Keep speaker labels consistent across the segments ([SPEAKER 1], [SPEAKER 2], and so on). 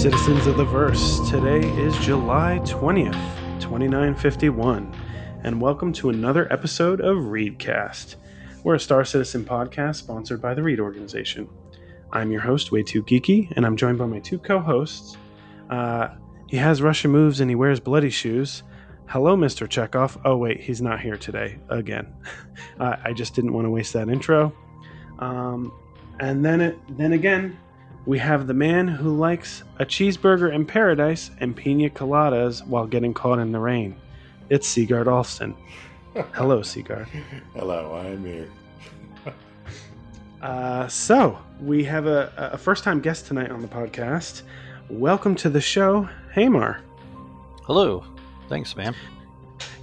[SPEAKER 1] citizens of the verse. Today is July 20th, 2951, and welcome to another episode of Readcast. We're a Star Citizen podcast sponsored by the Read Organization. I'm your host, Way Too Geeky, and I'm joined by my two co hosts. Uh, he has Russian moves and he wears bloody shoes. Hello, Mr. Chekhov. Oh, wait, he's not here today again. uh, I just didn't want to waste that intro. Um, and then, it, then again, we have the man who likes a cheeseburger in paradise and pina coladas while getting caught in the rain. It's Sigard Olfson. Hello, Sigard.
[SPEAKER 2] Hello, I'm here.
[SPEAKER 1] Uh, so, we have a, a first time guest tonight on the podcast. Welcome to the show, Hamar.
[SPEAKER 3] Hello. Thanks, man.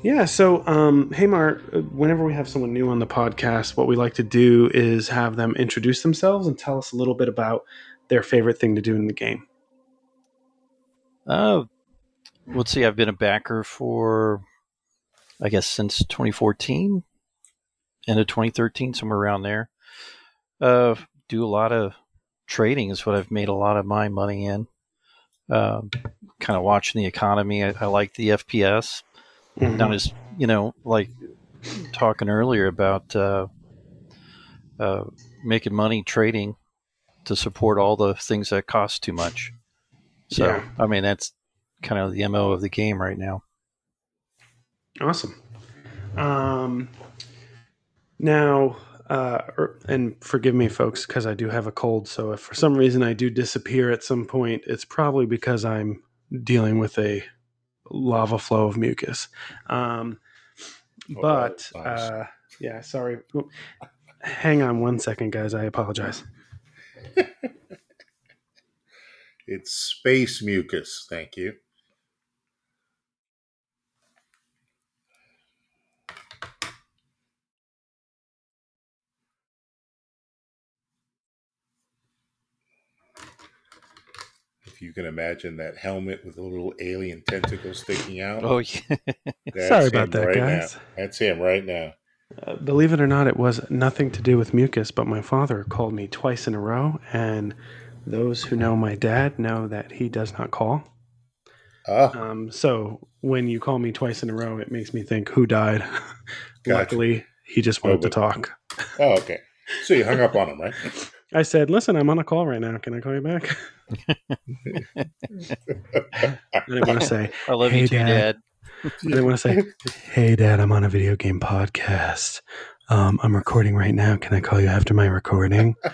[SPEAKER 1] Yeah, so um, Hamar, uh, whenever we have someone new on the podcast, what we like to do is have them introduce themselves and tell us a little bit about their favorite thing to do in the game.
[SPEAKER 3] Uh, let's see. I've been a backer for, I guess, since 2014, end of 2013, somewhere around there. Uh, do a lot of trading is what I've made a lot of my money in. Um, kind of watching the economy. I, I like the FPS. Mm-hmm. Not as you know, like talking earlier about uh, uh, making money trading to support all the things that cost too much. So, yeah. I mean, that's kind of the mo of the game right now.
[SPEAKER 1] Awesome. Um, now, uh, er, and forgive me, folks, because I do have a cold. So if for some reason I do disappear at some point, it's probably because I'm dealing with a lava flow of mucus. Um, oh, but uh, yeah, sorry. Hang on one second, guys. I apologize.
[SPEAKER 2] it's space mucus. Thank you. if you can imagine that helmet with a little alien tentacle sticking out.
[SPEAKER 3] Oh yeah.
[SPEAKER 1] Sorry about that,
[SPEAKER 2] right
[SPEAKER 1] guys.
[SPEAKER 2] Now. That's him right now.
[SPEAKER 1] Uh, believe it or not, it was nothing to do with mucus, but my father called me twice in a row, and those who know my dad know that he does not call.
[SPEAKER 2] Oh.
[SPEAKER 1] Um, so when you call me twice in a row, it makes me think who died. Gotcha. Luckily, he just wanted oh, to talk.
[SPEAKER 2] Oh, okay. So you hung up on him, right?
[SPEAKER 1] I said, "Listen, I'm on a call right now. Can I call you back?" I didn't want to say,
[SPEAKER 3] "I love hey, you too, Dad." Dad.
[SPEAKER 1] I didn't want to say, "Hey, Dad, I'm on a video game podcast. Um, I'm recording right now. Can I call you after my recording?"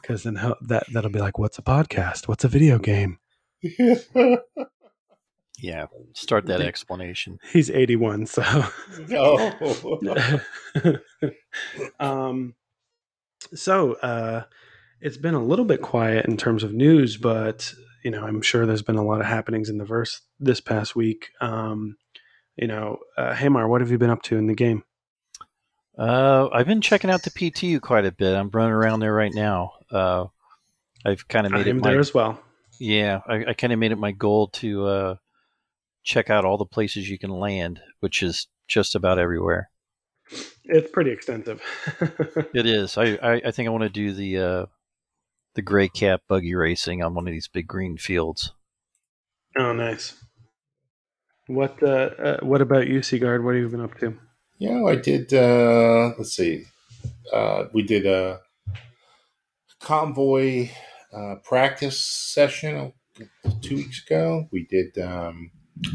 [SPEAKER 1] Because then that that'll be like, "What's a podcast? What's a video game?"
[SPEAKER 3] yeah, start that explanation.
[SPEAKER 1] He's 81, so.
[SPEAKER 2] no.
[SPEAKER 1] um. So, uh, it's been a little bit quiet in terms of news, but you know, I'm sure there's been a lot of happenings in the verse this past week. Um, you know, uh, Hamar, what have you been up to in the game?
[SPEAKER 3] Uh, I've been checking out the PTU quite a bit. I'm running around there right now. Uh, I've kind of made
[SPEAKER 1] I
[SPEAKER 3] it
[SPEAKER 1] my, there as well.
[SPEAKER 3] Yeah, I, I kind of made it my goal to uh, check out all the places you can land, which is just about everywhere.
[SPEAKER 1] It's pretty extensive.
[SPEAKER 3] it is. I, I, I think I want to do the uh, the Greycat buggy racing on one of these big green fields.
[SPEAKER 1] Oh, nice. What uh, uh, what about you, Sigard? What have you been up to?
[SPEAKER 2] Yeah, I did. Uh, let's see. Uh, we did a convoy uh, practice session two weeks ago. We did. Um,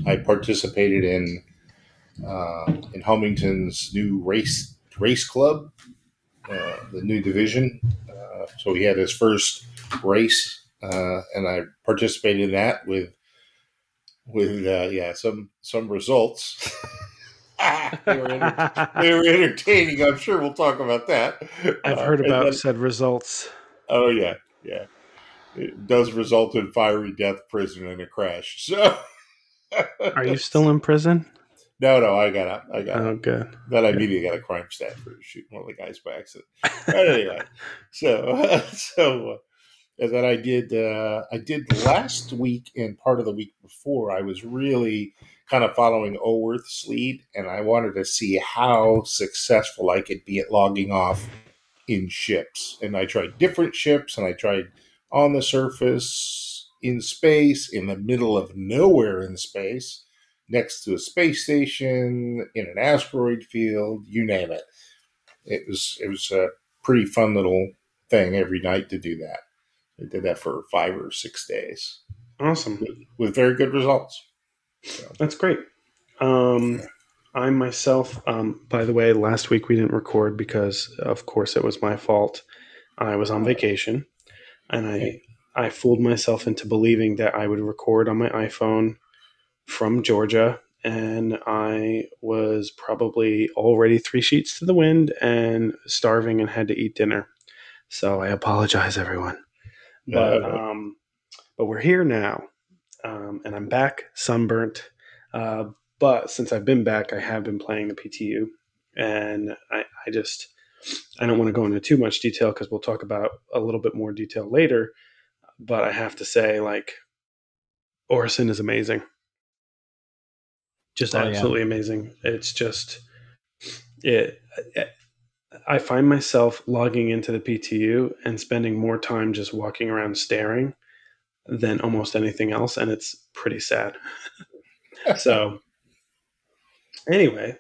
[SPEAKER 2] I participated in uh, in Homington's new race race club, uh, the new division. Uh, so he had his first race, uh, and I participated in that with with uh, yeah some some results. Ah, they, were enter- they, were entertaining. I'm sure we'll talk about that.
[SPEAKER 1] I've uh, heard about then, said results.
[SPEAKER 2] Oh yeah, yeah. It does result in fiery death, prison, and a crash. So,
[SPEAKER 1] are you still in prison?
[SPEAKER 2] No, no, I got out. I got
[SPEAKER 1] oh,
[SPEAKER 2] out.
[SPEAKER 1] good.
[SPEAKER 2] Then I immediately got a crime stat for shooting one of the guys by accident. but anyway, so so uh, uh, then I did uh, I did last week and part of the week before. I was really kind of following Oworth's lead, and I wanted to see how successful I could be at logging off in ships. And I tried different ships, and I tried on the surface, in space, in the middle of nowhere in space, next to a space station, in an asteroid field, you name it. It was it was a pretty fun little thing every night to do that. I did that for five or six days.
[SPEAKER 1] Awesome.
[SPEAKER 2] With, with very good results.
[SPEAKER 1] So. That's great. Um, I myself, um, by the way, last week we didn't record because, of course, it was my fault. I was on vacation, and I I fooled myself into believing that I would record on my iPhone from Georgia, and I was probably already three sheets to the wind and starving and had to eat dinner. So I apologize, everyone. But um, but we're here now, um, and I'm back, sunburnt. Uh, but since I've been back, I have been playing the PTU, and I, I just I don't want to go into too much detail because we'll talk about a little bit more detail later. But I have to say, like, Orison is amazing, just oh, absolutely yeah. amazing. It's just it, it I find myself logging into the PTU and spending more time just walking around staring than almost anything else, and it's pretty sad. so, anyway,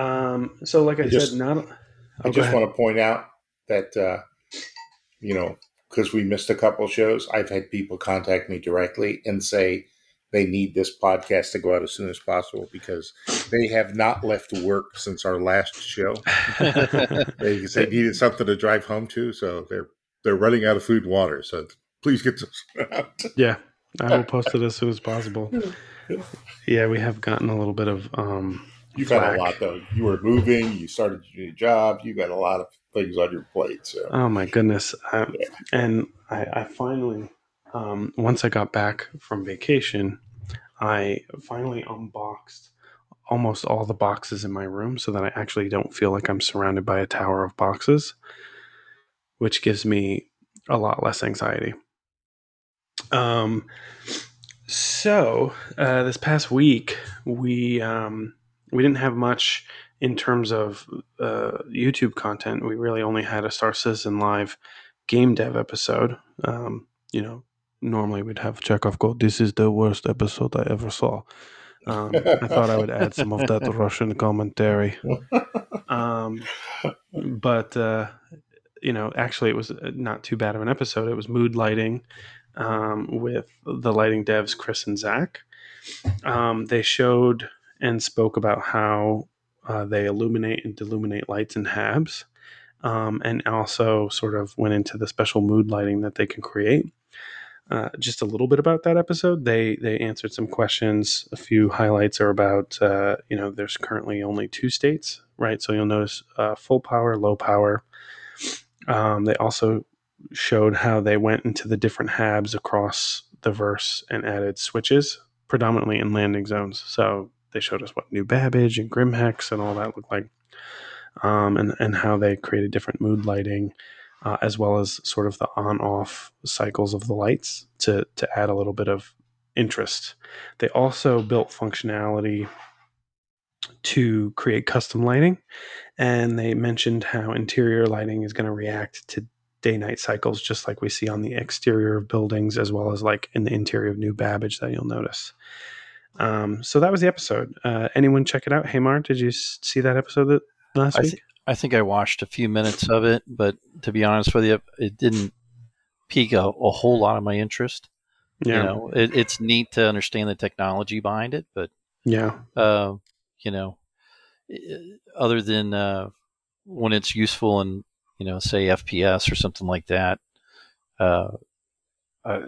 [SPEAKER 1] um, so like I, I just, said, not. Oh,
[SPEAKER 2] I just want to point out that uh, you know because we missed a couple shows, I've had people contact me directly and say they need this podcast to go out as soon as possible because they have not left work since our last show. they, they needed something to drive home to, so they're they're running out of food and water. So please get this out.
[SPEAKER 1] Yeah, I will post it as soon as possible. Yeah, we have gotten a little bit of. um
[SPEAKER 2] You've got a lot though. You were moving. You started your new job. You got a lot of things on your plate. So.
[SPEAKER 1] Oh my goodness! I, yeah. And I, I finally um, once I got back from vacation, I finally unboxed almost all the boxes in my room so that I actually don't feel like I'm surrounded by a tower of boxes, which gives me a lot less anxiety. Um, so uh, this past week we um, we didn't have much in terms of uh, YouTube content. We really only had a Star Citizen Live game dev episode. Um, you know, normally we'd have Chekhov go, This is the worst episode I ever saw. Um, I thought I would add some of that Russian commentary. Um, but, uh, you know, actually, it was not too bad of an episode. It was mood lighting um, with the lighting devs, Chris and Zach. Um, they showed and spoke about how uh, they illuminate and deluminate lights in HABs. Um, and also sort of went into the special mood lighting that they can create. Uh, just a little bit about that episode. They they answered some questions. A few highlights are about uh, you know there's currently only two states, right? So you'll notice uh, full power, low power. Um, they also showed how they went into the different HABs across the verse and added switches, predominantly in landing zones. So they showed us what New Babbage and Grimhex and all that looked like, um, and and how they created different mood lighting, uh, as well as sort of the on-off cycles of the lights to to add a little bit of interest. They also built functionality to create custom lighting, and they mentioned how interior lighting is going to react to day night cycles just like we see on the exterior of buildings as well as like in the interior of new babbage that you'll notice um, so that was the episode. Uh, anyone check it out? Hamar, did you see that episode that last
[SPEAKER 3] I
[SPEAKER 1] th- week?
[SPEAKER 3] I think I watched a few minutes of it, but to be honest with you, it didn't pique a, a whole lot of my interest. Yeah. You know, it, it's neat to understand the technology behind it, but
[SPEAKER 1] yeah,
[SPEAKER 3] uh, you know, other than uh, when it's useful in you know, say FPS or something like that, uh, I,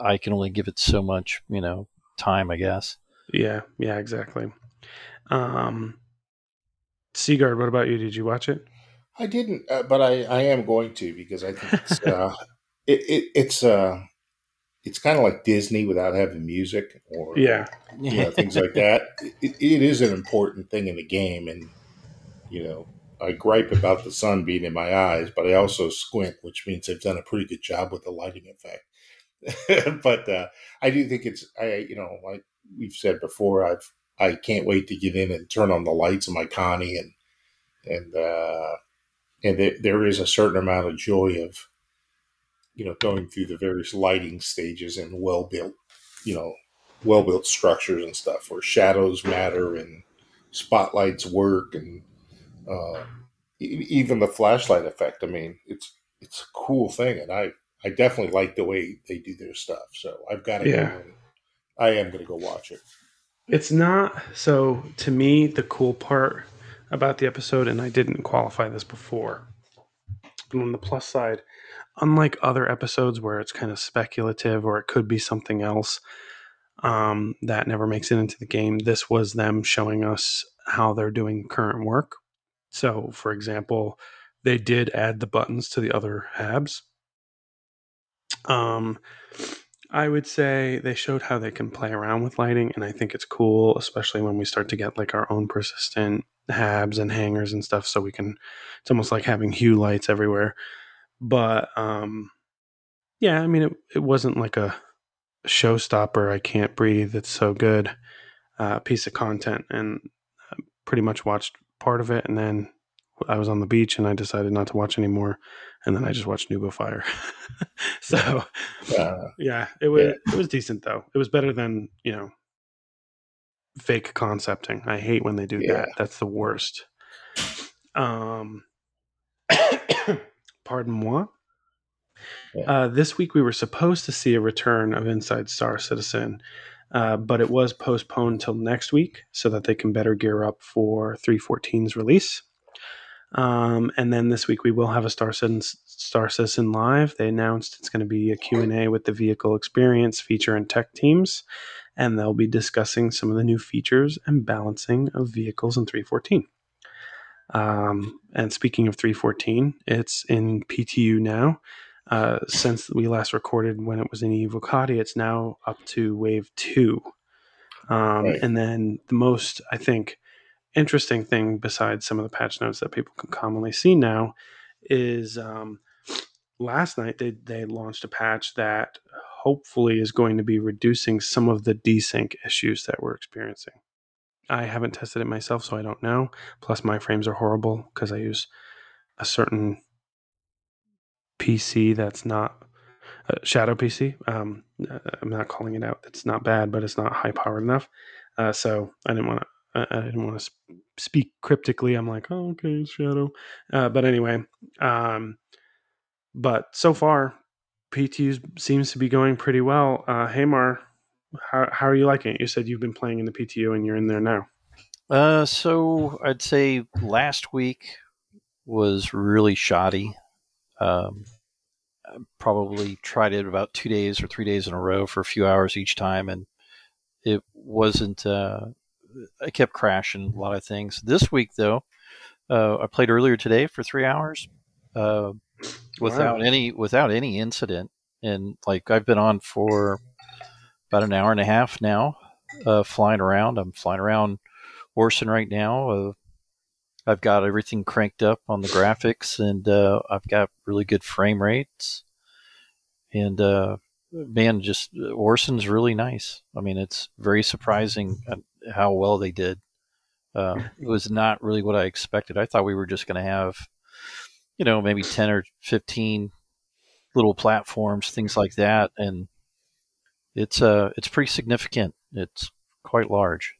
[SPEAKER 3] I can only give it so much, you know, time, I guess.
[SPEAKER 1] Yeah, yeah, exactly. Um, Seagard, what about you? Did you watch it?
[SPEAKER 2] I didn't, uh, but I, I am going to because I think it's uh, it, it, it's uh, it's kind of like Disney without having music or
[SPEAKER 1] yeah,
[SPEAKER 2] you know, things like that. It, it is an important thing in the game, and you know, I gripe about the sun being in my eyes, but I also squint, which means I've done a pretty good job with the lighting effect. but uh, I do think it's I you know like we've said before, I've I can't wait to get in and turn on the lights in my Connie and and uh, and there, there is a certain amount of joy of you know, going through the various lighting stages and well built, you know, well built structures and stuff where shadows matter and spotlights work and uh, even the flashlight effect. I mean, it's it's a cool thing, and I I definitely like the way they do their stuff. So I've got to
[SPEAKER 1] Yeah.
[SPEAKER 2] go. I am going to go watch it.
[SPEAKER 1] It's not so to me the cool part about the episode, and I didn't qualify this before. But on the plus side, unlike other episodes where it's kind of speculative or it could be something else um, that never makes it into the game, this was them showing us how they're doing current work. So, for example, they did add the buttons to the other habs. Um, I would say they showed how they can play around with lighting, and I think it's cool, especially when we start to get like our own persistent habs and hangers and stuff. So we can, it's almost like having hue lights everywhere. But um, yeah, I mean, it, it wasn't like a showstopper. I can't breathe. It's so good uh, piece of content, and I pretty much watched part of it, and then I was on the beach, and I decided not to watch anymore, and then I just watched Nubo Fire. so
[SPEAKER 2] Uh,
[SPEAKER 1] yeah, it was
[SPEAKER 2] Yeah.
[SPEAKER 1] it was decent though. It was better than you know fake concepting. I hate when they do
[SPEAKER 2] Yeah.
[SPEAKER 1] that. That's the worst. Um, pardon moi.
[SPEAKER 2] Yeah.
[SPEAKER 1] Uh, this week we were supposed to see a return of Inside Star Citizen, uh, but it was postponed till next week so that they can better gear up for 314's release. Um, and then this week we will have a Star Citizen, Star Citizen live. They announced it's going to be a Q&A with the vehicle experience, feature, and tech teams, and they'll be discussing some of the new features and balancing of vehicles in 314. Um, and speaking of 314, it's in PTU now. Uh, since we last recorded when it was in Evocati, it's now up to wave two. Um,
[SPEAKER 2] Right.
[SPEAKER 1] And then the most, I think, interesting thing besides some of the patch notes that people can commonly see now is um, last night they, they launched a patch that hopefully is going to be reducing some of the desync issues that we're experiencing. I haven't tested it myself, so I don't know. Plus, my frames are horrible because I use a certain PC that's not uh, Shadow PC. Um, uh, I'm not calling it out. It's not bad, but it's not high powered enough. Uh, so I didn't want to. I I didn't want to sp- speak cryptically. I'm like, oh, okay, Shadow. Uh, but anyway, um, but so far, PTU seems to be going pretty well. Uh, Hamar, how how are you liking it? You said you've been playing in the PTU and you're in there now.
[SPEAKER 3] Uh, so I'd say last week was really shoddy. Um, I probably tried it about two days or three days in a row for a few hours each time, and it wasn't. Uh, I kept crashing a lot of things. This week, though, uh, I played earlier today for three hours uh, without
[SPEAKER 1] Wow.
[SPEAKER 3] any without any incident, and like I've been on for about an hour and a half now, uh, flying around. I'm flying around Orison right now. Uh, I've got everything cranked up on the graphics, and uh, I've got really good frame rates. And uh, man, just Orison's really nice. I mean, it's very surprising how well they did. Uh, it was not really what I expected. I thought we were just going to have, you know, maybe ten or fifteen little platforms, things like that, and it's uh, it's pretty significant. It's quite large.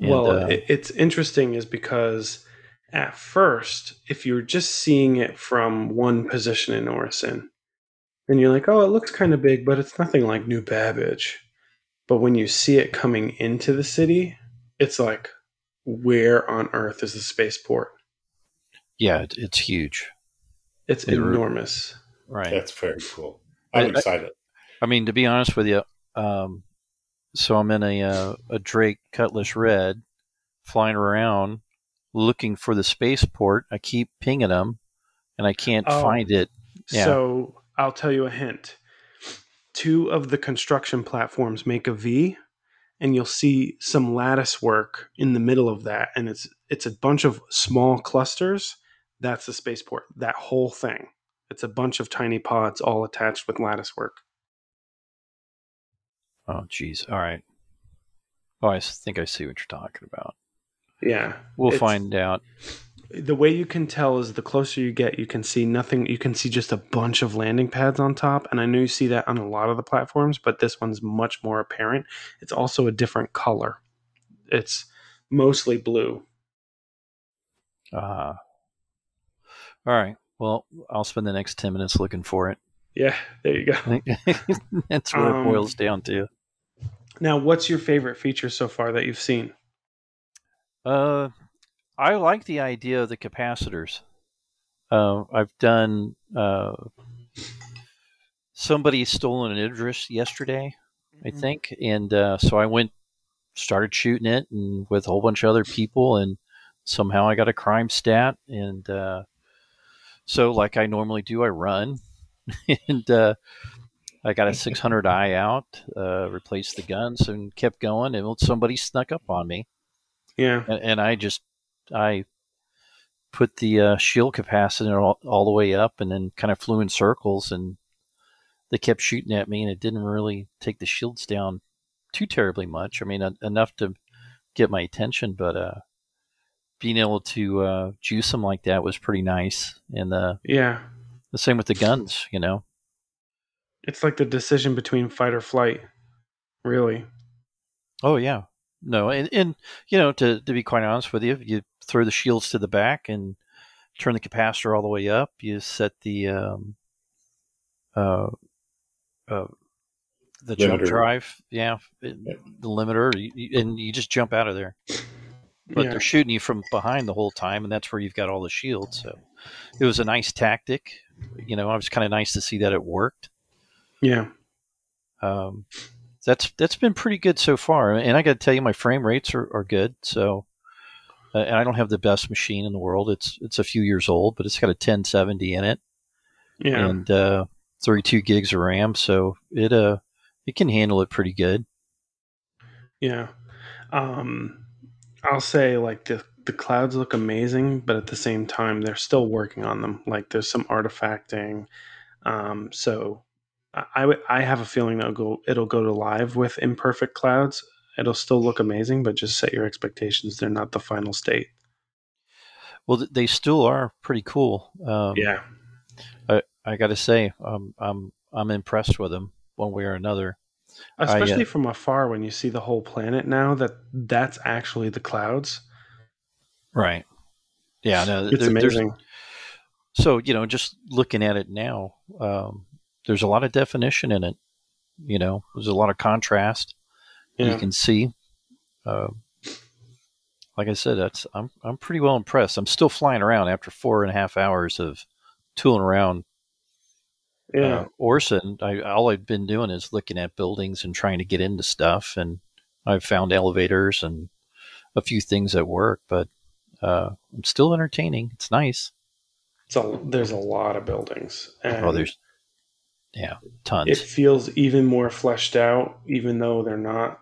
[SPEAKER 3] And,
[SPEAKER 1] well,
[SPEAKER 3] uh,
[SPEAKER 1] it's interesting is because at first, if you're just seeing it from one position in Orison, and you're like, oh, it looks kind of big, but it's nothing like New Babbage. But when you see it coming into the city, it's like, where on earth is the spaceport?
[SPEAKER 3] yeah, it's huge.
[SPEAKER 1] It's
[SPEAKER 3] Yeah, right.
[SPEAKER 1] enormous.
[SPEAKER 3] Right.
[SPEAKER 2] That's very cool. I'm
[SPEAKER 3] I- I-
[SPEAKER 2] excited.
[SPEAKER 3] I mean, to be honest with you, um, so I'm in a uh, a Drake Cutlass Red, flying around looking for the spaceport. I keep pinging them, and I can't
[SPEAKER 1] Oh.
[SPEAKER 3] find it. Yeah.
[SPEAKER 1] So I'll tell you a hint. Two of the construction platforms make a V, and you'll see some lattice work in the middle of that, and it's it's a bunch of small clusters. That's the spaceport. That whole thing. It's a bunch of tiny pods all attached with lattice work.
[SPEAKER 3] Oh, geez. All right. Oh, i think I see what you're talking about.
[SPEAKER 1] Yeah.
[SPEAKER 3] We'll find out.
[SPEAKER 1] The way you can tell is the closer you get, you can see nothing. You can see just a bunch of landing pads on top, and I know you see that on a lot of the platforms, but this one's much more apparent. It's also a different color. It's mostly blue.
[SPEAKER 3] Uh, all right. Well, I'll spend the next 10 minutes looking for it.
[SPEAKER 1] Yeah, there you go.
[SPEAKER 3] That's what
[SPEAKER 1] Um,
[SPEAKER 3] it boils down to.
[SPEAKER 1] Now, what's your favorite feature so far that you've seen?
[SPEAKER 3] Uh, I like the idea of the capacitors. Uh, I've done. Uh, somebody stole an Idris yesterday, I
[SPEAKER 1] Mm-hmm.
[SPEAKER 3] think, and uh, so I went, started shooting it, and with a whole bunch of other people, and somehow I got a crime stat, and uh, so like I normally do, I run, and uh, I got a 600i out, uh, replaced the guns, and kept going, and somebody snuck up on me
[SPEAKER 1] Yeah,
[SPEAKER 3] and, and I just I put the uh, shield capacitor all, all the way up, and then kind of flew in circles, and they kept shooting at me, and it didn't really take the shields down too terribly much. I mean, en- enough to get my attention, but uh, being able to uh, juice them like that was pretty nice. And uh,
[SPEAKER 1] yeah.
[SPEAKER 3] the same with the guns, you know.
[SPEAKER 1] It's like the decision between fight or flight. Really.
[SPEAKER 3] Oh yeah, no, and and you know to to be quite honest with you, you throw the shields to the back and turn the capacitor all the way up. You set the um, uh, uh, the jump drive, yeah, it-
[SPEAKER 2] Yep.
[SPEAKER 3] the limiter, you- you- and you just jump out of there. But
[SPEAKER 1] yeah.
[SPEAKER 3] they're shooting you from behind the whole time, and that's where you've got all the shields. So it was a nice tactic. You know, it was kind of nice to see that it worked.
[SPEAKER 1] Yeah.
[SPEAKER 3] Um, that's that's been pretty good so far, and I got to tell you, my frame rates are, are good. So, uh, and I don't have the best machine in the world. It's it's a few years old, but it's got a 1070 in it
[SPEAKER 1] Yeah.
[SPEAKER 3] and uh, 32 gigs of RAM, so it uh it can handle it pretty good.
[SPEAKER 1] Yeah. Um, I'll say like the the clouds look amazing, but at the same time they're still working on them. Like there's some artifacting. Um, so I I have a feeling that it'll go it'll go to live with imperfect clouds. It'll still look amazing, but just set your expectations. They're not the final state.
[SPEAKER 3] Well, they still are pretty cool. Um,
[SPEAKER 1] Yeah.
[SPEAKER 3] I I got to say, um, I'm I'm impressed with them one way or another. I, uh,
[SPEAKER 1] Especially from afar when you see the whole planet now that that's actually the clouds.
[SPEAKER 3] Right. Yeah. No,
[SPEAKER 1] It's
[SPEAKER 3] there-
[SPEAKER 1] amazing.
[SPEAKER 3] so you know just looking at it now um, there's a lot of definition in it you know there's a lot of contrast. You can see uh, like i said that's I'm, I'm pretty well impressed. I'm still flying around after four and a half hours of tooling around
[SPEAKER 1] Yeah.
[SPEAKER 3] uh, Orison. I, all i've been doing is looking at buildings and trying to get into stuff and i've found elevators and a few things that work but uh, i'm still entertaining. It's nice.
[SPEAKER 1] It's a, there's a lot of buildings. And
[SPEAKER 3] oh there's yeah tons
[SPEAKER 1] it feels even more fleshed out, even though they're not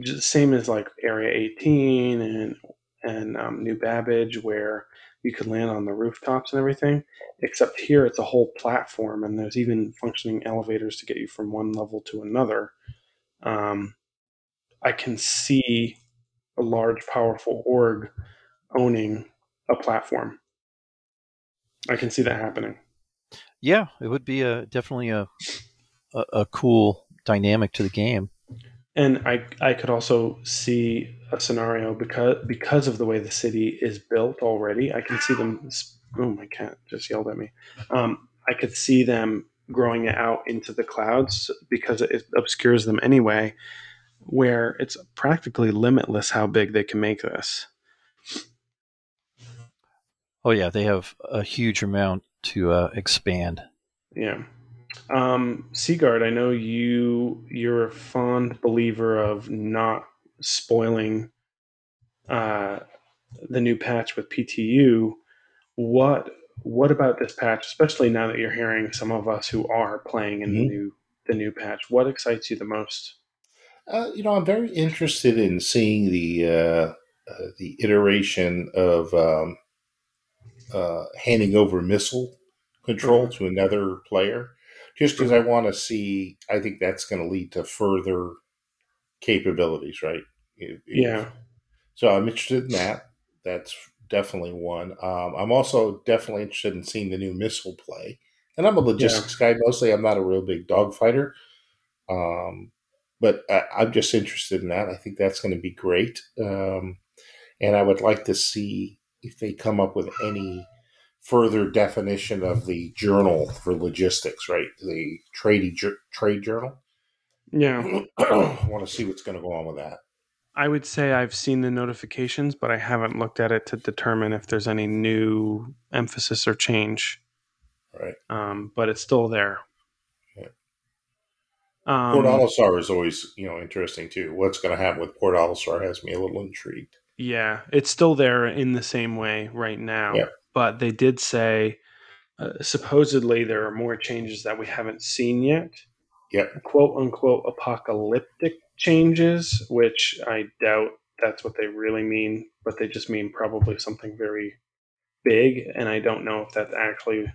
[SPEAKER 1] just same as like Area 18 and and um, New Babbage, where you could land on the rooftops and everything. Except here, it's a whole platform, and there's even functioning elevators to get you from one level to another. Um, I can see a large, powerful org owning a platform. I can see that happening.
[SPEAKER 3] Yeah, it would be a definitely a a, a cool dynamic to the game.
[SPEAKER 1] And I I could also see a scenario because because of the way the city is built already. I can see them. Oh, my cat just yelled at me. Um, I could see them growing it out into the clouds because it obscures them anyway. Where it's practically limitless how big they can make this.
[SPEAKER 3] Oh yeah, they have a huge amount to uh, expand.
[SPEAKER 1] Yeah. Um, Seagard, I know you you're a fond believer of not spoiling uh, the new patch with PTU. What what about this patch, especially now that you're hearing some of us who are playing in the
[SPEAKER 2] Mhm.
[SPEAKER 1] new the new patch? What excites you the most?
[SPEAKER 2] Uh, you know, I'm very interested in seeing the uh, uh, the iteration of um, uh, handing over missile control to another player, just because I want to see. I think that's going to lead to further capabilities, right? If- if-
[SPEAKER 1] Yeah,
[SPEAKER 2] So I'm interested in that. That's definitely one. Um, I'm also definitely interested in seeing the new missile play. And I'm a logistics yeah. guy mostly. I'm not a real big dogfighter. Um, but I, am just interested in that. I think that's going to be great. Um, and I would like to see if they come up with any further definition of the journal for logistics, right? The trade trade journal.
[SPEAKER 1] Yeah,
[SPEAKER 2] I want to see what's going to go on with that.
[SPEAKER 1] I would say I've seen the notifications, but I haven't looked at it to determine if there's any new emphasis or change.
[SPEAKER 2] Right.
[SPEAKER 1] Um, but it's still there.
[SPEAKER 2] Yeah. Um, Port Olisar is always, you know, interesting too. What's going to happen with Port Olisar has me a little intrigued.
[SPEAKER 1] Yeah, it's still there in the same way right now.
[SPEAKER 2] Yeah.
[SPEAKER 1] But they did say uh, supposedly there are more changes that we haven't seen yet.
[SPEAKER 2] Yep.
[SPEAKER 1] Quote unquote apocalyptic changes, which I doubt that's what they really mean, but they just mean probably something very big. And I don't know if that's actually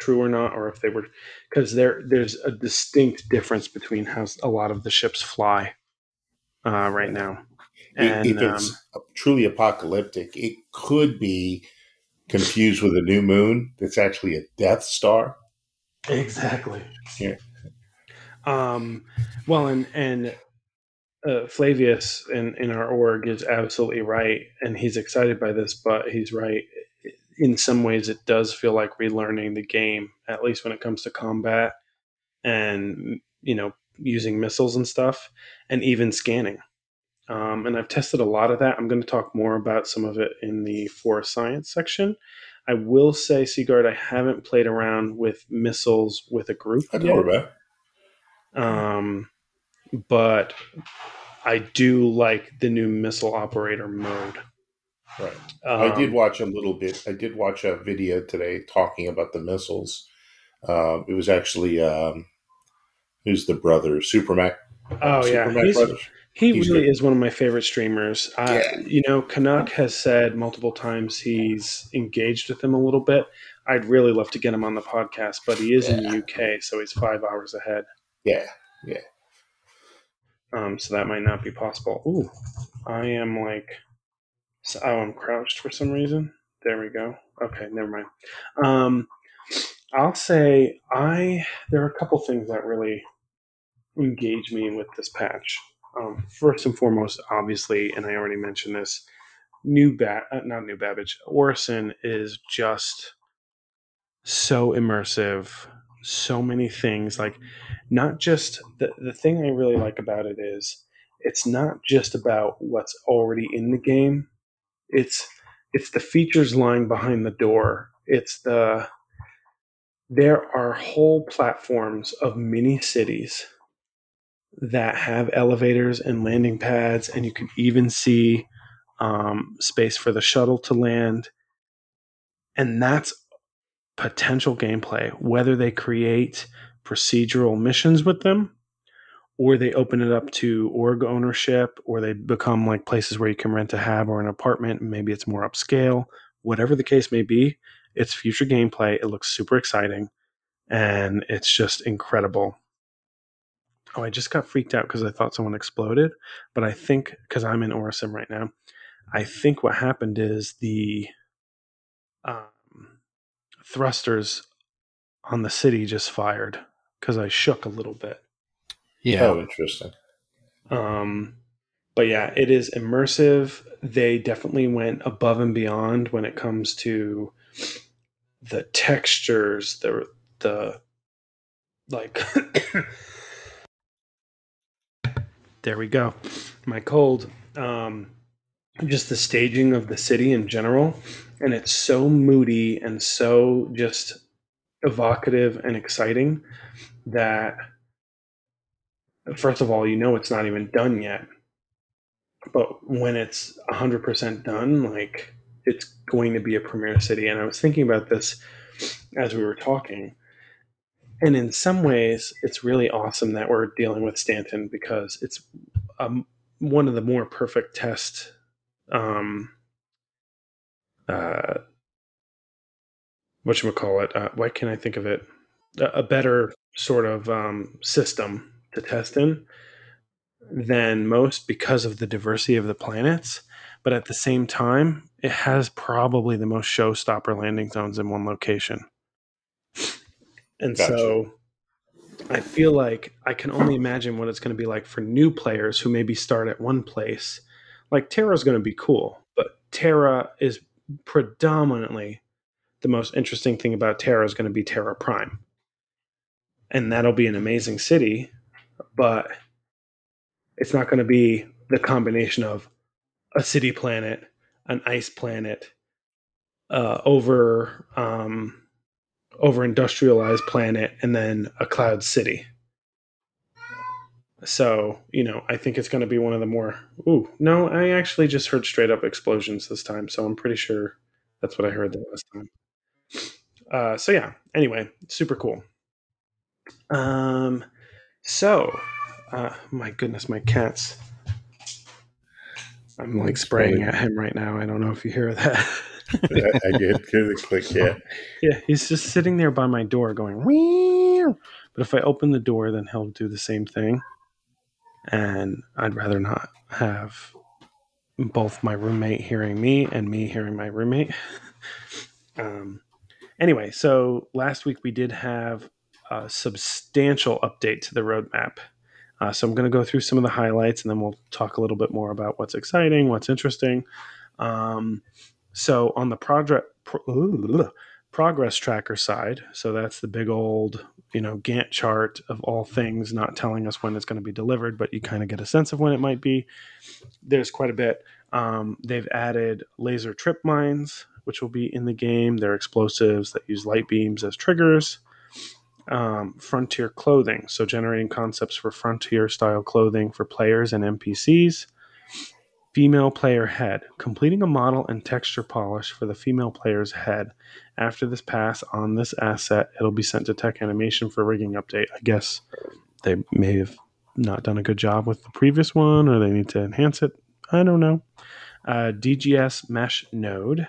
[SPEAKER 1] true or not, or if they were, because there there's a distinct difference between how a lot of the ships fly uh, right now.
[SPEAKER 2] And, if it's um, truly apocalyptic, it could be confused with a new moon that's actually a Death Star.
[SPEAKER 1] Exactly.
[SPEAKER 2] Yeah.
[SPEAKER 1] Um, well, and and uh, Flavius in in our org is absolutely right, and he's excited by this, but he's right. In some ways, it does feel like relearning the game, at least when it comes to combat and you know using missiles and stuff, and even scanning. Um, and I've tested a lot of that. I'm going to talk more about some of it in the forest science section. I will say, Seagard, I haven't played around with missiles with a group.
[SPEAKER 2] I know about.
[SPEAKER 1] Um, but I do like the new missile operator mode.
[SPEAKER 2] Right. Um, I did watch a little bit. I did watch a video today talking about the missiles. Uh, it was actually um, who's the brother? Supermac.
[SPEAKER 1] Oh Supermac yeah, brothers. He he's really good. is one of my favorite streamers. Uh, yeah. You know, Canuck has said multiple times he's engaged with him a little bit. I'd really love to get him on the podcast, but he is yeah. in the UK, so he's five hours ahead.
[SPEAKER 2] Yeah, yeah.
[SPEAKER 1] Um, so that might not be possible. Ooh, I am like, oh, I'm crouched for some reason. There we go. Okay, never mind. Um, I'll say I there are a couple things that really engage me with this patch. Um, first and foremost, obviously, and I already mentioned this, new bat, uh, not new Babbage, Orison is just so immersive so many things like not just the, the thing i really like about it is it's not just about what's already in the game it's it's the features lying behind the door it's the there are whole platforms of mini cities that have elevators and landing pads and you can even see um, space for the shuttle to land. And that's potential gameplay, whether they create procedural missions with them or they open it up to org ownership or they become like places where you can rent a hab or an apartment maybe it's more upscale. Whatever the case may be it's future gameplay. It looks super exciting and it's just incredible oh i just got freaked out because i thought someone exploded but i think because i'm in Orison right now i think what happened is the uh, thrusters on the city just fired because I shook a little bit.
[SPEAKER 2] Yeah. Oh, interesting.
[SPEAKER 1] Um, but yeah, it is immersive. They definitely went above and beyond when it comes to the textures, the the like. There we go. My cold. Um, just the staging of the city in general and it's so moody and so just evocative and exciting that first of all you know it's not even done yet but when it's 100% done like it's going to be a premier city and i was thinking about this as we were talking and in some ways it's really awesome that we're dealing with stanton because it's um, one of the more perfect test um, uh, what you call it? Uh, why can't I think of it? A, a better sort of um, system to test in than most because of the diversity of the planets. But at the same time, it has probably the most showstopper landing zones in one location. And
[SPEAKER 2] Gotcha.
[SPEAKER 1] so I feel like I can only imagine what it's going to be like for new players who maybe start at one place. Like Terra's going to be cool, but Terra is predominantly the most interesting thing about Terra is going to be Terra Prime. And that'll be an amazing city, but it's not going to be the combination of a city planet, an ice planet, uh, over um, over industrialized planet, and then a cloud city. So you know, I think it's going to be one of the more. Ooh, no, I actually just heard straight up explosions this time, so I'm pretty sure that's what I heard the last time. Uh, so yeah. Anyway, super cool. Um, so, uh, my goodness, my cats. I'm like spraying at him right now. I don't know if you hear that.
[SPEAKER 2] I, did hear the click. Yeah.
[SPEAKER 1] yeah, he's just sitting there by my door going, Meow. but if I open the door, then he'll do the same thing. And I'd rather not have both my roommate hearing me and me hearing my roommate. um, anyway, so last week we did have a substantial update to the roadmap. Uh, so I'm going to go through some of the highlights and then we'll talk a little bit more about what's exciting, what's interesting. Um, so on the project pro- progress tracker side, so that's the big old you know Gantt chart of all things, not telling us when it's going to be delivered, but you kind of get a sense of when it might be. There's quite a bit. Um, they've added laser trip mines, which will be in the game. They're explosives that use light beams as triggers um, frontier clothing, so generating concepts for frontier style clothing for players and NPCs. Female player head, completing a model and texture polish for the female player's head. After this pass on this asset, it'll be sent to tech animation for rigging update. I guess they may have not done a good job with the previous one, or they need to enhance it. I don't know. Uh, DGS Mesh Node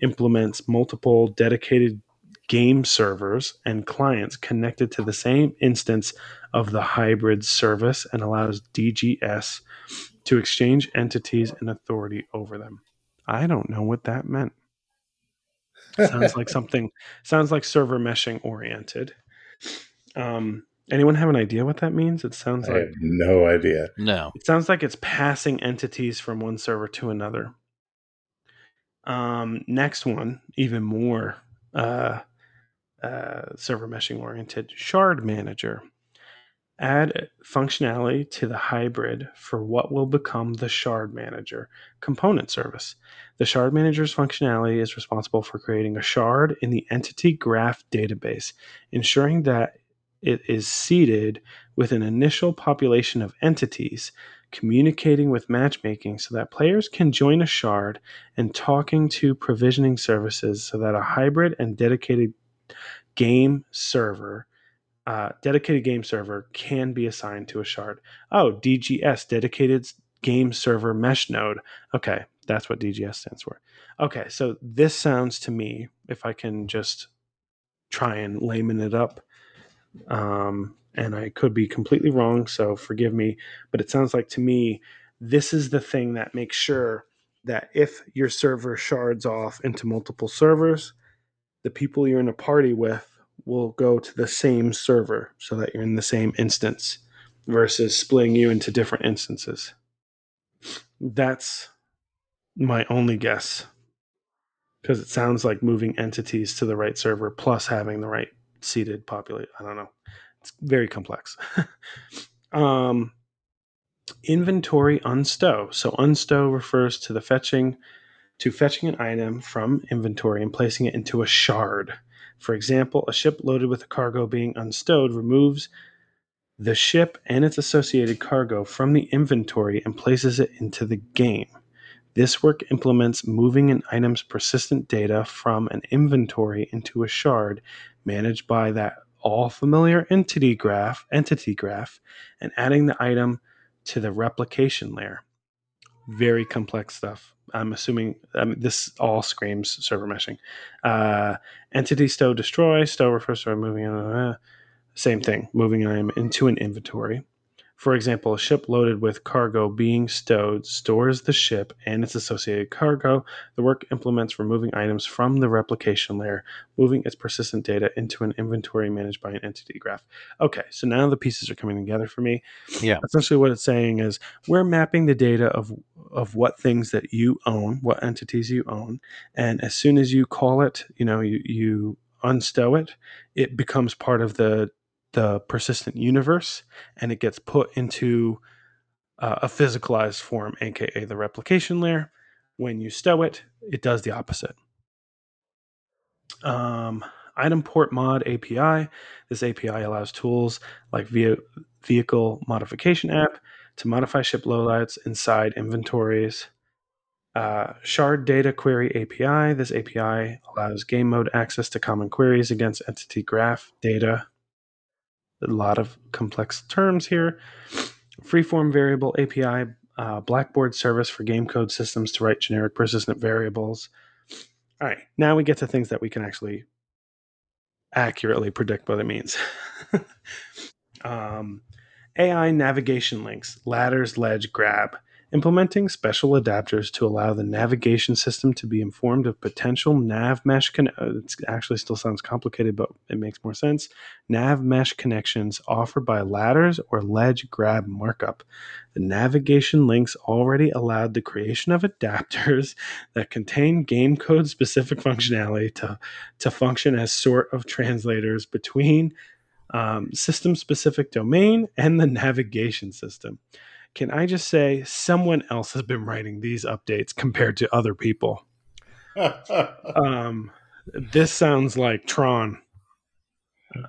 [SPEAKER 1] implements multiple dedicated game servers and clients connected to the same instance of the hybrid service and allows DGS to exchange entities and authority over them. I don't know what that meant. sounds like something sounds like server meshing oriented. Um, anyone have an idea what that means? It sounds like
[SPEAKER 2] I
[SPEAKER 1] like
[SPEAKER 2] have no idea.
[SPEAKER 3] No.
[SPEAKER 1] it sounds like it's passing entities from one server to another. Um, next one, even more uh, uh, server meshing oriented, Shard Manager. Add functionality to the hybrid for what will become the Shard Manager component service. The Shard Manager's functionality is responsible for creating a shard in the entity graph database, ensuring that it is seeded with an initial population of entities, communicating with matchmaking so that players can join a shard and talking to provisioning services so that a hybrid and dedicated game server uh, dedicated game server can be assigned to a shard. Oh, DGS, dedicated game server mesh node. Okay, that's what DGS stands for. Okay, so this sounds to me, if I can just try and layman it up, um, and I could be completely wrong, so forgive me, but it sounds like to me, this is the thing that makes sure that if your server shards off into multiple servers, the people you're in a party with will go to the same server so that you're in the same instance versus splitting you into different instances. That's my only guess because it sounds like moving entities to the right server plus having the right seated populate. I don't know. It's very complex. um, inventory unstow. So unstow refers to the fetching to fetching an item from inventory and placing it into a shard. For example, a ship loaded with a cargo being unstowed removes the ship and its associated cargo from the inventory and places it into the game. This work implements moving an item's persistent data from an inventory into a shard managed by that all familiar entity graph, entity graph, and adding the item to the replication layer. Very complex stuff. I'm assuming um, this all screams server meshing. Uh, entity stow destroy. Stow refers to moving. Uh, same thing. Moving item into an inventory. For example, a ship loaded with cargo being stowed stores the ship and its associated cargo. The work implements removing items from the replication layer, moving its persistent data into an inventory managed by an entity graph. Okay, so now the pieces are coming together for me.
[SPEAKER 3] Yeah.
[SPEAKER 1] Essentially, what it's saying is we're mapping the data of of what things that you own, what entities you own, and as soon as you call it, you know, you you unstow it, it becomes part of the the persistent universe and it gets put into uh, a physicalized form, aka the replication layer. When you stow it, it does the opposite. Um, item port mod API. This API allows tools like vehicle modification app to modify ship loadouts inside inventories. Uh, shard data query API. This API allows game mode access to common queries against entity graph data a lot of complex terms here. Freeform variable API, uh, Blackboard service for game code systems to write generic persistent variables. All right, now we get to things that we can actually accurately predict what it means. um, AI navigation links, ladders, ledge, grab implementing special adapters to allow the navigation system to be informed of potential nav mesh con- uh, it actually still sounds complicated but it makes more sense. Nav mesh connections offered by ladders or ledge grab markup. The navigation links already allowed the creation of adapters that contain game code specific functionality to, to function as sort of translators between um, system specific domain and the navigation system can I just say someone else has been writing these updates compared to other people? um, this sounds like Tron.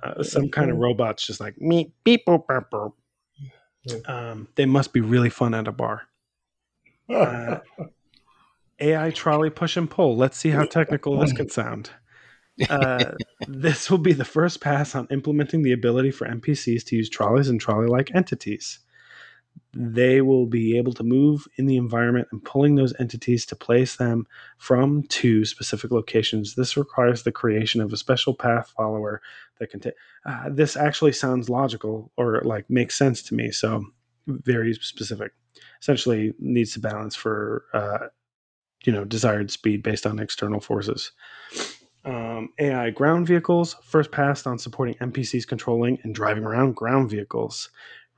[SPEAKER 1] Uh, some kind of robots just like me beep boop, boop, boop. Um, they must be really fun at a bar. Uh, AI trolley push and pull. Let's see how technical this can sound. Uh, this will be the first pass on implementing the ability for NPCs to use trolleys and trolley like entities they will be able to move in the environment and pulling those entities to place them from to specific locations. This requires the creation of a special path follower that can take. Uh, this actually sounds logical or like makes sense to me. So very specific. Essentially, needs to balance for uh, you know desired speed based on external forces. Um, AI ground vehicles first passed on supporting NPCs controlling and driving around ground vehicles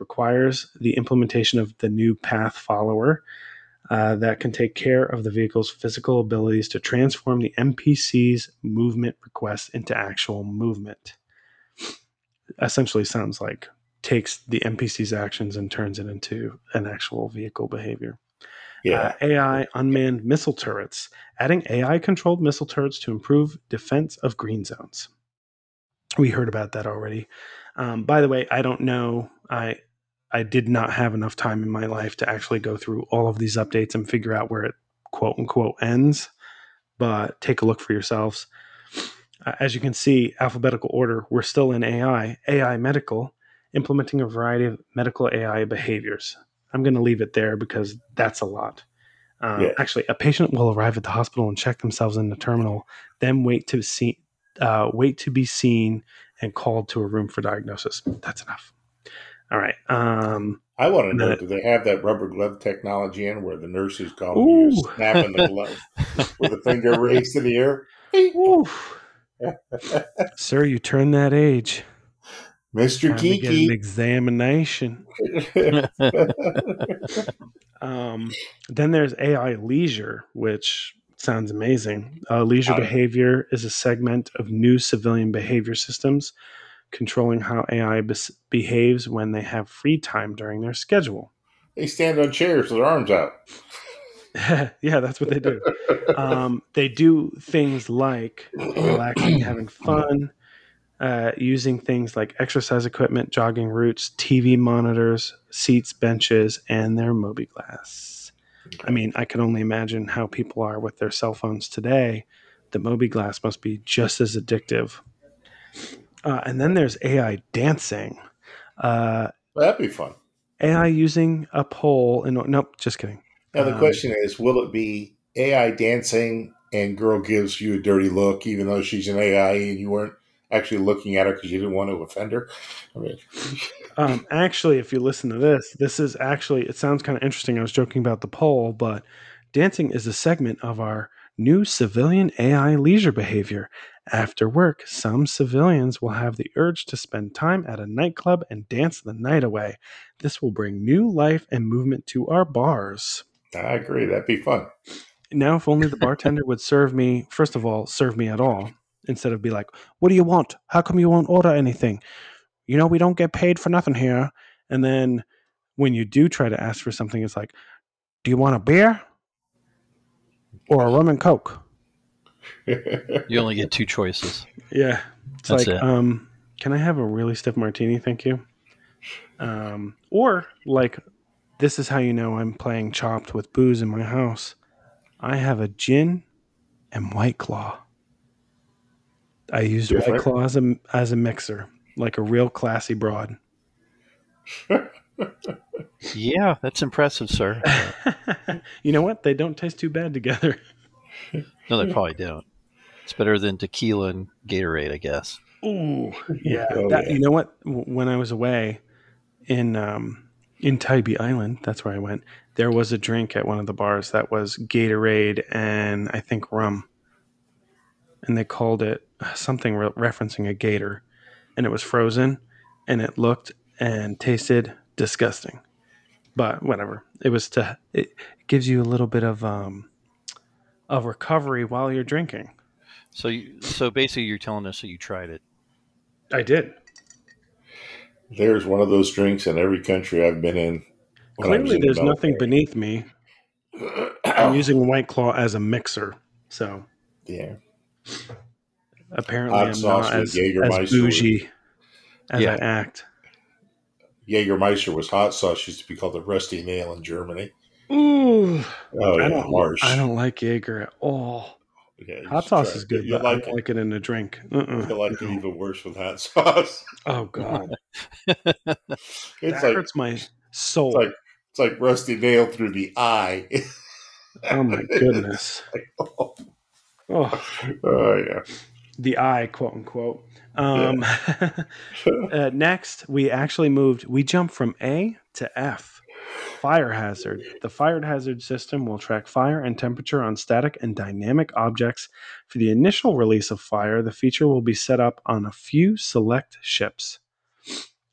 [SPEAKER 1] requires the implementation of the new path follower uh, that can take care of the vehicle's physical abilities to transform the NPC's movement request into actual movement. Essentially, sounds like takes the NPC's actions and turns it into an actual vehicle behavior. Yeah. Uh, AI unmanned missile turrets, adding AI controlled missile turrets to improve defense of green zones. We heard about that already. Um, by the way, I don't know. I I did not have enough time in my life to actually go through all of these updates and figure out where it quote unquote ends. But take a look for yourselves. Uh, as you can see, alphabetical order, we're still in AI, AI medical, implementing a variety of medical AI behaviors. I'm going to leave it there because that's a lot. Um, yeah. Actually, a patient will arrive at the hospital and check themselves in the terminal, then wait to see, uh, wait to be seen and called to a room for diagnosis. That's enough. All right. Um,
[SPEAKER 2] I want to know: Do they have that rubber glove technology in where the nurses call you snapping the glove with a finger raised in the air?
[SPEAKER 1] Sir, you turn that age.
[SPEAKER 2] Mr. Kiki.
[SPEAKER 1] an examination. um, then there's AI leisure, which sounds amazing. Uh, leisure behavior is a segment of new civilian behavior systems controlling how AI behaves when they have free time during their schedule.
[SPEAKER 2] They stand on chairs with their arms out.
[SPEAKER 1] yeah, that's what they do. um, they do things like relaxing, having fun, uh, using things like exercise equipment, jogging routes, TV monitors, seats, benches, and their mobiGlas. Glass. I mean, I can only imagine how people are with their cell phones today. The Moby mobiGlas must be just as addictive. Uh, and then there's AI dancing. Uh,
[SPEAKER 2] well, that'd be fun.
[SPEAKER 1] AI using a pole. And nope, just kidding.
[SPEAKER 2] Now the um, question is, will it be AI dancing and girl gives you a dirty look, even though she's an AI and you weren't actually looking at her because you didn't want to offend her. I mean,
[SPEAKER 1] Um, actually, if you listen to this, this is actually, it sounds kind of interesting. I was joking about the poll, but dancing is a segment of our new civilian AI leisure behavior. After work, some civilians will have the urge to spend time at a nightclub and dance the night away. This will bring new life and movement to our bars.
[SPEAKER 2] I agree. That'd be fun.
[SPEAKER 1] Now, if only the bartender would serve me, first of all, serve me at all, instead of be like, What do you want? How come you won't order anything? You know, we don't get paid for nothing here. And then when you do try to ask for something, it's like, Do you want a beer? Or a rum and coke?
[SPEAKER 3] You only get two choices.
[SPEAKER 1] Yeah. It's
[SPEAKER 3] That's
[SPEAKER 1] like,
[SPEAKER 3] it.
[SPEAKER 1] um, can I have a really stiff martini? Thank you. Um, or like, this is how you know I'm playing chopped with booze in my house. I have a gin and white claw. I used white claw as a as a mixer, like a real classy broad.
[SPEAKER 3] Yeah, that's impressive, sir.
[SPEAKER 1] you know what? They don't taste too bad together.
[SPEAKER 3] No, they probably don't. It's better than tequila and Gatorade, I guess.
[SPEAKER 1] Ooh, yeah.
[SPEAKER 2] Oh,
[SPEAKER 1] that,
[SPEAKER 2] yeah.
[SPEAKER 1] You know what? When I was away in um, in Tybee Island, that's where I went. There was a drink at one of the bars that was Gatorade and I think rum, and they called it something re- referencing a gator, and it was frozen, and it looked and tasted disgusting. But whatever, it was to it gives you a little bit of um, of recovery while you're drinking.
[SPEAKER 3] So, you, so basically, you're telling us that you tried it.
[SPEAKER 1] I did.
[SPEAKER 2] There's one of those drinks in every country I've been in. when I was
[SPEAKER 1] Clearly,
[SPEAKER 2] in the
[SPEAKER 1] there's nothing beneath me. I'm using White Claw as a mixer, so
[SPEAKER 2] yeah.
[SPEAKER 1] apparently
[SPEAKER 2] Hot
[SPEAKER 1] I'm
[SPEAKER 2] sauce
[SPEAKER 1] not
[SPEAKER 2] with
[SPEAKER 1] as, as bougie as
[SPEAKER 3] Yeah.
[SPEAKER 1] I act.
[SPEAKER 2] Jägermeister was hot sauce. Used to be called the rusty nail in Germany.
[SPEAKER 1] Ooh,
[SPEAKER 2] Oh
[SPEAKER 1] I don't.
[SPEAKER 2] harsh.
[SPEAKER 1] I don't like Jaeger at all.
[SPEAKER 2] Yeah,
[SPEAKER 1] Hot sauce is good,
[SPEAKER 2] You'll
[SPEAKER 1] but I
[SPEAKER 2] like
[SPEAKER 1] don't
[SPEAKER 2] it.
[SPEAKER 1] like it in a drink. Uh-uh.
[SPEAKER 2] You'll like it even worse with hot sauce.
[SPEAKER 1] Oh god,
[SPEAKER 2] It's
[SPEAKER 1] that
[SPEAKER 2] like
[SPEAKER 1] hurts my soul.
[SPEAKER 2] it's like it's like rusty nail through the eye.
[SPEAKER 1] oh my goodness.
[SPEAKER 2] oh
[SPEAKER 1] Oh,
[SPEAKER 2] yeah.
[SPEAKER 1] the eye, quote unquote. Um, uh, next, we actually moved. We jumped from A to F. Fire hazard. The fire hazard system will track fire and temperature on static and dynamic objects. For the initial release of fire, the feature will be set up on a few select ships.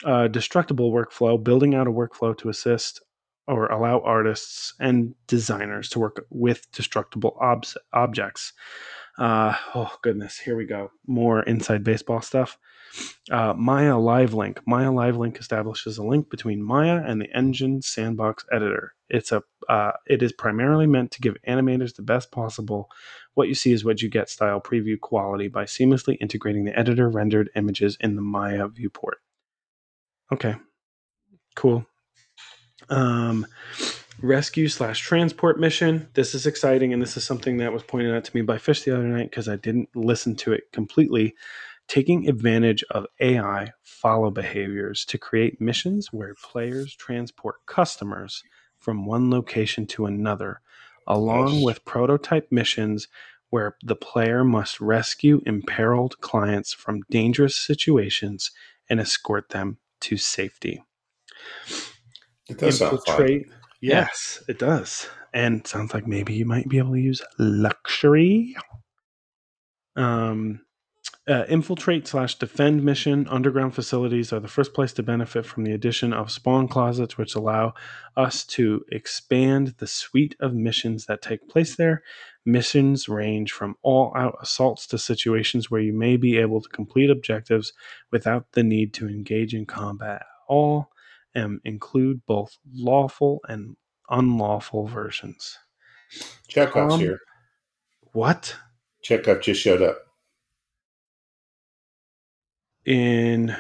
[SPEAKER 1] Uh, destructible workflow, building out a workflow to assist or allow artists and designers to work with destructible obs- objects. Uh, oh, goodness. Here we go. More inside baseball stuff. Uh, Maya Live Link. Maya Live Link establishes a link between Maya and the engine sandbox editor. It's a uh, it is primarily meant to give animators the best possible what you see is what you get style preview quality by seamlessly integrating the editor rendered images in the Maya viewport. Okay, cool. Um, rescue slash transport mission. This is exciting, and this is something that was pointed out to me by Fish the other night because I didn't listen to it completely taking advantage of AI follow behaviors to create missions where players transport customers from one location to another, along
[SPEAKER 2] Nice.
[SPEAKER 1] with prototype missions where the player must rescue imperiled clients from dangerous situations and escort them to safety.
[SPEAKER 2] It does sound fun.
[SPEAKER 1] Infiltrate. Yes, it does. And sounds like maybe you might be able to use luxury. Um, uh, infiltrate slash defend mission underground facilities are the first place to benefit from the addition of spawn closets, which allow us to expand the suite of missions that take place there. Missions range from all out assaults to situations where you may be able to complete objectives without the need to engage in combat at all, and include both lawful and unlawful versions.
[SPEAKER 2] Chekhov's
[SPEAKER 1] Um,
[SPEAKER 2] here.
[SPEAKER 1] What?
[SPEAKER 2] Chekhov just showed up.
[SPEAKER 1] In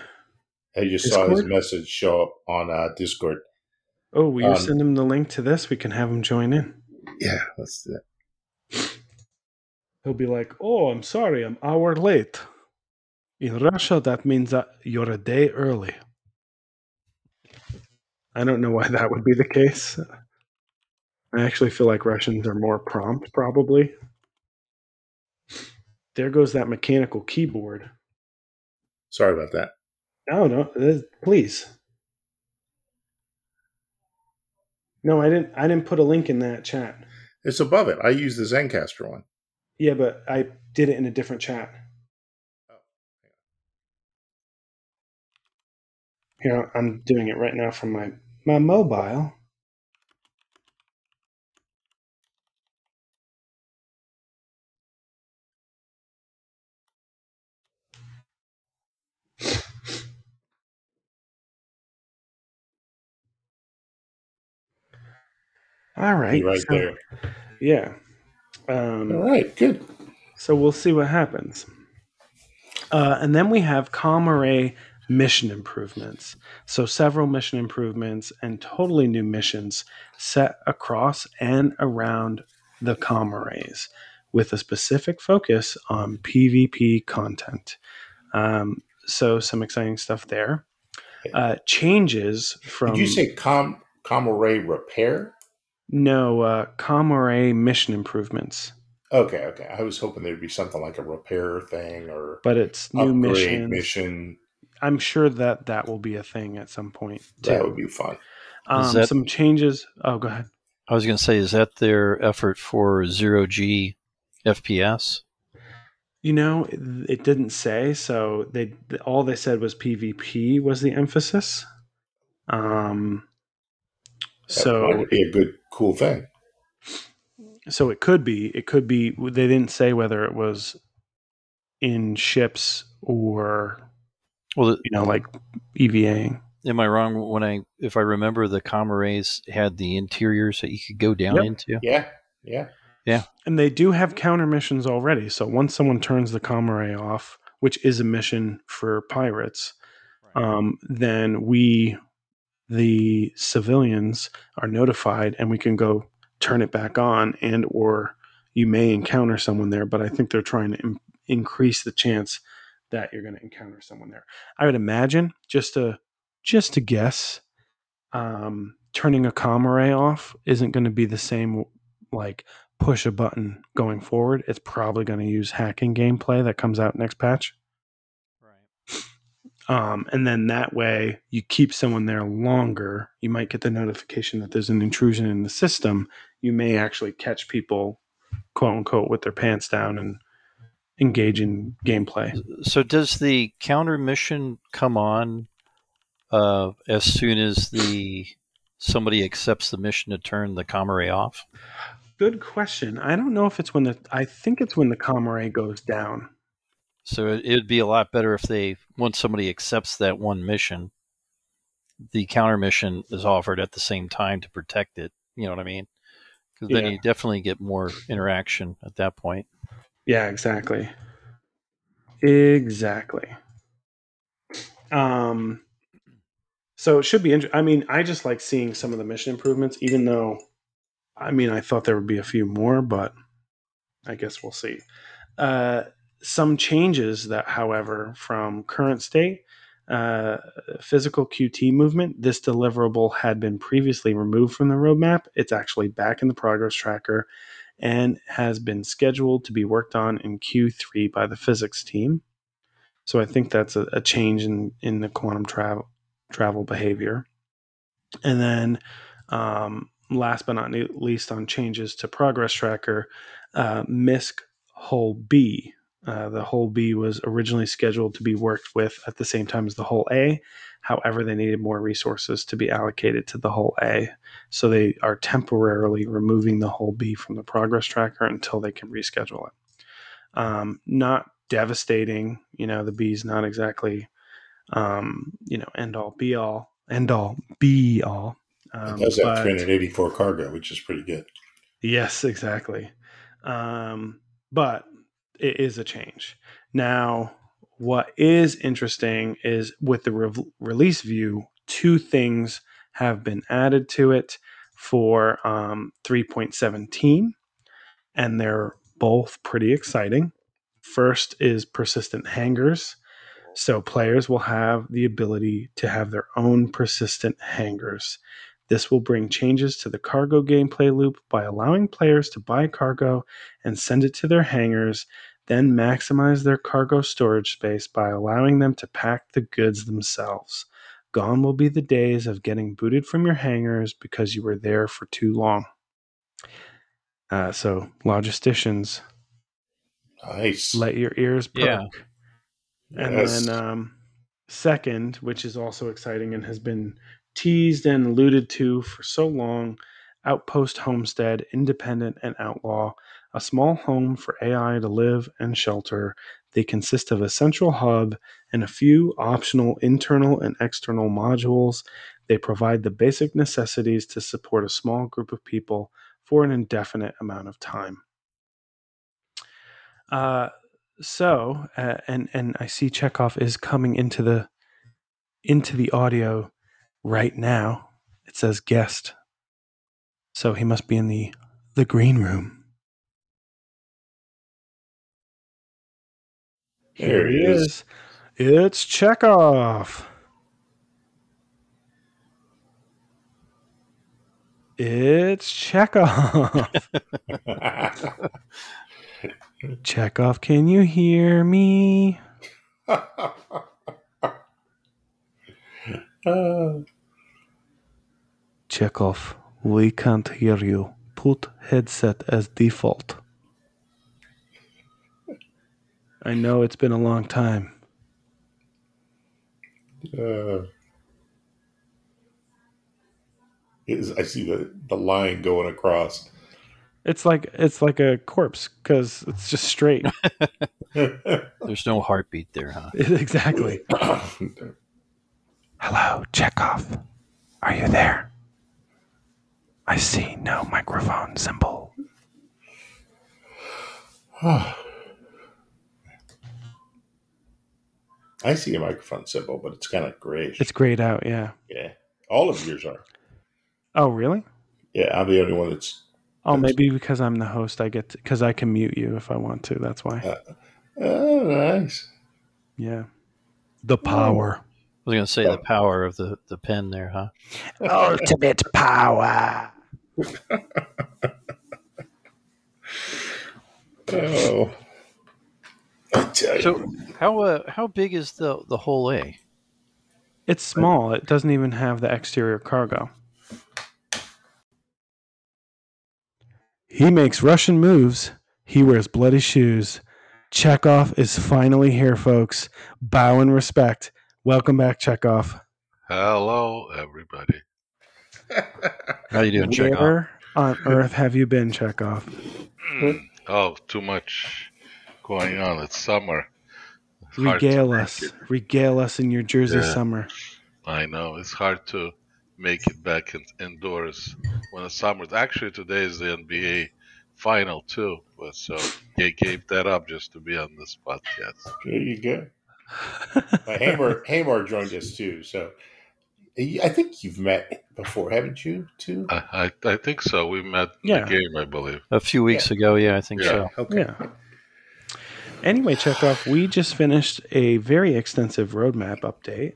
[SPEAKER 2] I just saw his message show up on uh, Discord.
[SPEAKER 1] oh, will you
[SPEAKER 2] Um,
[SPEAKER 1] send him the link to this? We can have him join in.
[SPEAKER 2] Yeah, let's do that.
[SPEAKER 1] He'll be like, "Oh, I'm sorry, I'm hour late." In Russia, that means that you're a day early. I don't know why that would be the case. I actually feel like Russians are more prompt, probably. There goes that mechanical keyboard.
[SPEAKER 2] Sorry about that.
[SPEAKER 1] No, no, please. No, I didn't. I didn't put a link in that chat.
[SPEAKER 2] It's above it. I use the Zencastr one.
[SPEAKER 1] Yeah, but I did it in a different chat. Oh, Here, I'm doing it right now from my my mobile. All right.
[SPEAKER 2] Be right
[SPEAKER 1] so-
[SPEAKER 2] there.
[SPEAKER 1] Yeah. Um,
[SPEAKER 2] All right, good.
[SPEAKER 1] So we'll see what happens. Uh, and then we have Comm Array mission improvements. So several mission improvements and totally new missions set across and around the Comm Arrays with a specific focus on PvP content. Um, so some exciting stuff there. Uh, changes from
[SPEAKER 2] Did you say com Comm Array repair?
[SPEAKER 1] No uh, Comm Array mission improvements,
[SPEAKER 2] Okay, okay. I was hoping there'd be something like a repair thing or
[SPEAKER 1] but it's new
[SPEAKER 2] upgrade mission.
[SPEAKER 1] I'm sure that that will be a thing at some point. Too.
[SPEAKER 2] That would be fun.
[SPEAKER 1] um,
[SPEAKER 3] that-
[SPEAKER 1] some changes. Oh, go ahead.
[SPEAKER 3] I was going to say, is that their effort for zero G FPS?
[SPEAKER 1] You know, it, it didn't say. So they all they said was PvP was the emphasis. Um.
[SPEAKER 2] That
[SPEAKER 1] So
[SPEAKER 2] would be a good, cool thing.
[SPEAKER 1] so it could be it could be they didn't say whether it was in ships or
[SPEAKER 3] Well,
[SPEAKER 1] you know like EVAing.
[SPEAKER 3] am I wrong when I, if I remember, the Comm Arrays had the interiors that you could go down
[SPEAKER 1] Yep.
[SPEAKER 3] into?
[SPEAKER 2] Yeah, yeah. Yeah.
[SPEAKER 1] And they do have counter missions already. So once someone turns the Comm Array off, which is a mission for pirates, um, then we, the civilians, are notified, and we can go turn it back on, and or you may encounter someone there. But I think they're trying to Im- increase the chance that you're going to encounter someone there. I would imagine just to just to guess, um, turning a Comm Array off isn't going to be the same like push a button going forward. It's probably going to use hacking gameplay that comes out next patch. Um, and then that way you keep someone there longer. You might get the notification that there's an intrusion in the system. You may actually catch people, quote unquote, with their pants down and engage in gameplay.
[SPEAKER 3] So does the counter mission come on uh, as soon as the somebody accepts the mission to turn the Comm Array off?
[SPEAKER 1] Good question. I don't know if it's when the, I think it's when the Comm Array goes down.
[SPEAKER 3] So it would be a lot better if they once somebody accepts that one mission, the counter mission is offered at the same time to protect it. You know what I mean? Because then
[SPEAKER 1] Yeah.
[SPEAKER 3] you definitely get more interaction at that point.
[SPEAKER 1] Yeah, exactly. Exactly. Um so it should be interesting. I mean, I just like seeing some of the mission improvements even though I mean, I thought there would be a few more, but I guess we'll see. Uh some changes that however from current state uh, physical QT movement. This deliverable had been previously removed from the roadmap. It's actually back in the progress tracker and has been scheduled to be worked on in Q3 by the physics team. So I think that's a, a change in, in the quantum travel travel behavior. And then, um, last but not least, on changes to progress tracker, uh, MISC Hull B. Uh, the Hull B was originally scheduled to be worked with at the same time as the Hull A. However, they needed more resources to be allocated to the Hull A. So they are temporarily removing the Hull B from the progress tracker until they can reschedule it. Um, not devastating, you know, the B is not exactly, um, you know, end all be all, end all be all. Um,
[SPEAKER 2] it does have
[SPEAKER 1] but-
[SPEAKER 2] 384 cargo, which is pretty good.
[SPEAKER 1] Yes, exactly. Um, but it is a change. Now, what is interesting is with the re- release view, two things have been added to it for um, 3.17, and they're both pretty exciting. First is persistent hangars. So players will have the ability to have their own persistent hangars. This will bring changes to the cargo gameplay loop by allowing players to buy cargo and send it to their hangars then maximize their cargo storage space by allowing them to pack the goods themselves. Gone will be the days of getting booted from your hangars because you were there for too long. Uh, so, logisticians,
[SPEAKER 2] Nice.
[SPEAKER 1] let your ears perk.
[SPEAKER 3] Yeah.
[SPEAKER 1] And
[SPEAKER 2] Yes.
[SPEAKER 1] then, um, second, which is also exciting and has been teased and alluded to for so long Outpost Homestead, Independent, and Outlaw, a small home for AI to live and shelter. They consist of a central hub and a few optional internal and external modules. They provide the basic necessities to support a small group of people for an indefinite amount of time. Uh, so, uh, and and I see Chekhov is coming into the into the audio right now. It says guest, so he must be in the the green room.
[SPEAKER 2] There he is.
[SPEAKER 1] It's Chekhov. It's Chekhov. Chekhov, can you hear me?
[SPEAKER 2] Uh,
[SPEAKER 1] Chekhov, we can't hear you. Put headset as default. I know it's been a long time.
[SPEAKER 2] uh, is- I see the, the line going across.
[SPEAKER 1] It's like it's like a corpse because it's just straight.
[SPEAKER 3] There's no heartbeat there, huh?
[SPEAKER 1] exactly. Hello, Chekhov. Are you there? I see no microphone symbol.
[SPEAKER 2] I see a microphone symbol, but it's kind of grayish.
[SPEAKER 1] It's grayed out, yeah.
[SPEAKER 2] yeah, all of yours are.
[SPEAKER 1] Oh, really?
[SPEAKER 2] Yeah, I'm the only one that's.
[SPEAKER 1] Oh, maybe because I'm the host, I get because I can mute you if I want to. That's why.
[SPEAKER 2] Uh, oh, nice.
[SPEAKER 1] Yeah. The oh. power.
[SPEAKER 3] I was going to say the oh. power of the, the pen there, huh?
[SPEAKER 1] Ultimate power.
[SPEAKER 2] Oh, I tell you.
[SPEAKER 3] So how uh, how big is the the Hull A?
[SPEAKER 1] It's small. It doesn't even have the exterior cargo. He makes Russian moves. He wears bloody shoes. Chekhov is finally here, folks. Bow in respect. Welcome back, Chekhov.
[SPEAKER 4] Hello, everybody.
[SPEAKER 3] How you doing, Chekhov?
[SPEAKER 1] Where on earth have you been, Chekhov?
[SPEAKER 4] Oh, too much going on. It's summer. It's
[SPEAKER 1] Regale us.
[SPEAKER 4] it.
[SPEAKER 1] Regale us in your Jersey
[SPEAKER 4] Yeah.
[SPEAKER 1] summer.
[SPEAKER 4] I know it's hard to make it back in, indoors when it's summer. Actually, today is the NBA final too, but so they gave that up just to be on this podcast.
[SPEAKER 2] There you go. Uh, Hamer Hamer joined us too. So I think you've met before, haven't you? Too.
[SPEAKER 4] I, I, I think so. We met in
[SPEAKER 1] Yeah.
[SPEAKER 4] the game, I believe.
[SPEAKER 3] A few weeks ago, yeah, I think
[SPEAKER 4] Yeah.
[SPEAKER 3] so.
[SPEAKER 2] Okay.
[SPEAKER 1] Anyway, Chekhov, we just finished a very extensive roadmap update,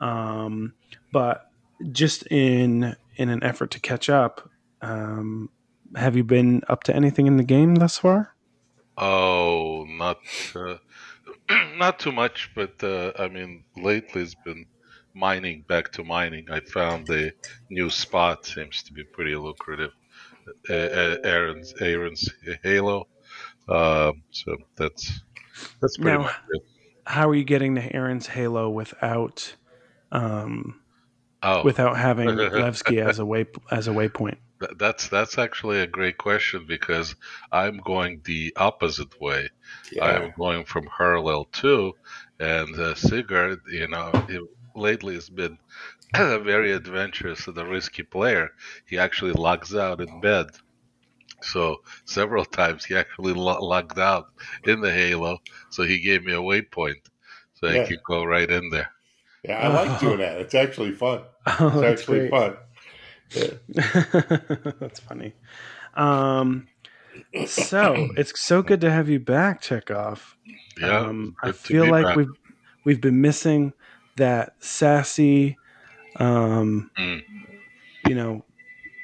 [SPEAKER 1] um, but just in in an effort to catch up, um, have you been up to anything in the game thus far?
[SPEAKER 4] Oh, not uh, not too much, but uh, I mean, lately it's been mining back to mining. I found a new spot seems to be pretty lucrative. Uh, Aaron's Aaron's Halo, um, so that's that's pretty
[SPEAKER 1] Now-
[SPEAKER 4] much it.
[SPEAKER 1] How are you getting to Aaron's Halo without um,
[SPEAKER 4] Oh,
[SPEAKER 1] without having Levski as a way as a waypoint?
[SPEAKER 4] that's that's actually a great question because I'm going the opposite way.
[SPEAKER 2] Yeah.
[SPEAKER 4] I'm going from Harlel too, and uh, Sigurd, you know, he, lately has been a very adventurous and a risky player. He actually logs out in bed. So several times he actually lo- logged out in the Halo. So he gave me a waypoint, so
[SPEAKER 2] Yeah.
[SPEAKER 4] I could go right in there.
[SPEAKER 2] Yeah, I like doing that. It's actually fun.
[SPEAKER 1] Oh,
[SPEAKER 2] It's actually
[SPEAKER 1] great.
[SPEAKER 2] fun. Yeah.
[SPEAKER 1] That's funny. Um, so it's so good to have you back, Chekhov.
[SPEAKER 4] Yeah,
[SPEAKER 1] um, I feel like
[SPEAKER 4] back.
[SPEAKER 1] we've we've been missing that sassy, um,
[SPEAKER 4] Mm.
[SPEAKER 1] you know,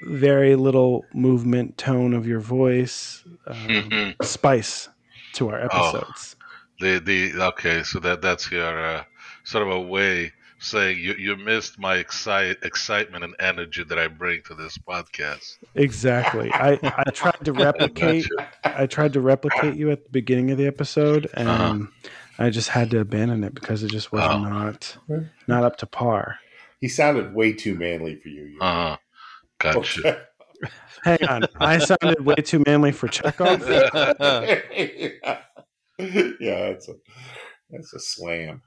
[SPEAKER 1] very little movement tone of your voice, um, spice. to our episodes.
[SPEAKER 4] The the okay, so that that's your uh, sort of a way saying you you missed my excite excitement and energy that I bring to this podcast.
[SPEAKER 1] Exactly. I, I tried to replicate I tried to replicate you at the beginning of the episode and
[SPEAKER 4] Uh-huh.
[SPEAKER 1] I just had to abandon it because it just was
[SPEAKER 4] Oh.
[SPEAKER 1] not not up to par.
[SPEAKER 2] He sounded way too manly for you.
[SPEAKER 4] Uh huh. Gotcha.
[SPEAKER 2] Okay.
[SPEAKER 1] Hang on. I sounded way too manly for Chekhov.
[SPEAKER 2] yeah, that's a that's a slam.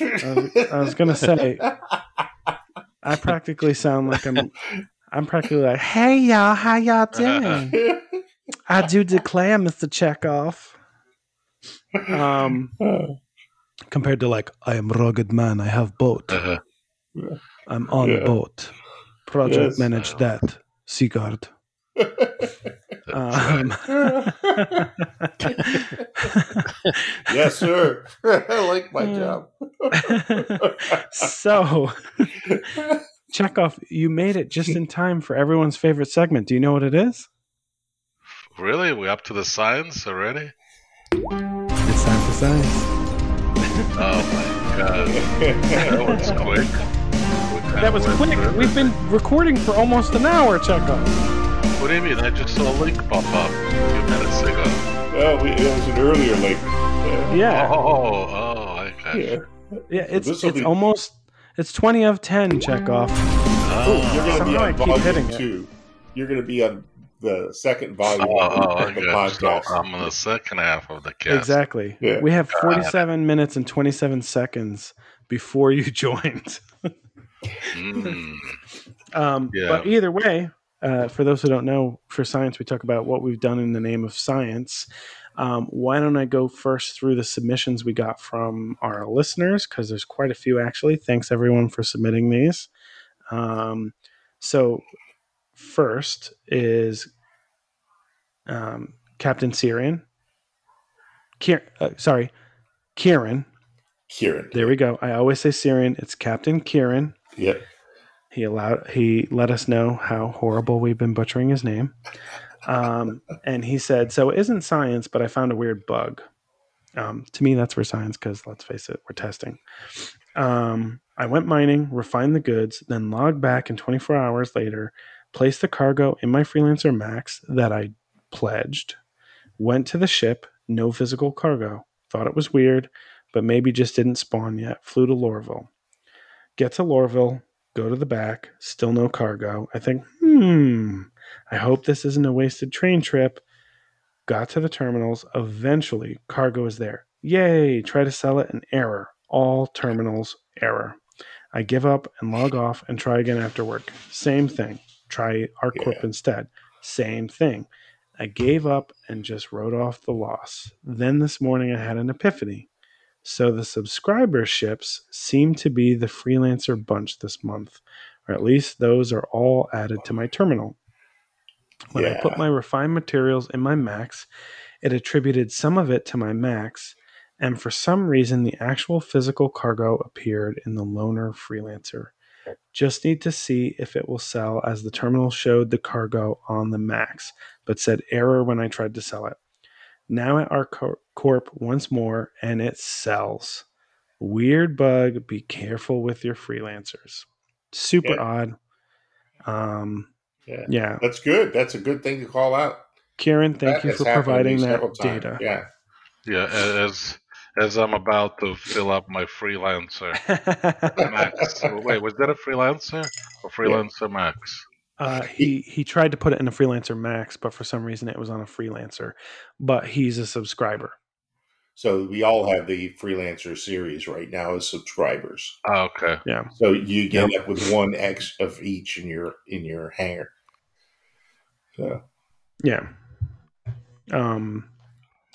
[SPEAKER 1] was- I was gonna say- I practically sound like I'm I'm practically like, hey y'all, how y'all doing? I do declare, Mr. Chekhov. Um compared to like, I am rugged man, I have boat.
[SPEAKER 4] Uh-huh.
[SPEAKER 1] I'm on
[SPEAKER 2] Yeah.
[SPEAKER 1] boat. Project
[SPEAKER 2] Yes.
[SPEAKER 1] manage that. Seaguard. Um,
[SPEAKER 2] yes, sir. I like my job.
[SPEAKER 1] so, Chekhov, you made it just in time for everyone's favorite segment. Do you know what it is?
[SPEAKER 4] Really? We up to the science already?
[SPEAKER 1] It's time for science.
[SPEAKER 4] Oh my god. That was quick. We kinda
[SPEAKER 1] That was quick.
[SPEAKER 4] through
[SPEAKER 1] We've been recording for almost an hour, Chekhov.
[SPEAKER 4] everything. What do you mean? I just saw a link pop up a few minutes ago.
[SPEAKER 2] Oh, we, it was an earlier link. Uh,
[SPEAKER 1] Yeah,
[SPEAKER 4] Oh, oh, I got
[SPEAKER 2] yeah.
[SPEAKER 4] you.
[SPEAKER 1] yeah. It's
[SPEAKER 2] this'll
[SPEAKER 1] it's
[SPEAKER 2] be-
[SPEAKER 1] almost it's twenty of ten, Chekhov.
[SPEAKER 2] Oh, you're going to be on volume
[SPEAKER 1] hitting it.
[SPEAKER 2] two. You're going to be on the second volume
[SPEAKER 4] Oh, oh, I
[SPEAKER 2] of the
[SPEAKER 4] got you. So
[SPEAKER 2] podcast.
[SPEAKER 4] I'm in the second half of the cast.
[SPEAKER 1] Exactly.
[SPEAKER 2] Yeah.
[SPEAKER 1] We have forty-seven minutes and twenty-seven seconds before you joined.
[SPEAKER 4] Mm.
[SPEAKER 1] Um,
[SPEAKER 4] Yeah.
[SPEAKER 1] But either way, uh, for those who don't know, for science, we talk about what we've done in the name of science. Um, why don't I go first through the submissions we got from our listeners? Because there's quite a few actually. Thanks everyone for submitting these. Um, so, first is um, Captain Syrian. Kier- uh, sorry, Kieran.
[SPEAKER 2] Kieran.
[SPEAKER 1] There we go. I always say Syrian. It's Captain Kieran.
[SPEAKER 2] Yep.
[SPEAKER 1] He allowed he let us know how horrible we've been butchering his name. Um, and he said, "So it isn't science, but I found a weird bug." Um, to me, that's for science because let's face it, we're testing. Um, I went mining, refined the goods, then logged back, and 24 hours later, placed the cargo in my freelancer max that I pledged. Went to the ship, no physical cargo. Thought it was weird, but maybe just didn't spawn yet. Flew to Lorville. Get to Lorville, go to the back, still no cargo. I think, hmm, I hope this isn't a wasted train trip. Got to the terminals. Eventually, cargo is there. Yay! Try to sell it, an error. All terminals, error. I give up and log off and try again after work. Same thing. Try ArcCorp
[SPEAKER 2] Yeah.
[SPEAKER 1] instead. Same thing. I gave up and just wrote off the loss. Then this morning I had an epiphany. So the subscriberships seem to be the freelancer bunch this month, or at least those are all added to my terminal. When I put my refined materials in my max, it attributed some of it to my max, and for some reason the actual physical cargo appeared in the loaner freelancer. Just need to see if it will sell as the terminal showed the cargo on the max, but said error when I tried to sell it. Now at our cor- corp once more, and it sells. Weird bug. Be careful with your freelancers. Super
[SPEAKER 2] Yeah.
[SPEAKER 1] odd. Um,
[SPEAKER 2] Yeah.
[SPEAKER 1] yeah,
[SPEAKER 2] That's good. That's a good thing to call out.
[SPEAKER 1] Kieran, thank
[SPEAKER 2] That
[SPEAKER 1] you for
[SPEAKER 2] happened to me
[SPEAKER 1] providing that
[SPEAKER 2] several times.
[SPEAKER 1] data.
[SPEAKER 2] Yeah.
[SPEAKER 4] Yeah, as as I'm about to fill up my freelancer max. Wait, was that a freelancer or freelancer max?
[SPEAKER 1] Uh, he he tried to put it in a freelancer max, but for some reason it was on a freelancer. But he's a subscriber.
[SPEAKER 2] So we all have the freelancer series right now as subscribers.
[SPEAKER 4] Oh, okay.
[SPEAKER 1] Yeah.
[SPEAKER 2] So you get up with one X of each in your in your hangar. So
[SPEAKER 1] Yeah. Um,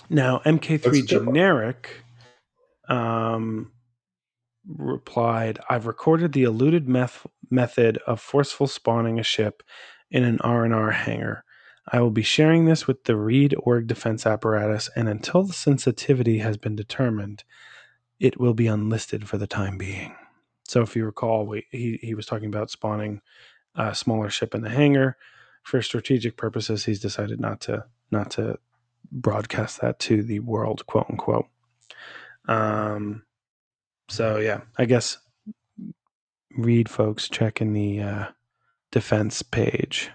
[SPEAKER 1] now MK3
[SPEAKER 2] Let's
[SPEAKER 1] generic um, replied, "I've recorded the eluded meth- method of forceful spawning a ship in an R&R hangar. I will be sharing this with the Reed Org Defense Apparatus, and until the sensitivity has been determined, it will be unlisted for the time being." So, if you recall, we, he he was talking about spawning a smaller ship in the hangar for strategic purposes. He's decided not to not to broadcast that to the world, quote unquote. Um, so yeah, I guess read folks checking the uh, defense page.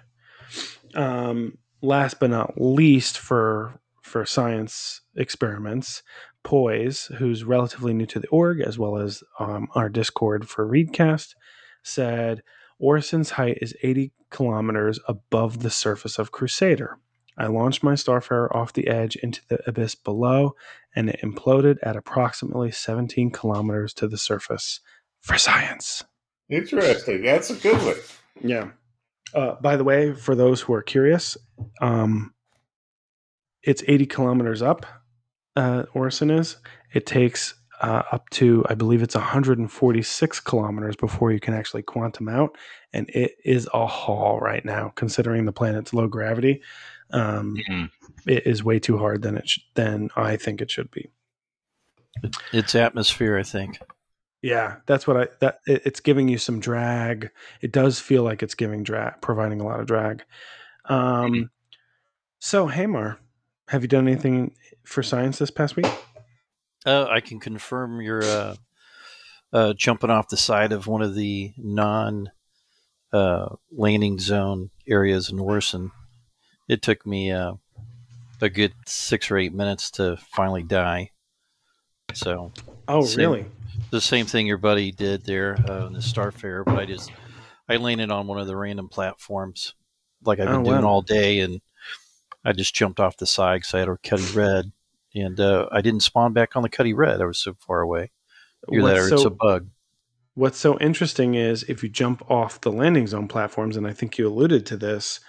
[SPEAKER 1] Um, last but not least, for for science experiments, Poise, who's relatively new to the org, as well as um, our Discord for Readcast, said Orison's height is 80 kilometers above the surface of Crusader. I launched my Starfarer off the edge into the abyss below, and it imploded at approximately 17 kilometers to the surface. For science.
[SPEAKER 2] Interesting. That's a good one.
[SPEAKER 1] Yeah. Uh, by the way, for those who are curious, um, it's 80 kilometers up. Uh, Orison is. It takes uh, up to, I believe it's 146 kilometers before you can actually quantum out, and it is a haul right now, considering the planet's low gravity. Um,
[SPEAKER 4] Mhm.
[SPEAKER 1] It is way too hard than it sh- than I think it should be.
[SPEAKER 3] Its atmosphere, I think.
[SPEAKER 1] Yeah, that's what I that it, it's giving you some drag. It does feel like it's giving drag, providing a lot of drag. Um, so Hamar, have you done anything for science this past week?
[SPEAKER 3] Uh, I can confirm you're uh, uh, jumping off the side of one of the non uh, landing zone areas in Orison. It took me uh, a good six or eight minutes to finally die. So
[SPEAKER 1] Oh, really?
[SPEAKER 3] The same thing your buddy did there uh, in the Starfarer, but I just I landed on one of the random platforms like I've been
[SPEAKER 1] Oh,
[SPEAKER 3] doing
[SPEAKER 1] wow.
[SPEAKER 3] all day, and I just jumped off the side because I had a Cutty Red, and uh, I didn't spawn back on the Cutty Red. I was so far away. Either that or
[SPEAKER 1] What's
[SPEAKER 3] it's a bug.
[SPEAKER 1] what's so interesting is if you jump off the landing zone platforms, and I think you alluded to this,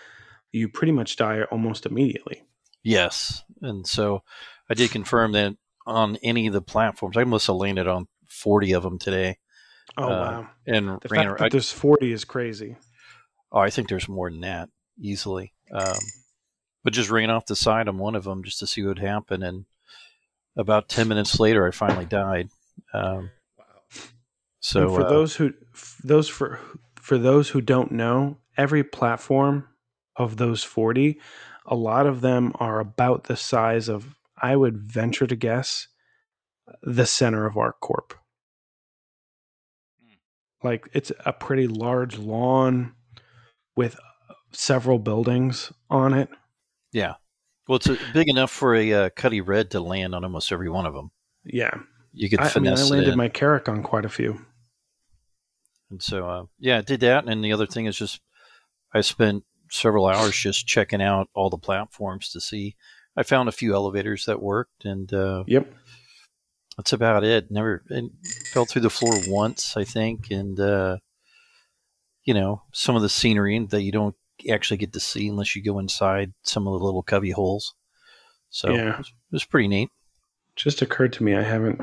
[SPEAKER 1] you pretty much die almost immediately.
[SPEAKER 3] Yes, and so I did confirm that on any of the platforms, I must have landed on forty of them today,
[SPEAKER 1] Oh
[SPEAKER 3] Uh,
[SPEAKER 1] wow!
[SPEAKER 3] and
[SPEAKER 1] The
[SPEAKER 3] ran.
[SPEAKER 1] fact
[SPEAKER 3] ar-
[SPEAKER 1] that there's 40 is crazy.
[SPEAKER 3] oh, I think there's more than that easily. Um, but just ran off the side on one of them just to see what would happen, and about ten minutes later, I finally died. Um, so
[SPEAKER 1] And for
[SPEAKER 3] uh,
[SPEAKER 1] those who those for for those who don't know, every platform of those 40, a lot of them are about the size of I would venture to guess the center of ArcCorp. Like it's a pretty large lawn with several buildings on it.
[SPEAKER 3] yeah, well, it's big enough for a uh, Cutty Red to land on almost every one of them.
[SPEAKER 1] Yeah.
[SPEAKER 3] You could
[SPEAKER 1] I, I mean, I landed my Carrack on quite a few.
[SPEAKER 3] And so, uh, yeah, I did that. And the other thing is just I spent several hours just checking out all the platforms to see. I found a few elevators that worked, and uh,
[SPEAKER 1] Yep.
[SPEAKER 3] That's about it. Never it fell through the floor once, I think, and uh, you know some of the scenery that you don't actually get to see unless you go inside some of the little cubby holes. So
[SPEAKER 1] Yeah.
[SPEAKER 3] it, was, it was pretty neat.
[SPEAKER 1] just occurred to me I haven't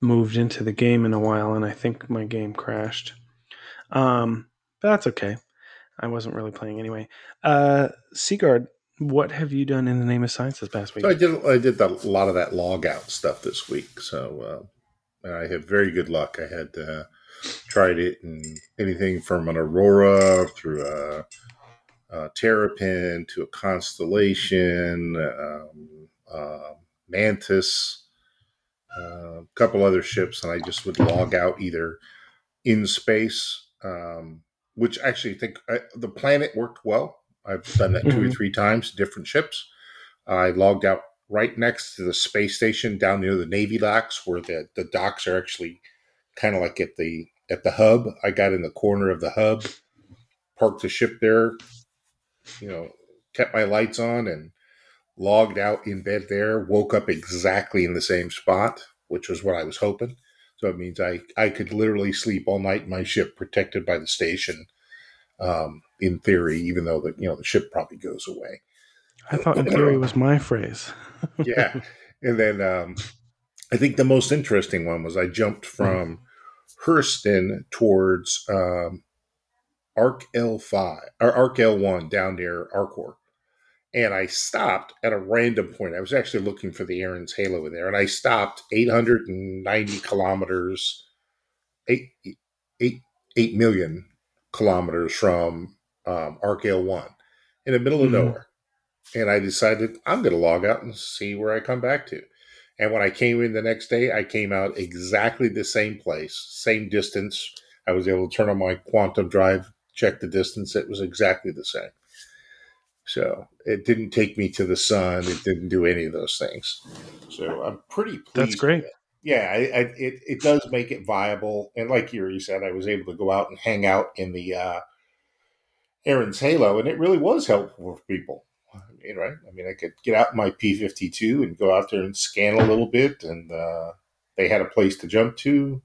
[SPEAKER 1] moved into the game in a while, and I think my game crashed. Um, but that's okay. I wasn't really playing anyway. Uh, Seagard, what have you done in the name of science this past week?
[SPEAKER 2] So I did I did that, a lot of that log out stuff this week. So uh, I had very good luck. I had uh, tried it in anything from an aurora through a, a terrapin to a constellation, um, uh, mantis, uh, a couple other ships, and I just would log out either in space, um, which actually I think I, the planet worked well. I've done that 2 or
[SPEAKER 1] Mhm.
[SPEAKER 2] three times, different ships. I logged out right next to the space station down near the Navy docks, where the, the docks are actually kind of like at the at the hub. I got in the corner of the hub, parked the ship there, you know, kept my lights on, and logged out in bed there. Woke up exactly in the same spot, which was what I was hoping. So it means I I could literally sleep all night in my ship, protected by the station. Um, in theory, even though the you know the ship probably goes away.
[SPEAKER 1] I thought in theory was my phrase.
[SPEAKER 2] yeah. And then um, I think the most interesting one was I jumped from Hurston towards um, Arc L5 or Arc L1 down near ArcCorp. And I stopped at a random point. I was actually looking for the Aaron's Halo in there, and I stopped 890 kilometers, eight, eight, eight million kilometers from um, Arc L1 in the middle of
[SPEAKER 1] Mhm.
[SPEAKER 2] nowhere. and I decided I'm going to log out and see where I come back to. And when I came in the next day, I came out exactly the same place, same distance. I was able to turn on my quantum drive, check the distance. It was exactly the same. So it didn't take me to the sun. It didn't do any of those things. So I'm pretty pleased.
[SPEAKER 1] That's great.
[SPEAKER 2] Yeah, I, I, it it does make it viable. And like Yuri said, I was able to go out and hang out in the uh, Aaron's Halo, and it really was helpful for people. I mean, right? I mean, I could get out my P52 and go out there and scan a little bit, and uh, they had a place to jump to.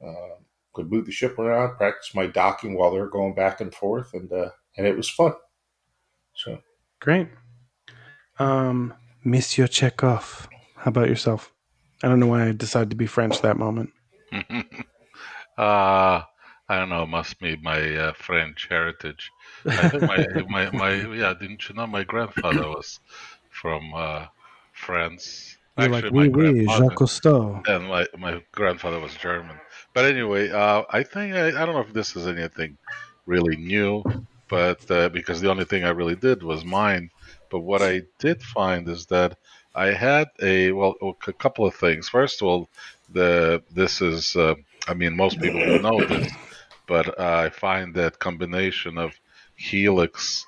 [SPEAKER 2] Uh, could move the ship around, practice my docking while they're going back and forth, and uh, and it was fun. So
[SPEAKER 1] Great. Um, Monsieur Chekhov, how about yourself? I don't know why I decided to be French that moment.
[SPEAKER 4] uh, I don't know. Must be my uh, French heritage. I think my, my, my, yeah, didn't you know my grandfather was from uh, France?
[SPEAKER 1] You're like, oui, oui, Jacques Cousteau.
[SPEAKER 4] And my, my grandfather was German. But anyway, uh, I think, I, I don't know if this is anything really new, but uh, because the only thing I really did was mine. But what I did find is that I had a, well, a couple of things. First of all, the this is, uh, I mean, most people know this, but I find that combination of Helix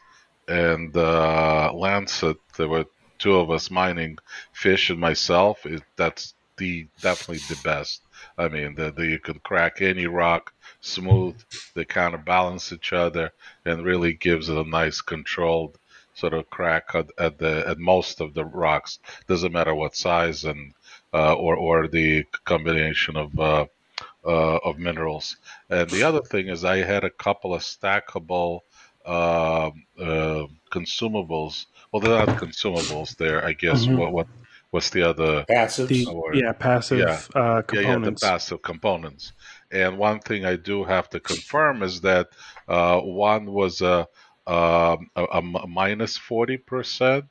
[SPEAKER 4] and uh, Lancet, there were two of us mining fish and myself. It, that's the definitely the best. I mean, the, the, you can crack any rock smooth. They counterbalance each other and really gives it a nice controlled sort of crack at, at the at most of the rocks. Doesn't matter what size and uh, or or the combination of uh, uh, of minerals. And the other thing is, I had a couple of stackable um, uh, consumables. Well, they're not consumables. They're, I guess,
[SPEAKER 1] Mhm.
[SPEAKER 4] what what what's the other
[SPEAKER 2] passive.
[SPEAKER 1] Yeah, passive
[SPEAKER 4] Yeah.
[SPEAKER 1] Uh,
[SPEAKER 4] yeah, yeah, the
[SPEAKER 1] components.
[SPEAKER 4] passive components. And one thing I do have to confirm is that uh, one was a, a, a m- minus forty percent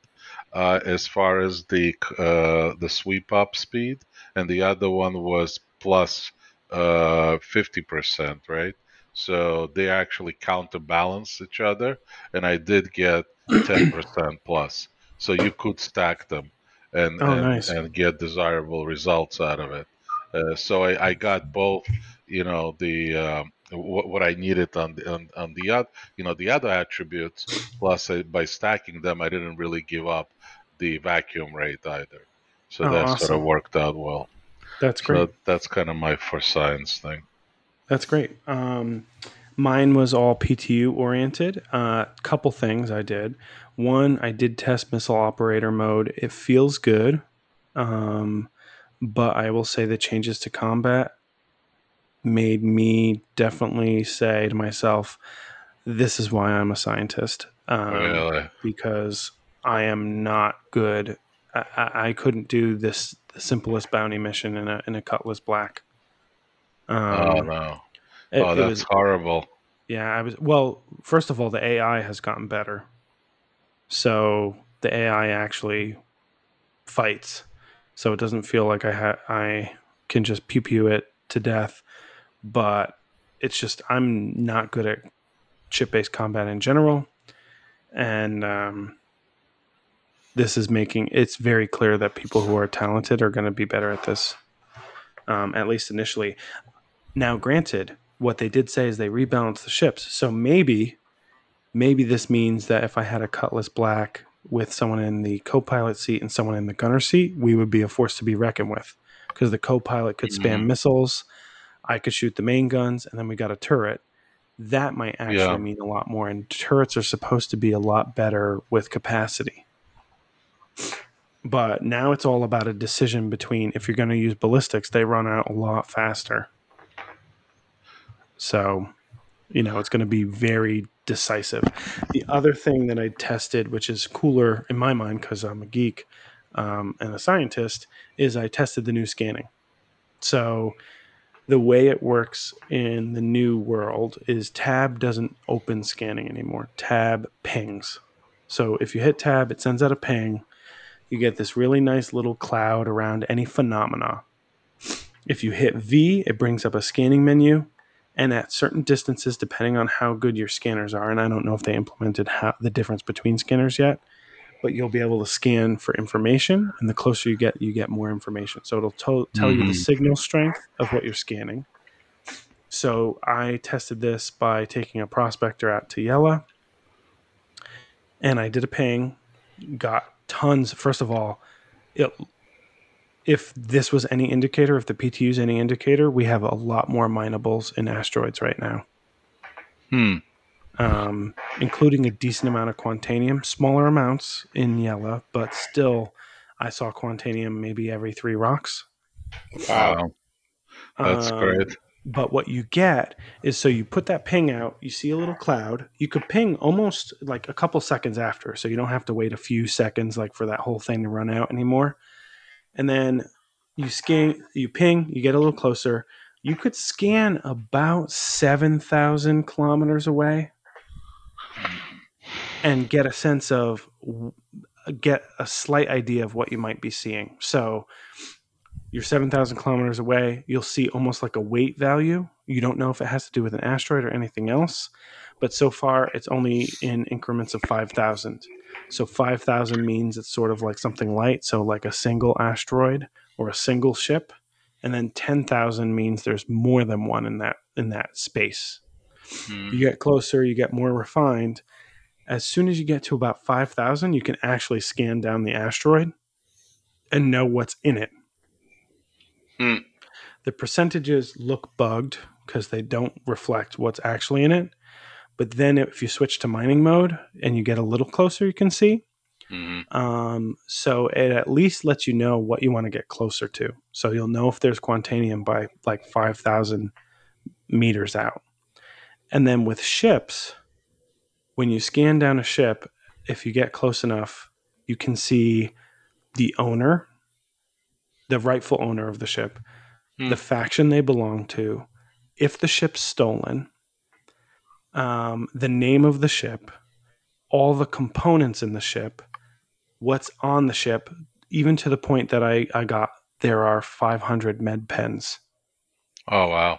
[SPEAKER 4] uh, as far as the uh, the sweep up speed, and the other one was plus uh, fifty percent, right? So they actually counterbalance each other, and I did get ten percent plus. So you could stack them and
[SPEAKER 1] Oh,
[SPEAKER 4] and,
[SPEAKER 1] nice.
[SPEAKER 4] and get desirable results out of it. Uh, so I, I got both, you know, the um, what, what I needed on the on, on the other, you know, the other attributes. Plus, I, by stacking them, I didn't really give up the vacuum rate either. So
[SPEAKER 1] Oh,
[SPEAKER 4] that sort of worked out well.
[SPEAKER 1] That's great.
[SPEAKER 4] So that's kind of my for science thing.
[SPEAKER 1] That's great. Um, mine was all PTU oriented. A uh, couple things I did. One, I did test missile operator mode. It feels good, um, but I will say the changes to combat made me definitely say to myself, "This is why I'm a scientist." Um,
[SPEAKER 4] really?
[SPEAKER 1] because I am not good. I, I, couldn't do this simplest bounty mission in a in a Cutlass Black. Um,
[SPEAKER 4] oh no!
[SPEAKER 1] it-
[SPEAKER 4] oh, that's
[SPEAKER 1] was-
[SPEAKER 4] horrible.
[SPEAKER 1] yeah, I was. Well, first of all, the AI has gotten better. So the AI actually fights. So it doesn't feel like I ha- I can just pew pew it to death. But it's just I'm not good at chip based combat in general, and um, this is making it's very clear that people who are talented are going to be better at this. Um, at least initially. Now, granted, what they did say is they rebalanced the ships. So maybe, maybe this means that if I had a Cutlass Black with someone in the co-pilot seat and someone in the gunner seat, we would be a force to be reckoned with. Because the co-pilot could spam
[SPEAKER 4] Mhm.
[SPEAKER 1] missiles, I could shoot the main guns, and then we got a turret. That might actually
[SPEAKER 4] Yeah.
[SPEAKER 1] mean a lot more. And turrets are supposed to be a lot better with capacity. But now it's all about a decision between if you're going to use ballistics, they run out a lot faster. So, you know, it's going to be very decisive. The other thing that I tested, which is cooler in my mind because I'm a geek um, and a scientist, is I tested the new scanning. So, the way it works in the new world is tab doesn't open scanning anymore. Tab pings. So, if you hit tab, it sends out a ping. You get this really nice little cloud around any phenomena. If you hit V, it brings up a scanning menu and at certain distances depending on how good your scanners are and i don't know if they implemented how, the difference between scanners yet but you'll be able to scan for information, and the closer you get, you get more information. So it'll to- tell you the
[SPEAKER 4] Mhm.
[SPEAKER 1] signal strength of what you're scanning. So I tested this by taking a prospector out to Yela, and I did a ping, got tons. First of all, it, if this was any indicator, if the PTU is any indicator, we have a lot more minables in asteroids right now
[SPEAKER 4] Hmm.
[SPEAKER 1] Um, including a decent amount of Quantanium, smaller amounts in Yela, but still, I saw Quantanium maybe every three rocks.
[SPEAKER 2] Wow.
[SPEAKER 4] That's
[SPEAKER 1] Um,
[SPEAKER 4] great.
[SPEAKER 1] But what you get is so you put that ping out, you see a little cloud. You could ping almost like a couple seconds after, so you don't have to wait a few seconds like for that whole thing to run out anymore. And then you scan, you ping, you get a little closer. You could scan about seven thousand kilometers away and get a sense of get a slight idea of what you might be seeing. So you're 7,000 kilometers away, you'll see almost like a weight value. You don't know if it has to do with an asteroid or anything else, but so far it's only in increments of 5,000. So 5,000 means it's sort of like something light, so like a single asteroid or a single ship, and then 10,000 means there's more than one in that in that space.
[SPEAKER 4] Hmm.
[SPEAKER 1] You get closer, you get more refined. As soon as you get to about 5,000, you can actually scan down the asteroid and know what's in it.
[SPEAKER 4] Hmm.
[SPEAKER 1] The percentages look bugged because they don't reflect what's actually in it. But then if you switch to mining mode and you get a little closer, you can see.
[SPEAKER 4] Mhm.
[SPEAKER 1] Um, so it at least lets you know what you want to get closer to. So you'll know if there's quantanium by like 5,000 meters out. And then with ships, when you scan down a ship, if you get close enough, you can see the owner, the rightful owner of the ship,
[SPEAKER 4] Hmm.
[SPEAKER 1] the faction they belong to, if the ship's stolen, um, the name of the ship, all the components in the ship, what's on the ship, even to the point that I, I got there are 500 med pens.
[SPEAKER 4] Oh wow.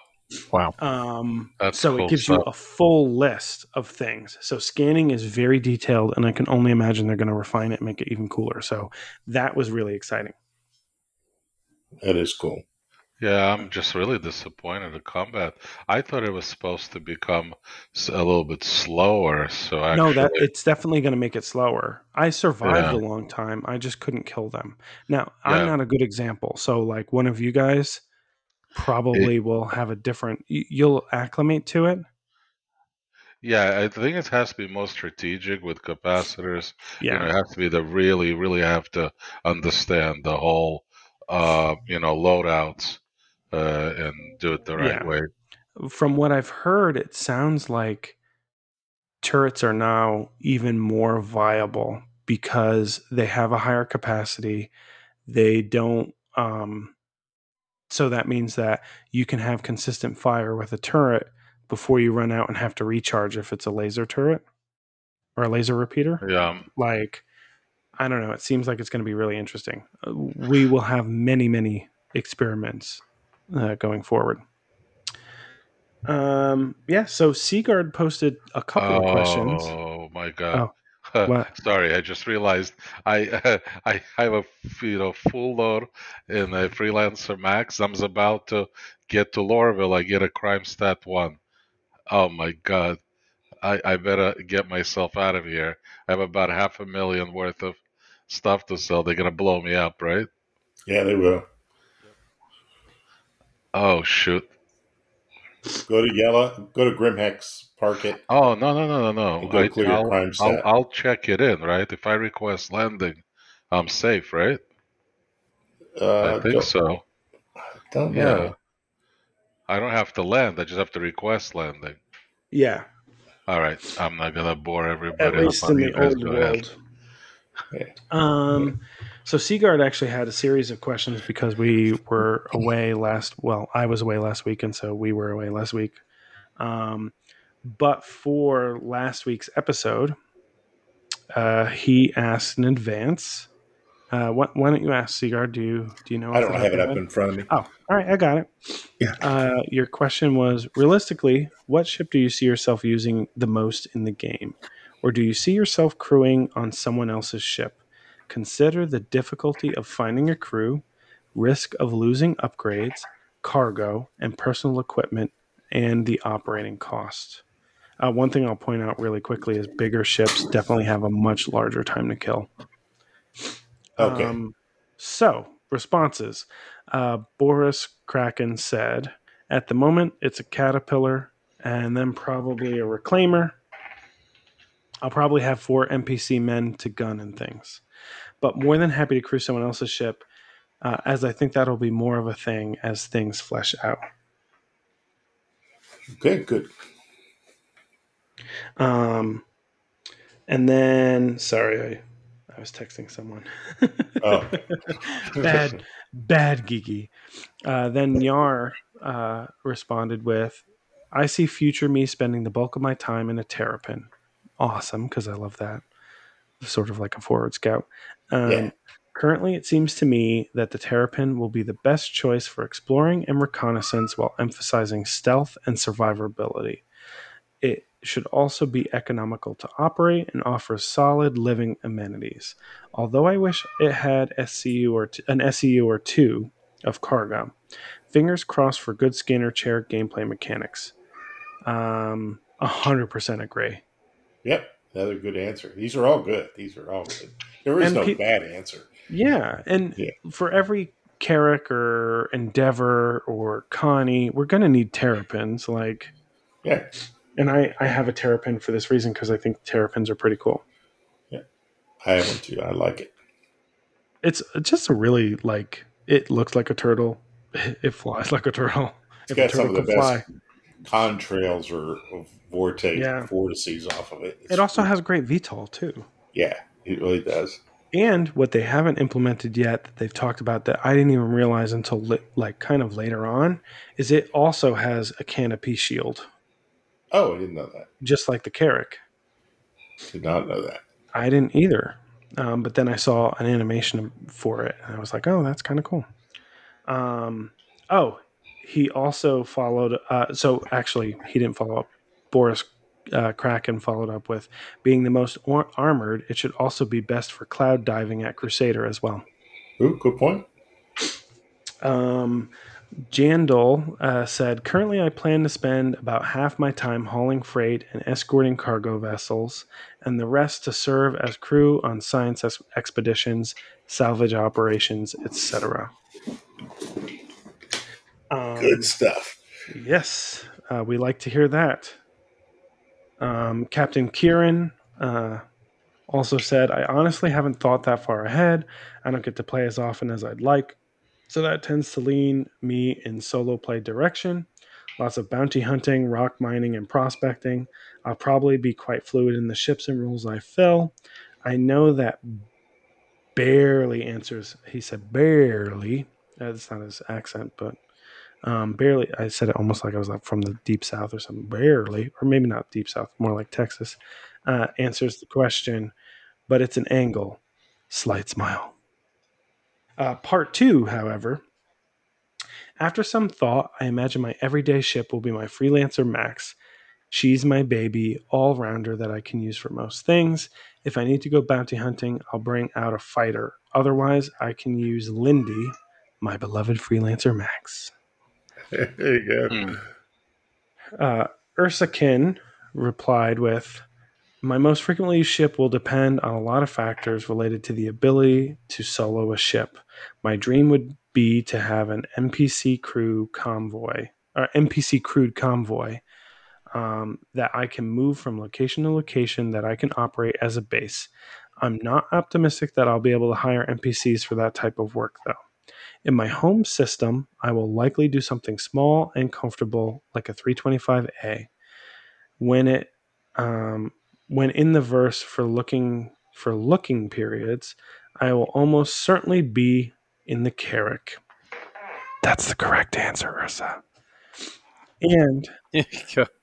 [SPEAKER 3] Wow.
[SPEAKER 1] Um,
[SPEAKER 4] That's
[SPEAKER 1] so
[SPEAKER 4] cool
[SPEAKER 1] it gives you a full list of things. So scanning is very detailed, and I can only imagine they're going to refine it and make it even cooler. So that was really exciting.
[SPEAKER 2] That is cool.
[SPEAKER 4] Yeah, I'm just really disappointed in combat. I thought it was supposed to become a little bit slower. So actually,
[SPEAKER 1] no, that it's definitely going to make it slower. I survived
[SPEAKER 4] Yeah.
[SPEAKER 1] a long time. I just couldn't kill them. Now
[SPEAKER 4] Yeah.
[SPEAKER 1] I'm not a good example. So like one of you guys probably will have a different. You'll acclimate to it.
[SPEAKER 4] yeah, I think it has to be more strategic with capacitors.
[SPEAKER 1] Yeah.
[SPEAKER 4] You know, it has to be the really, really have to understand the whole, uh, you know, loadouts uh, and do it the right
[SPEAKER 1] Yeah.
[SPEAKER 4] way.
[SPEAKER 1] From what I've heard, it sounds like turrets are now even more viable because they have a higher capacity. They don't. Um, so that means that you can have consistent fire with a turret before you run out and have to recharge if it's a laser turret or a laser repeater.
[SPEAKER 4] Yeah,
[SPEAKER 1] Like, I don't know. It seems like it's going to be really interesting. We will have many, many experiments uh, going forward. Um, yeah. So Seaguard posted a couple of questions.
[SPEAKER 4] Oh my god.
[SPEAKER 1] what?
[SPEAKER 4] Sorry, I just realized I I have a you know full load in a freelancer max. I'm about to get to Lorville. I get a crime stat one. Oh my god. I, I better get myself out of here. I have about half a million worth of stuff to sell. They're gonna blow me up, right?
[SPEAKER 2] Yeah, they will.
[SPEAKER 4] Oh shoot.
[SPEAKER 2] Go to Yela, go to Grimhex, park it.
[SPEAKER 4] Oh no no no no no.
[SPEAKER 2] Go
[SPEAKER 4] I,
[SPEAKER 2] clear
[SPEAKER 4] I'll,
[SPEAKER 2] crime
[SPEAKER 4] I'll,
[SPEAKER 2] stat.
[SPEAKER 4] I'll check it in, right? If I request landing, I'm safe, right?
[SPEAKER 2] Uh,
[SPEAKER 4] I think
[SPEAKER 2] don't,
[SPEAKER 4] so.
[SPEAKER 2] don't
[SPEAKER 4] Yeah.
[SPEAKER 2] know.
[SPEAKER 4] I don't have to land. I just have to request landing.
[SPEAKER 1] Yeah.
[SPEAKER 4] All right. I'm not gonna bore everybody.
[SPEAKER 1] At
[SPEAKER 4] everybody.
[SPEAKER 1] least in the old world.
[SPEAKER 2] Yeah.
[SPEAKER 1] Um, so Seagard actually had a series of questions because we were away last. Well, I was away last week, and so we were away last week. Um, but for last week's episode, uh, he asked in advance. Uh, why, why don't you ask Seagard? Do you do you know?
[SPEAKER 2] I don't have it up in front of me.
[SPEAKER 1] Oh, all right, I got it.
[SPEAKER 2] Yeah.
[SPEAKER 1] Uh, your question was realistically, what ship do you see yourself using the most in the game? or do you see yourself crewing on someone else's ship? Consider the difficulty of finding a crew, risk of losing upgrades, cargo, and personal equipment, and the operating cost. Uh, one thing I'll point out really quickly is bigger ships definitely have a much larger time to kill.
[SPEAKER 2] Okay.
[SPEAKER 1] Um, so, responses. Uh, Boris Kraken said, at the moment, it's a caterpillar and then probably a reclaimer. I'll probably have four NPC men to gun and things, but more than happy to crew someone else's ship, uh, as I think that'll be more of a thing as things flesh out.
[SPEAKER 2] okay, good.
[SPEAKER 1] Um, and then, sorry, I, I was texting someone.
[SPEAKER 2] Oh.
[SPEAKER 1] bad, bad geeky. Uh, then Yar uh, responded with, "I see future me spending the bulk of my time in a terrapin. Awesome, because I love that. Sort of like a forward scout. Um,
[SPEAKER 2] Yeah.
[SPEAKER 1] Currently, it seems to me that the terrapin will be the best choice for exploring and reconnaissance while emphasizing stealth and survivability. It should also be economical to operate and offers solid living amenities. Although I wish it had SCU or t- an SCU or two of cargo. Fingers crossed for good scanner chair gameplay mechanics. Um, 100% agree.
[SPEAKER 2] Yep, another good answer. These are all good. These are all good. There is
[SPEAKER 1] And
[SPEAKER 2] no
[SPEAKER 1] pe-
[SPEAKER 2] bad answer.
[SPEAKER 1] Yeah, and
[SPEAKER 2] Yeah.
[SPEAKER 1] for every Carrack or Endeavor or Connie, we're gonna need terrapins. Like,
[SPEAKER 2] Yeah,
[SPEAKER 1] and I I have a terrapin for this reason because I think terrapins are pretty cool.
[SPEAKER 2] Yeah, I have one too. I like it.
[SPEAKER 1] It's just a really like it looks like a turtle. It flies like a turtle.
[SPEAKER 2] It's got some of the best contrails or vortex
[SPEAKER 1] Yeah.
[SPEAKER 2] vortices off of it. It's
[SPEAKER 1] It also
[SPEAKER 2] cool.
[SPEAKER 1] has great VTOL too.
[SPEAKER 2] yeah, it really does.
[SPEAKER 1] And what they haven't implemented yet that they've talked about that I didn't even realize until li- like kind of later on is it also has a canopy shield,
[SPEAKER 2] Oh, I didn't know that.
[SPEAKER 1] just like the Carrack.
[SPEAKER 2] Did not know that.
[SPEAKER 1] I didn't either. Um, but then I saw an animation for it, and I was like, "Oh, that's kind of cool." Um, oh, he also followed. Uh, so actually, he didn't follow up. Boris uh, Kraken followed up with being the most or- armored. It should also be best for cloud diving at Crusader as well.
[SPEAKER 2] Ooh, good point.
[SPEAKER 1] Um, Jandal uh, said, Currently, I plan to spend about half my time hauling freight and escorting cargo vessels, and the rest to serve as crew on science ex- expeditions, salvage operations, etc. Um,
[SPEAKER 2] Good stuff.
[SPEAKER 1] Yes, uh, we like to hear that. Um, Captain Kieran uh, also said, I honestly haven't thought that far ahead. I don't get to play as often as I'd like. So that tends to lean me in solo play direction. Lots of bounty hunting, rock mining, and prospecting. I'll probably be quite fluid in the ships and rules I fill. I know that barely answers, he said barely. That's not his accent, but um, barely. I said it almost like I was like from the deep south or something. Barely, or maybe not deep south, more like Texas. Uh, answers the question, but it's an angle. Slight smile. Uh, part two, however. After some thought, I imagine my everyday ship will be my freelancer Max. She's my baby, all rounder that I can use for most things. If I need to go bounty hunting, I'll bring out a fighter. Otherwise, I can use Lindy, my beloved freelancer Max.
[SPEAKER 2] there you go.
[SPEAKER 4] Hmm.
[SPEAKER 1] Uh, Ursakin replied with, My most frequently used ship will depend on a lot of factors related to the ability to solo a ship. My dream would be to have an NPC crew convoy, or NPC crewed convoy, um, that I can move from location to location that I can operate as a base. I'm not optimistic that I'll be able to hire NPCs for that type of work, though. In my home system, I will likely do something small and comfortable like a 325A. When it um, when in the verse for looking for looking periods, I will almost certainly be in the Carrack. That's the correct answer, Ursa. And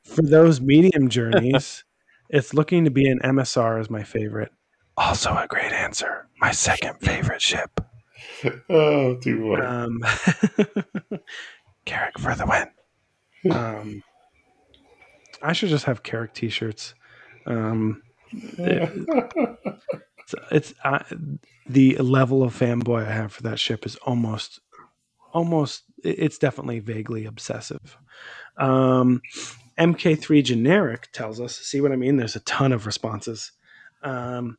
[SPEAKER 1] for those medium journeys, it's looking to be an MSR as my favorite. Also a great answer. My second favorite ship.
[SPEAKER 2] Oh, too much.
[SPEAKER 1] Um, Carrack for the win. Um, I should just have Carrack t-shirts. Um, it's, it's uh, the level of fanboy I have for that ship is almost, almost. It's definitely vaguely obsessive. Um, MK3 generic tells us. See what I mean? There's a ton of responses. Um,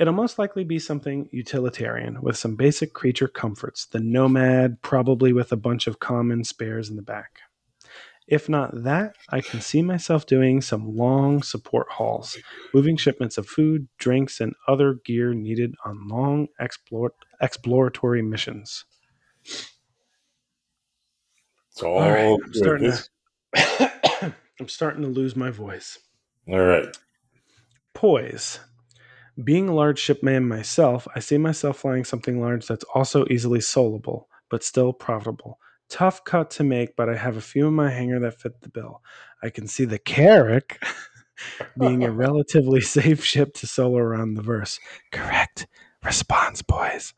[SPEAKER 1] It'll most likely be something utilitarian with some basic creature comforts, the Nomad, probably with a bunch of common spares in the back. If not that, I can see myself doing some long support hauls, moving shipments of food, drinks, and other gear needed on long explore- exploratory missions.
[SPEAKER 2] It's all,
[SPEAKER 1] All right, I'm
[SPEAKER 2] good.
[SPEAKER 1] starting to, I'm starting to lose my voice.
[SPEAKER 2] all right.
[SPEAKER 1] Poise. Being a large shipman myself, I see myself flying something large that's also easily soloable, but still profitable. Tough cut to make, but I have a few in my hangar that fit the bill. I can see the Carrack being a relatively safe ship to solo around the verse. Correct response, boys.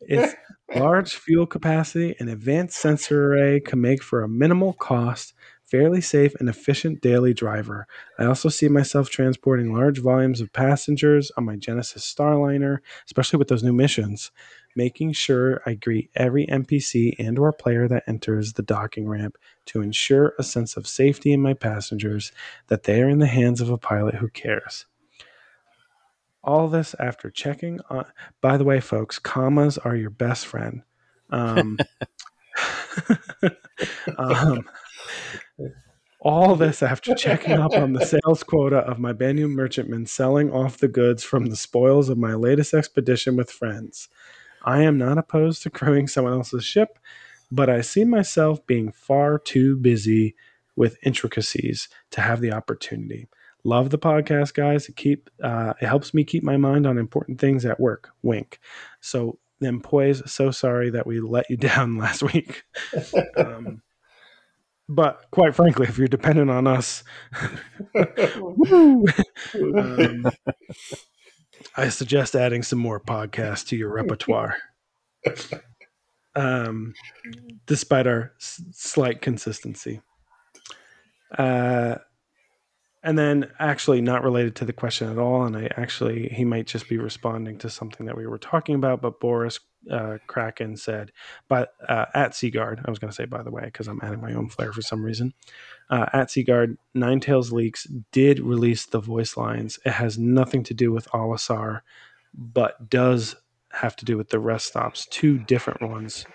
[SPEAKER 1] Its large fuel capacity and advanced sensor array can make for a minimal cost, fairly safe and efficient daily driver. I also see myself transporting large volumes of passengers on my Genesis Starliner, especially with those new missions, making sure I greet every NPC and or player that enters the docking ramp to ensure a sense of safety in my passengers that they are in the hands of a pilot who cares. All this after checking on by the way, folks, commas are your best friend. Um, um, all this after checking up on the sales quota of my Banu merchantmen selling off the goods from the spoils of my latest expedition with friends. I am not opposed to crewing someone else's ship, but I see myself being far too busy with intricacies to have the opportunity. Love the podcast, guys. It keep uh, it helps me keep my mind on important things at work. Wink. So then, poise. So sorry that we let you down last week. Um, but quite frankly, if you're dependent on us, um, I suggest adding some more podcasts to your repertoire. Um, despite our s- slight consistency. Uh, and then, actually, not related to the question at all, and I actually he might just be responding to something that we were talking about. But Boris uh, Kraken said, "But uh, at Seaguard, I was going to say by the way because I'm adding my own flair for some reason. Uh, at Seaguard, Nine Tails Leaks did release the voice lines. It has nothing to do with Alasar, but does have to do with the rest stops. Two different ones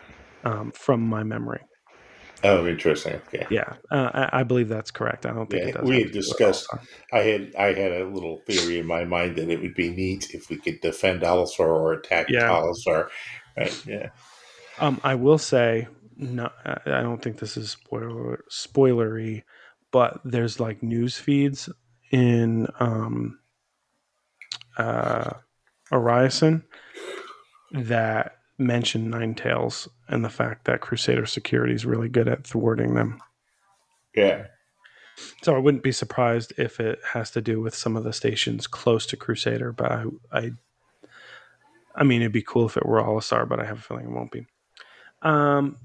[SPEAKER 1] um, from my memory.
[SPEAKER 2] Oh, interesting. Okay.
[SPEAKER 1] Yeah, uh, I, I believe that's correct. I don't think
[SPEAKER 2] Yeah,
[SPEAKER 1] it does.
[SPEAKER 2] we had
[SPEAKER 1] to do with
[SPEAKER 2] discussed- I had I had a little theory in my mind that it would be neat if we could defend Alisar or attack
[SPEAKER 1] Yeah.
[SPEAKER 2] Alisar. Right. Yeah.
[SPEAKER 1] Um, I will say, no, I I don't think this is spoiler spoilery, but there's like news feeds in um, uh, Orison that mention Nine Tails and the fact that Crusader Security is really good at thwarting them.
[SPEAKER 2] Yeah.
[SPEAKER 1] So I wouldn't be surprised if it has to do with some of the stations close to Crusader, but I, I, I mean, it'd be cool if it were all a star, but I have a feeling it won't be. Um,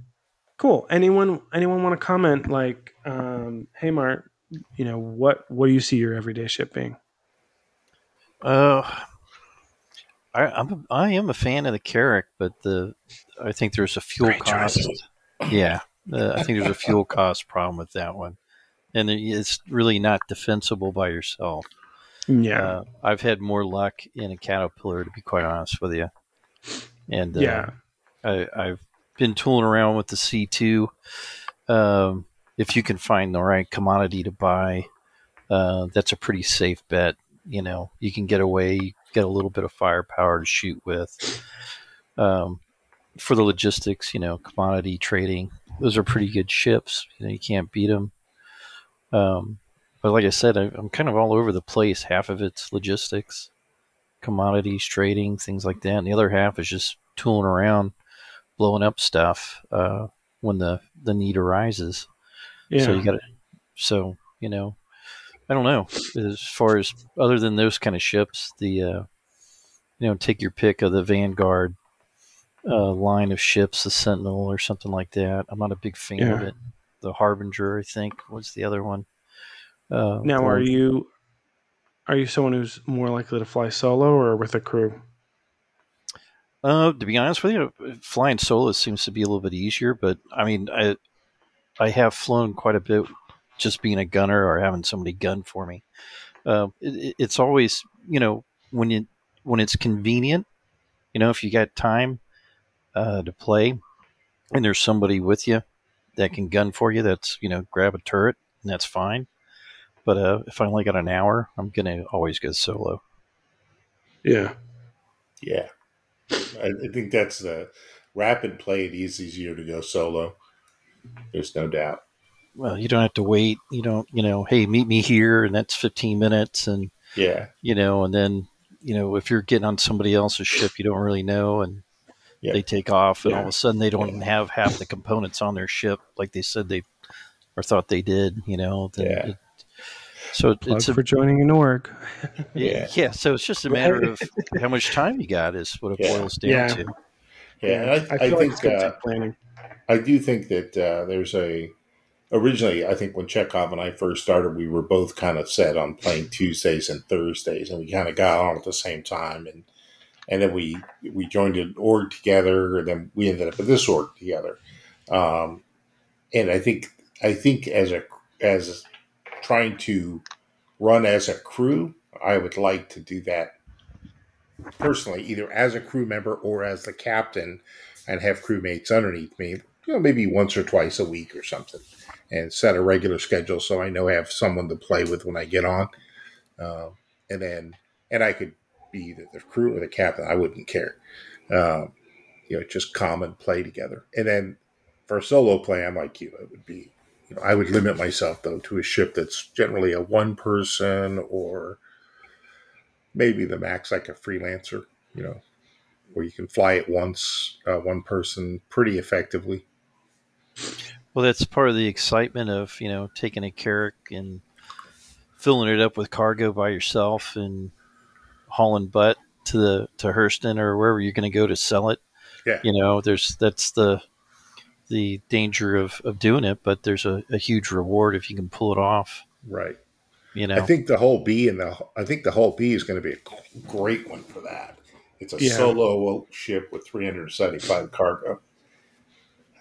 [SPEAKER 1] cool. Anyone, anyone want to comment? Like, um, hey, Mart, you know what? What do you see your everyday ship being?
[SPEAKER 3] Uh, I, I'm I am a fan of the Carrack, but the I think there's a fuel
[SPEAKER 1] Great
[SPEAKER 3] cost.
[SPEAKER 1] choice.
[SPEAKER 3] Yeah, uh, I think there's a fuel cost problem with that one, and it's really not defensible by yourself.
[SPEAKER 1] Yeah,
[SPEAKER 3] Uh, I've had more luck in a Caterpillar, to be quite honest with you. And uh,
[SPEAKER 1] yeah,
[SPEAKER 3] I, I've been tooling around with the C2. Um, if you can find the right commodity to buy, uh, that's a pretty safe bet. You know, you can get away, get a little bit of firepower to shoot with. Um, for the logistics, you know, commodity trading, those are pretty good ships. You know, you can't beat them. Um, but like I said, I, I'm kind of all over the place. Half of it's logistics, commodities, trading, things like that, and the other half is just tooling around, blowing up stuff uh, when the the need arises.
[SPEAKER 1] yeah.
[SPEAKER 3] So you got to. So you know, I don't know as far as other than those kind of ships, the uh, you know, take your pick of the Vanguard uh, line of ships, the Sentinel or something like that. I'm not a big fan of it. The Harbinger, I think, was the other one. Uh,
[SPEAKER 1] now, are you Are you someone who's more likely to fly solo or with a crew?
[SPEAKER 3] Uh, to be honest with you, flying solo seems to be a little bit easier. But I mean, I I have flown quite a bit, just being a gunner or having somebody gun for me. Uh, it, it's always you know when you when it's convenient, you know, if you got time uh, to play, and there's somebody with you that can gun for you, that's you know grab a turret and that's fine. But uh, if I only got an hour, I'm gonna always go solo.
[SPEAKER 1] Yeah.
[SPEAKER 2] Yeah. I, I think that's the rapid play. It is easier to go solo. There's no doubt.
[SPEAKER 3] Well, you don't have to wait. You don't, you know, hey, meet me here, and that's 15 minutes, and
[SPEAKER 2] Yeah.
[SPEAKER 3] you know, and then you know, if you're getting on somebody else's ship you don't really know, and
[SPEAKER 2] Yeah.
[SPEAKER 3] they take off, and all of a sudden they don't even have half the components on their ship like they said they or thought they did. You know, then
[SPEAKER 2] Yeah.
[SPEAKER 3] it- so it-
[SPEAKER 1] Plug
[SPEAKER 3] it's a
[SPEAKER 1] for joining an org.
[SPEAKER 3] yeah. yeah. So it's just a matter of how much time you got is what it
[SPEAKER 2] Yeah.
[SPEAKER 3] boils down
[SPEAKER 1] Yeah.
[SPEAKER 3] to.
[SPEAKER 2] Yeah. And I, I,
[SPEAKER 1] feel like
[SPEAKER 2] think
[SPEAKER 1] it's gonna
[SPEAKER 2] uh,
[SPEAKER 1] planning.
[SPEAKER 2] I do think that uh, there's a originally. I think when Chekhov and I first started, we were both kind of set on playing Tuesdays and Thursdays, and we kind of got on at the same time, and and then we we joined an org together, and then we ended up at this org together. Um, and I think I think as a as trying to run as a crew, I would like to do that personally, either as a crew member or as the captain, and have crewmates underneath me. You know, maybe once or twice a week or something, and set a regular schedule so I know I have someone to play with when I get on. Um, and then, and I could be either the crew or the captain. I wouldn't care. Um, you know, just common play together. And then for solo play, I'm like you. It would be, you know, I would limit myself though to a ship that's generally a one person or maybe the max like a freelancer. You know, where you can fly it once, uh, one person, pretty effectively.
[SPEAKER 3] Well, that's part of the excitement of you know taking a carrack and filling it up with cargo by yourself and hauling butt to the to Hurston or wherever you're going to go to sell it.
[SPEAKER 2] Yeah.
[SPEAKER 3] You know, there's that's the the danger of, of doing it, but there's a, a huge reward if you can pull it off.
[SPEAKER 2] Right.
[SPEAKER 3] You know,
[SPEAKER 2] I think the Hull B and the I think the Hull B is going to be a great one for that. It's a
[SPEAKER 1] Yeah.
[SPEAKER 2] solo ship with 375 cargo.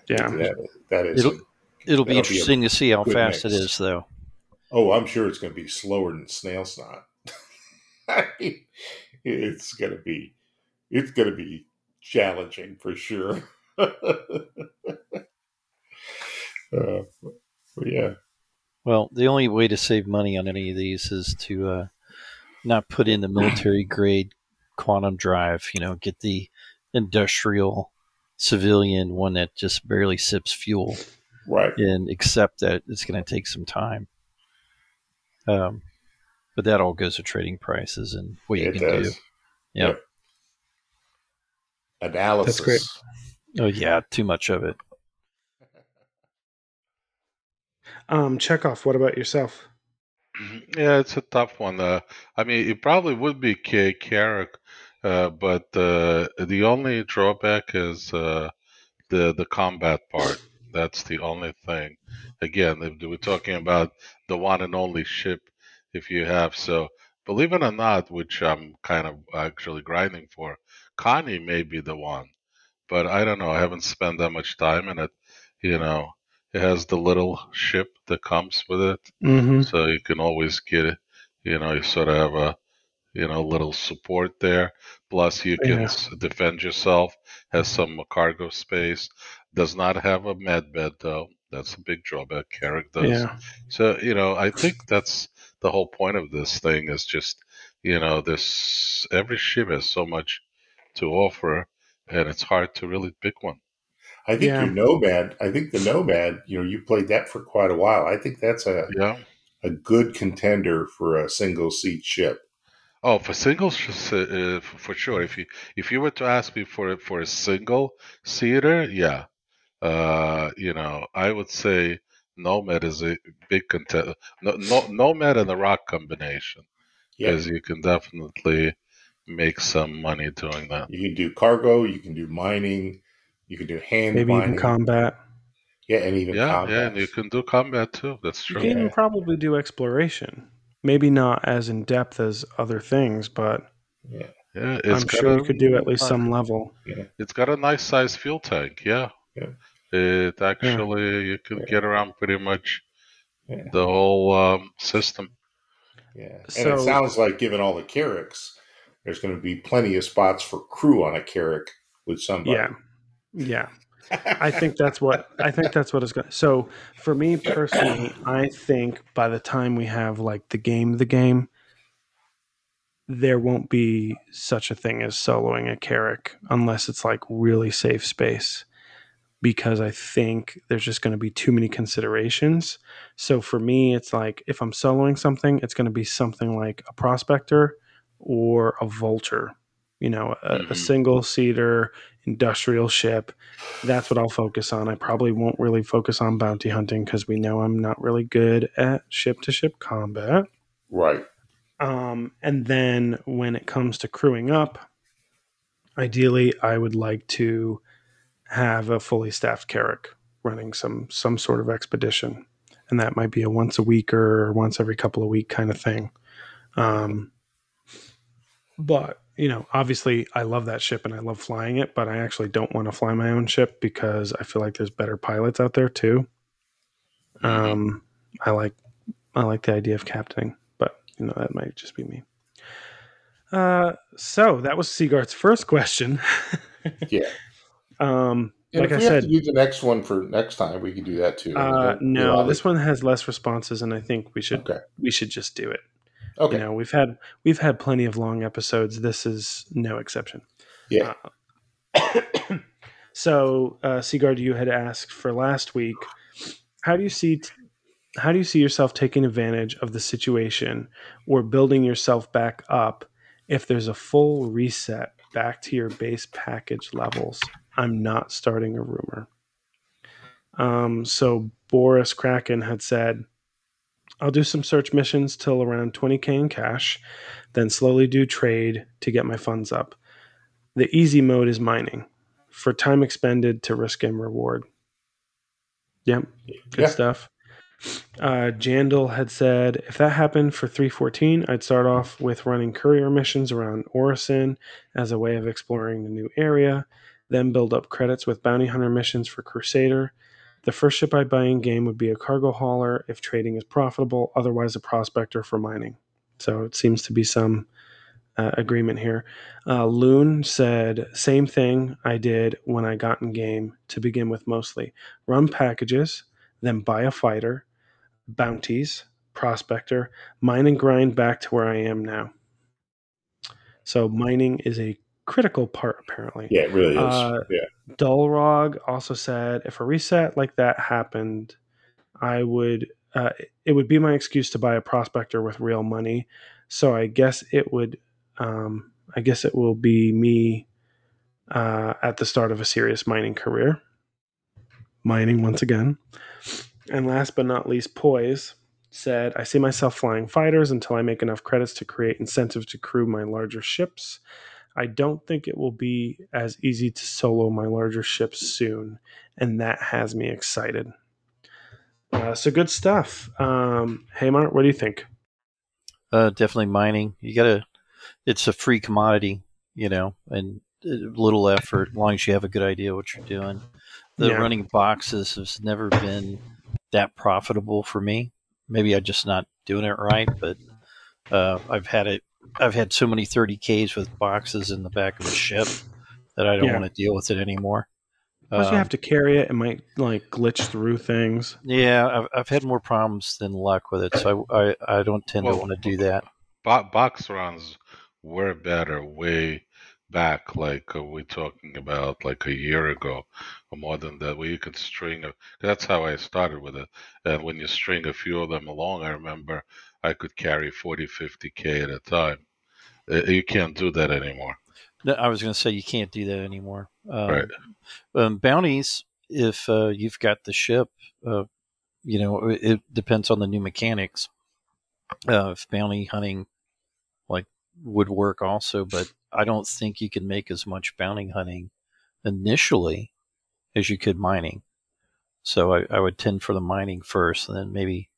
[SPEAKER 1] Yeah.
[SPEAKER 2] That, that is.
[SPEAKER 3] It'll- it'll be
[SPEAKER 2] that'll be
[SPEAKER 3] interesting to see how fast it
[SPEAKER 2] mix.
[SPEAKER 3] is, though.
[SPEAKER 2] oh, I'm sure it's going to be slower than snail snot. I mean, it's going to be it's going to be challenging for sure. uh, but yeah,
[SPEAKER 3] Well, the only way to save money on any of these is to uh, not put in the military grade quantum drive. You know, get the industrial civilian one that just barely sips fuel,
[SPEAKER 2] right.
[SPEAKER 3] and accept that it's going to take some time. Um, but that all goes to trading prices and what you
[SPEAKER 2] It
[SPEAKER 3] can
[SPEAKER 2] does.
[SPEAKER 3] do. Yep.
[SPEAKER 2] Yep. Analysis.
[SPEAKER 1] That's great.
[SPEAKER 3] Oh yeah, too much of it.
[SPEAKER 1] Um, Chekhov, what about yourself?
[SPEAKER 4] Yeah, it's a tough one. Uh, I mean, it probably would be K Carrack, uh, but uh, the only drawback is uh, the the combat part. That's the only thing. Again, if we're talking about the one and only ship, if you have so, believe it or not, which I'm kind of actually grinding for, Connie may be the one, but I don't know. I haven't spent that much time in it. You know, it has the little ship that comes with it
[SPEAKER 1] Mm-hmm.
[SPEAKER 4] so you can always get it. You know, you sort of have a you know little support there. Plus, you can
[SPEAKER 1] Yeah.
[SPEAKER 4] defend yourself. Has some cargo space. Does not have a med bed though. That's a big drawback. Carrack does.
[SPEAKER 1] Yeah.
[SPEAKER 4] So you know, I think that's the whole point of this thing is just you know this every ship has so much to offer, and it's hard to really pick one.
[SPEAKER 2] I think
[SPEAKER 1] Yeah.
[SPEAKER 2] your Nomad. I think the Nomad. You know, you played that for quite a while. I think that's a
[SPEAKER 4] Yeah.
[SPEAKER 2] a good contender for a single seat ship.
[SPEAKER 4] Oh, for singles, uh, for sure. If you if you were to ask me for for a single seater, yeah, uh, you know, I would say Nomad is a big contender. No, no, Nomad and the Rock combination,
[SPEAKER 2] Yeah,
[SPEAKER 4] because you can definitely make some money doing that.
[SPEAKER 2] you can do cargo. You can do mining. You can do hand
[SPEAKER 1] Maybe
[SPEAKER 2] mining.
[SPEAKER 1] even combat.
[SPEAKER 2] yeah, and even
[SPEAKER 4] Yeah,
[SPEAKER 2] combat.
[SPEAKER 4] yeah, and you can do combat too. That's true.
[SPEAKER 1] You can
[SPEAKER 2] Yeah.
[SPEAKER 1] probably do exploration. Maybe not as in depth as other things, but
[SPEAKER 2] Yeah.
[SPEAKER 4] Yeah, it's
[SPEAKER 1] I'm sure
[SPEAKER 4] a-
[SPEAKER 1] you could do at least some level.
[SPEAKER 4] It's got a nice size fuel tank. Yeah.
[SPEAKER 2] Yeah.
[SPEAKER 4] It actually you can
[SPEAKER 2] Yeah.
[SPEAKER 4] get around pretty much
[SPEAKER 2] Yeah.
[SPEAKER 4] the whole um, system.
[SPEAKER 2] Yeah. And
[SPEAKER 1] So-
[SPEAKER 2] it sounds like, given all the Carracks, there's going to be plenty of spots for crew on a Carrack with somebody.
[SPEAKER 1] Yeah. Yeah. I think that's what I think that's what it's going. So for me personally, I think by the time we have like the game, the game, there won't be such a thing as soloing a Carrack unless it's like really safe space, because I think there's just going to be too many considerations. So for me, it's like if I'm soloing something, it's going to be something like a prospector or a vulture. You know, a, a
[SPEAKER 4] Mhm.
[SPEAKER 1] single seater industrial ship. That's what I'll focus on. I probably won't really focus on bounty hunting because we know I'm not really good at ship to ship combat.
[SPEAKER 2] Right.
[SPEAKER 1] Um, and then when it comes to crewing up, ideally, I would like to have a fully staffed Carrack running some some sort of expedition, and that might be a once a week or once every couple of week kind of thing. Um, but you know, obviously, I love that ship and I love flying it, but I actually don't want to fly my own ship because I feel like there's better pilots out there too. Um, I like I like the idea of captaining, but you know that might just be me. Uh, so that was Seagart's first question.
[SPEAKER 2] Yeah.
[SPEAKER 1] Um,
[SPEAKER 2] And
[SPEAKER 1] like
[SPEAKER 2] if
[SPEAKER 1] I
[SPEAKER 2] we have
[SPEAKER 1] said,
[SPEAKER 2] to do the next one for next time, we can do that too.
[SPEAKER 1] uh, no, this one has less responses, and I think we should
[SPEAKER 2] Okay.
[SPEAKER 1] we should just do it.
[SPEAKER 2] Okay.
[SPEAKER 1] You know, we've had we've had plenty of long episodes. This is no exception.
[SPEAKER 2] Yeah.
[SPEAKER 1] Uh, so, uh, Seagard, you had asked for last week. How do you see? How do you see yourself taking advantage of the situation or building yourself back up if there's a full reset back to your base package levels? I'm not starting a rumor. Um, so Boris Kraken had said, I'll do some search missions till around 20k in cash, then slowly do trade to get my funds up. The easy mode is mining for time expended to risk and reward. Yep, good
[SPEAKER 2] Yeah.
[SPEAKER 1] stuff. Uh, Jandal had said if that happened for 314, I'd start off with running courier missions around Orison as a way of exploring the new area, then build up credits with bounty hunter missions for Crusader. The first ship I buy in game would be a cargo hauler if trading is profitable, otherwise, a prospector for mining. So it seems to be some uh, agreement here. Uh, Loon said, same thing I did when I got in game to begin with mostly. Run packages, then buy a fighter, bounties, prospector, mine and grind back to where I am now. So mining is a critical part, apparently.
[SPEAKER 2] Yeah, it really is.
[SPEAKER 1] Uh,
[SPEAKER 2] yeah.
[SPEAKER 1] Dulrog also said, if a reset like that happened, I would. Uh, it would be my excuse to buy a prospector with real money. So I guess it would. Um, I guess it will be me uh, at the start of a serious mining career. Mining once again. And last but not least, Poise said, I see myself flying fighters until I make enough credits to create incentive to crew my larger ships. I don't think it will be as easy to solo my larger ships soon, and that has me excited. Uh, so good stuff. Um, hey, Mart, what do you think?
[SPEAKER 3] Uh, definitely mining. You gotta. It's a free commodity, you know, and uh, little effort. As long as you have a good idea what you're doing. The
[SPEAKER 1] Yeah.
[SPEAKER 3] running boxes has never been that profitable for me. Maybe I'm just not doing it right, but uh, I've had it. I've had so many 30ks with boxes in the back of a ship that I don't
[SPEAKER 1] Yeah.
[SPEAKER 3] want to deal with it anymore.
[SPEAKER 1] Plus, you
[SPEAKER 3] Um,
[SPEAKER 1] have to carry it; it might like glitch through things.
[SPEAKER 3] Yeah, I've, I've had more problems than luck with it, so I, I, I don't tend to want to do that.
[SPEAKER 4] Bo- box runs were better way back, like uh, we're talking about like a year ago or more than that, where you could string a. That's how I started with it. And when you string a few of them along, I remember I could carry 40, 50k at a time. Uh, You can't do that anymore.
[SPEAKER 3] No, I was going to say you can't do that anymore. Um,
[SPEAKER 4] Right.
[SPEAKER 3] um, bounties, if uh, you've got the ship, uh, you know, it, it depends on the new mechanics. Uh, if bounty hunting, like, would work also, but I don't think you can make as much bounty hunting initially as you could mining. So I, I would tend for the mining first, and then maybe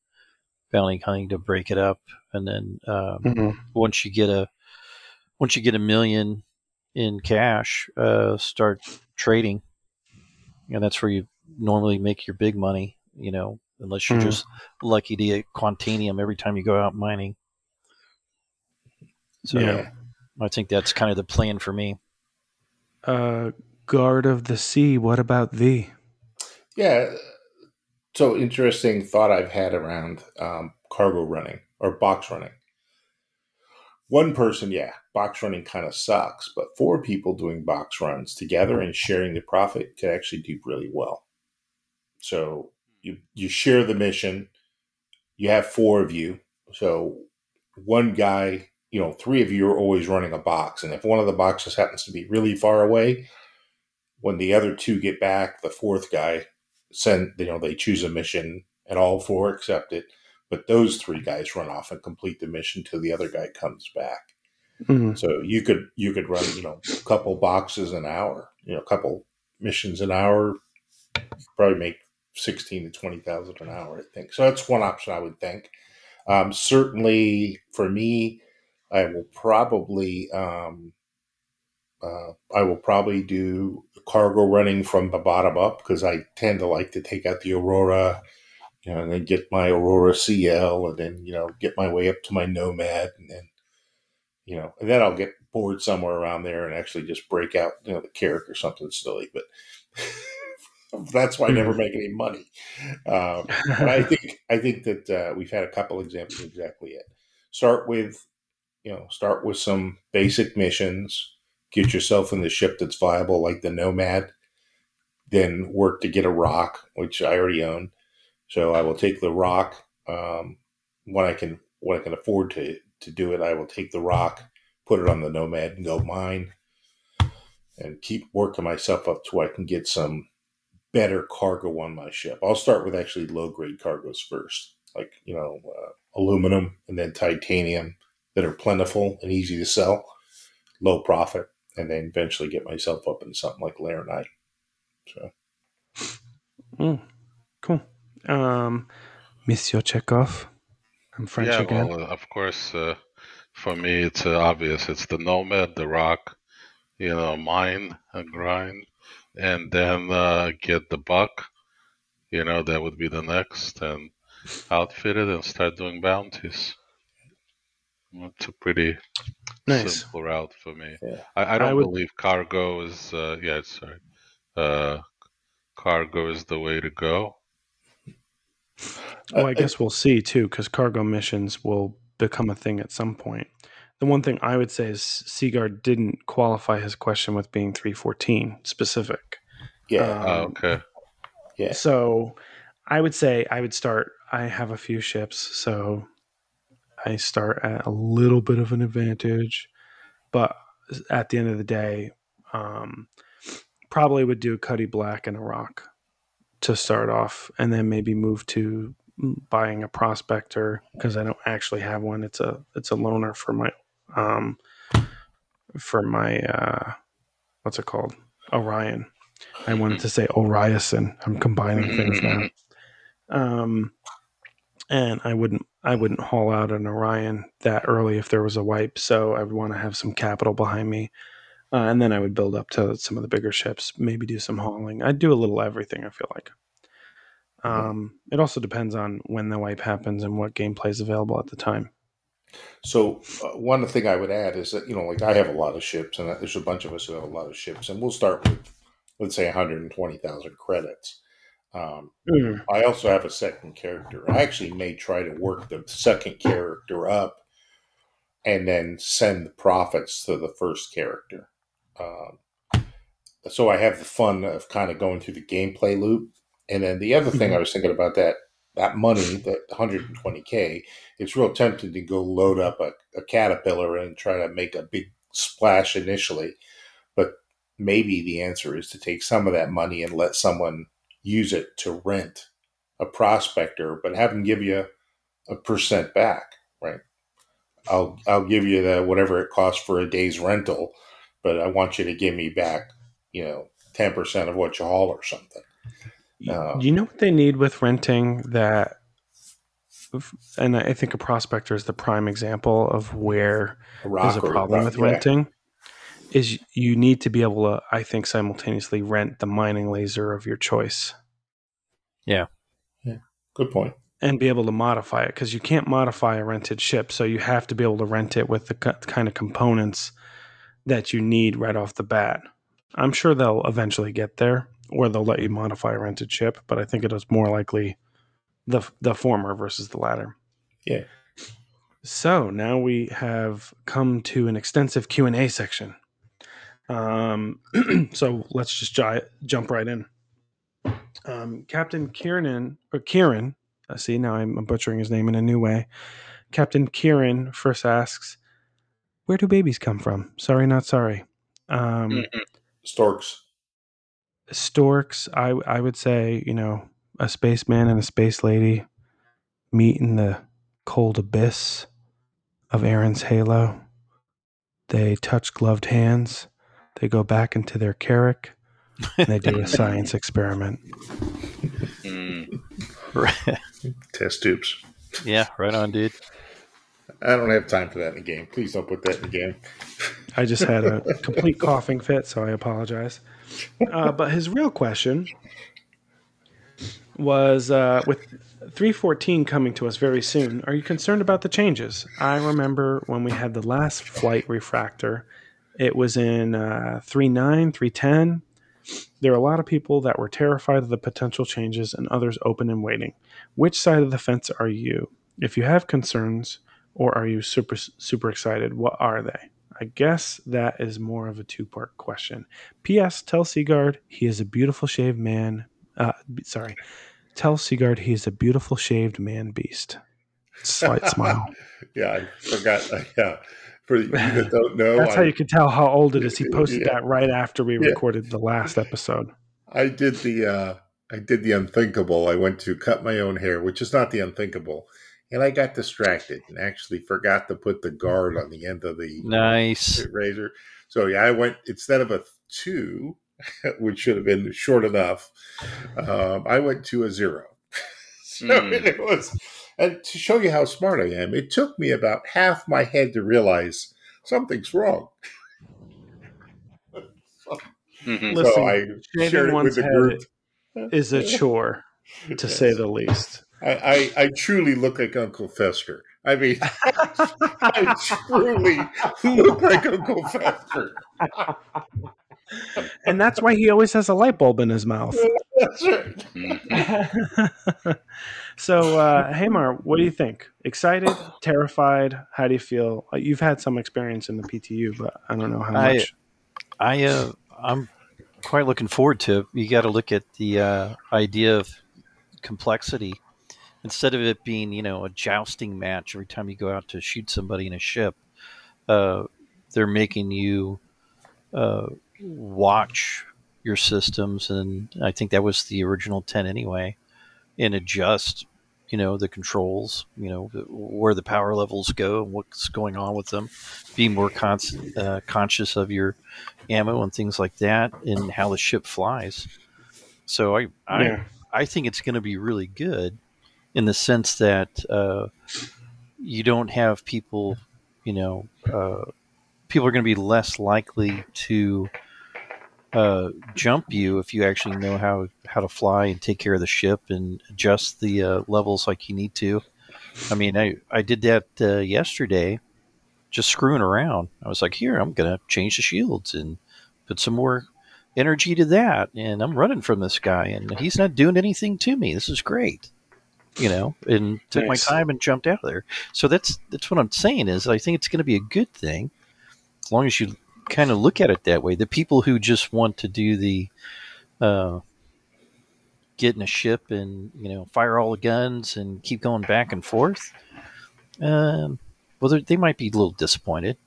[SPEAKER 3] bounty hunting to break it up, and then um,
[SPEAKER 1] Mhm.
[SPEAKER 3] once you get a once you get a million in cash, uh, start trading, and that's where you normally make your big money. You know, unless you're
[SPEAKER 1] Mhm.
[SPEAKER 3] just lucky to get quantanium every time you go out mining. So
[SPEAKER 1] Yeah.
[SPEAKER 3] I think that's kind of the plan for me.
[SPEAKER 1] Uh, guard of the sea. What about thee?
[SPEAKER 2] Yeah. So interesting thought I've had around um, cargo running or box running. One person, yeah, box running kind of sucks, but four people doing box runs together and sharing the profit could actually do really well. So you you share the mission. You have four of you. So one guy, you know, three of you are always running a box, and if one of the boxes happens to be really far away, when the other two get back, the fourth guy send you know they choose a mission and all four accept it but those three guys run off and complete the mission till the other guy comes back.
[SPEAKER 1] Mhm.
[SPEAKER 2] so you could you could run you know a couple boxes an hour you know a couple missions an hour probably make 16 to 20,000 an hour I think. So that's one option I would think. Um, certainly for me I will probably um, uh, I will probably do cargo running from the bottom up because I tend to like to take out the Aurora, you know, and then get my Aurora CL, and then you know get my way up to my Nomad, and then you know, and then I'll get bored somewhere around there and actually just break out, you know, the Carrack or something silly. But that's why I never make any money. Um, I think I think that uh, we've had a couple examples exactly it. Start with, you know, start with some basic missions. Get yourself in the ship that's viable, like the Nomad. Then work to get a rock, which I already own. So I will take the rock um, when I can when I can afford to to do it. I will take the rock, put it on the Nomad, and go mine, and keep working myself up to I can get some better cargo on my ship. I'll start with actually low grade cargoes first, like you know uh, aluminum and then titanium that are plentiful and easy to sell, low profit, and then eventually get myself up in something like Laranite. So
[SPEAKER 1] Mm, cool. Um, Monsieur Chekhov. I'm French
[SPEAKER 4] yeah,
[SPEAKER 1] again.
[SPEAKER 4] well, uh, of course, uh, for me, it's uh, obvious. It's the Nomad, the Rock, you know, mine and grind, and then uh, get the Buck. You know, that would be the next, and outfit it and start doing bounties. It's a pretty
[SPEAKER 1] Nice.
[SPEAKER 4] simple route for me.
[SPEAKER 2] Yeah.
[SPEAKER 4] I, I
[SPEAKER 1] I
[SPEAKER 4] don't
[SPEAKER 1] would-
[SPEAKER 4] believe cargo is. Uh, yeah, sorry. Uh, cargo is the way to go.
[SPEAKER 1] Well, I
[SPEAKER 2] Uh,
[SPEAKER 1] guess we'll see too, because cargo missions will become a thing at some point. The one thing I would say is Seagard didn't qualify his question with being 314 specific.
[SPEAKER 2] yeah,
[SPEAKER 4] Oh,
[SPEAKER 1] Um,
[SPEAKER 4] okay.
[SPEAKER 2] yeah.
[SPEAKER 1] So I would say I would start. I have a few ships, so I start at a little bit of an advantage, but at the end of the day, um, probably would do a Cutty Black and a Rock to start off, and then maybe move to buying a prospector because I don't actually have one. It's a it's a loaner for my um for my uh what's it called Orion. I wanted to say Oriason. I'm combining things now. Um, and I wouldn't I wouldn't haul out an Orion that early if there was a wipe. So I would want to have some capital behind me, uh, and then I would build up to some of the bigger ships. Maybe do some hauling. I'd do a little everything. I feel like. Um, it also depends on when the wipe happens and what gameplay is available at the time.
[SPEAKER 2] So uh, one thing I would add is that you know, like I have a lot of ships, and there's a bunch of us who have a lot of ships, and we'll start with let's say 120,000 credits. Um,
[SPEAKER 1] Mm.
[SPEAKER 2] I also have a second character. I actually may try to work the second character up, and then send the profits to the first character. Um, so I have the fun of kind of going through the gameplay loop. And then the other thing I was thinking about that that money, that 120k, it's real tempting to go load up a, a caterpillar and try to make a big splash initially. But maybe the answer is to take some of that money and let someone use it to rent a prospector, but have them give you a percent back, right? I'll I'll give you the whatever it costs for a day's rental, but I want you to give me back, you know, ten percent of what you haul or something. Uh,
[SPEAKER 1] you know what they need with renting that and I think a prospector is the prime example of where
[SPEAKER 2] A
[SPEAKER 1] there's a
[SPEAKER 2] rock
[SPEAKER 1] problem with renting. Is you need to be able to, I think, simultaneously rent the mining laser of your choice Yeah. Yeah.
[SPEAKER 2] Good point.
[SPEAKER 1] and be able to modify it because you can't modify a rented ship. So you have to be able to rent it with the kind of components that you need right off the bat. I'm sure they'll eventually get there, or they'll let you modify a rented ship. But I think it is more likely the the former versus the latter.
[SPEAKER 2] Yeah.
[SPEAKER 1] So now we have come to an extensive Q and A section. Um, so let's just ji- jump right in. Um, Captain Kieran or Kieran, uh, see now I'm butchering his name in a new way. Captain Kieran first asks, "Where do babies come from?" Sorry, not sorry. Um,
[SPEAKER 2] Storks.
[SPEAKER 1] storks i i would say you know a spaceman and a space lady meet in the cold abyss of aaron's halo they touch gloved hands they go back into their Carrack and they do a science experiment
[SPEAKER 4] Mm.
[SPEAKER 2] Test tubes.
[SPEAKER 3] yeah, right on, dude.
[SPEAKER 2] I don't have time for that in the game. Please don't put that in the game.
[SPEAKER 1] i just had a complete coughing fit so i apologize uh, but his real question was uh, with 314 coming to us very soon, are you concerned about the changes? I remember when we had the last flight refactor, it was in uh, 39, 310. There are a lot of people that were terrified of the potential changes and others open and waiting. Which side of the fence are you? If you have concerns or are you super super excited, what are they? I guess that is more of a two part question. P.S. Tell Seagard he is a beautiful shaved man. Uh, sorry. Tell Seagard he is a beautiful shaved man beast. Slight smile.
[SPEAKER 2] Yeah, I forgot. yeah. For you that don't know,
[SPEAKER 1] That's
[SPEAKER 2] I,
[SPEAKER 1] how you can tell how old it is. He posted
[SPEAKER 2] Yeah.
[SPEAKER 1] that right after we
[SPEAKER 2] Yeah.
[SPEAKER 1] recorded the last episode.
[SPEAKER 2] I did the uh, I did the unthinkable. I went to cut my own hair, which is not the unthinkable, and I got distracted and actually forgot to put the guard on the end of the
[SPEAKER 3] Nice.
[SPEAKER 2] razor. So yeah, I went instead of a two, which should have been short enough. Um, I went to a zero. so
[SPEAKER 4] Hmm.
[SPEAKER 2] it was, and to show you how smart I am, it took me about half my head to realize something's wrong.
[SPEAKER 4] Mhm.
[SPEAKER 1] Listen,
[SPEAKER 2] so I
[SPEAKER 1] shaving
[SPEAKER 2] shared it
[SPEAKER 1] one's
[SPEAKER 2] with the
[SPEAKER 1] head
[SPEAKER 2] group.
[SPEAKER 1] Is a chore, to say the least.
[SPEAKER 2] I, I, I truly look like Uncle Fester. I mean, I truly look like Uncle Fester.
[SPEAKER 1] and that's why he always has a light bulb in his mouth.
[SPEAKER 2] That's right.
[SPEAKER 1] So, uh, Hammer, what do you think? Excited, terrified? How do you feel? Uh, You've had some experience in the PTU, but I don't know how
[SPEAKER 3] I-
[SPEAKER 1] much.
[SPEAKER 3] I uh, I'm quite looking forward to. it. You got to look at the uh, idea of complexity instead of it being you know a jousting match every time you go out to shoot somebody in a ship. Uh, they're making you uh, watch your systems, and I think that was the original ten anyway, and adjust. You know the controls. You know where the power levels go and what's going on with them. Be more con- uh, conscious of your ammo and things like that, and how the ship flies. So I I,
[SPEAKER 1] Yeah.
[SPEAKER 3] I think it's going to be really good in the sense that uh, you don't have people, you know, uh, people are going to be less likely to uh, jump you if you actually know how how to fly and take care of the ship and adjust the uh, levels like you need to. I mean, I I did that uh, yesterday, just screwing around. I was like, here, I'm gonna change the shields and put some more energy to that, and I'm running from this guy, and he's not doing anything to me. This is great, you know. And took
[SPEAKER 1] Nice.
[SPEAKER 3] my time and jumped out of there. So that's that's what I'm saying is I think it's going to be a good thing as long as you kind of look at it that way. The people who just want to do the uh, get in a ship and you know fire all the guns and keep going back and forth. Um, well, they- they might be a little disappointed.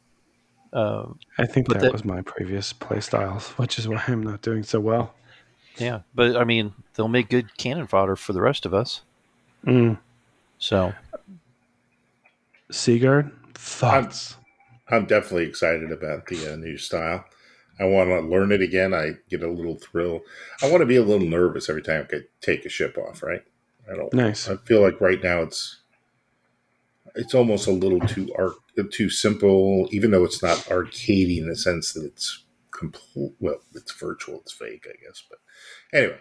[SPEAKER 3] Uh,
[SPEAKER 1] I think that,
[SPEAKER 3] that-
[SPEAKER 1] was my previous play styles, which is why I'm not doing so well.
[SPEAKER 3] yeah, but I mean, they'll make good cannon fodder for the rest of us.
[SPEAKER 1] Mm.
[SPEAKER 3] So
[SPEAKER 1] Seagard, thoughts?
[SPEAKER 2] I'm definitely excited about the uh, new style. I want to learn it again. I get a little thrill. I want to be a little nervous every time I could take a ship off. Right? I don't.
[SPEAKER 1] nice.
[SPEAKER 2] I feel like right now it's it's almost a little too arc too simple, even though it's not arcadey in the sense that it's complete. Well, it's virtual, it's fake, I guess. But anyway,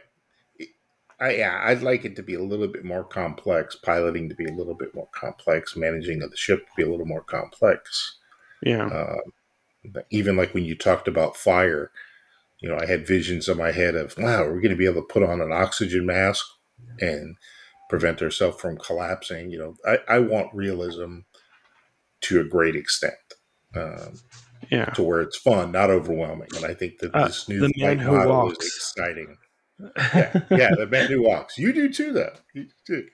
[SPEAKER 2] I, yeah, I'd like it to be a little bit more complex, piloting to be a little bit more complex, managing of the ship to be a little more complex.
[SPEAKER 1] Yeah.
[SPEAKER 2] Uh, even like when you talked about fire, you know, I had visions in my head of, wow, we're going to be able to put on an oxygen mask and prevent ourselves from collapsing. You know, I, I want realism to a great extent. Um,
[SPEAKER 1] yeah.
[SPEAKER 2] To where it's fun, not overwhelming. And I think that
[SPEAKER 1] Uh,
[SPEAKER 2] this new
[SPEAKER 1] the man who walks.
[SPEAKER 2] is exciting. Yeah, yeah, the man who walks. You do too, though. You do.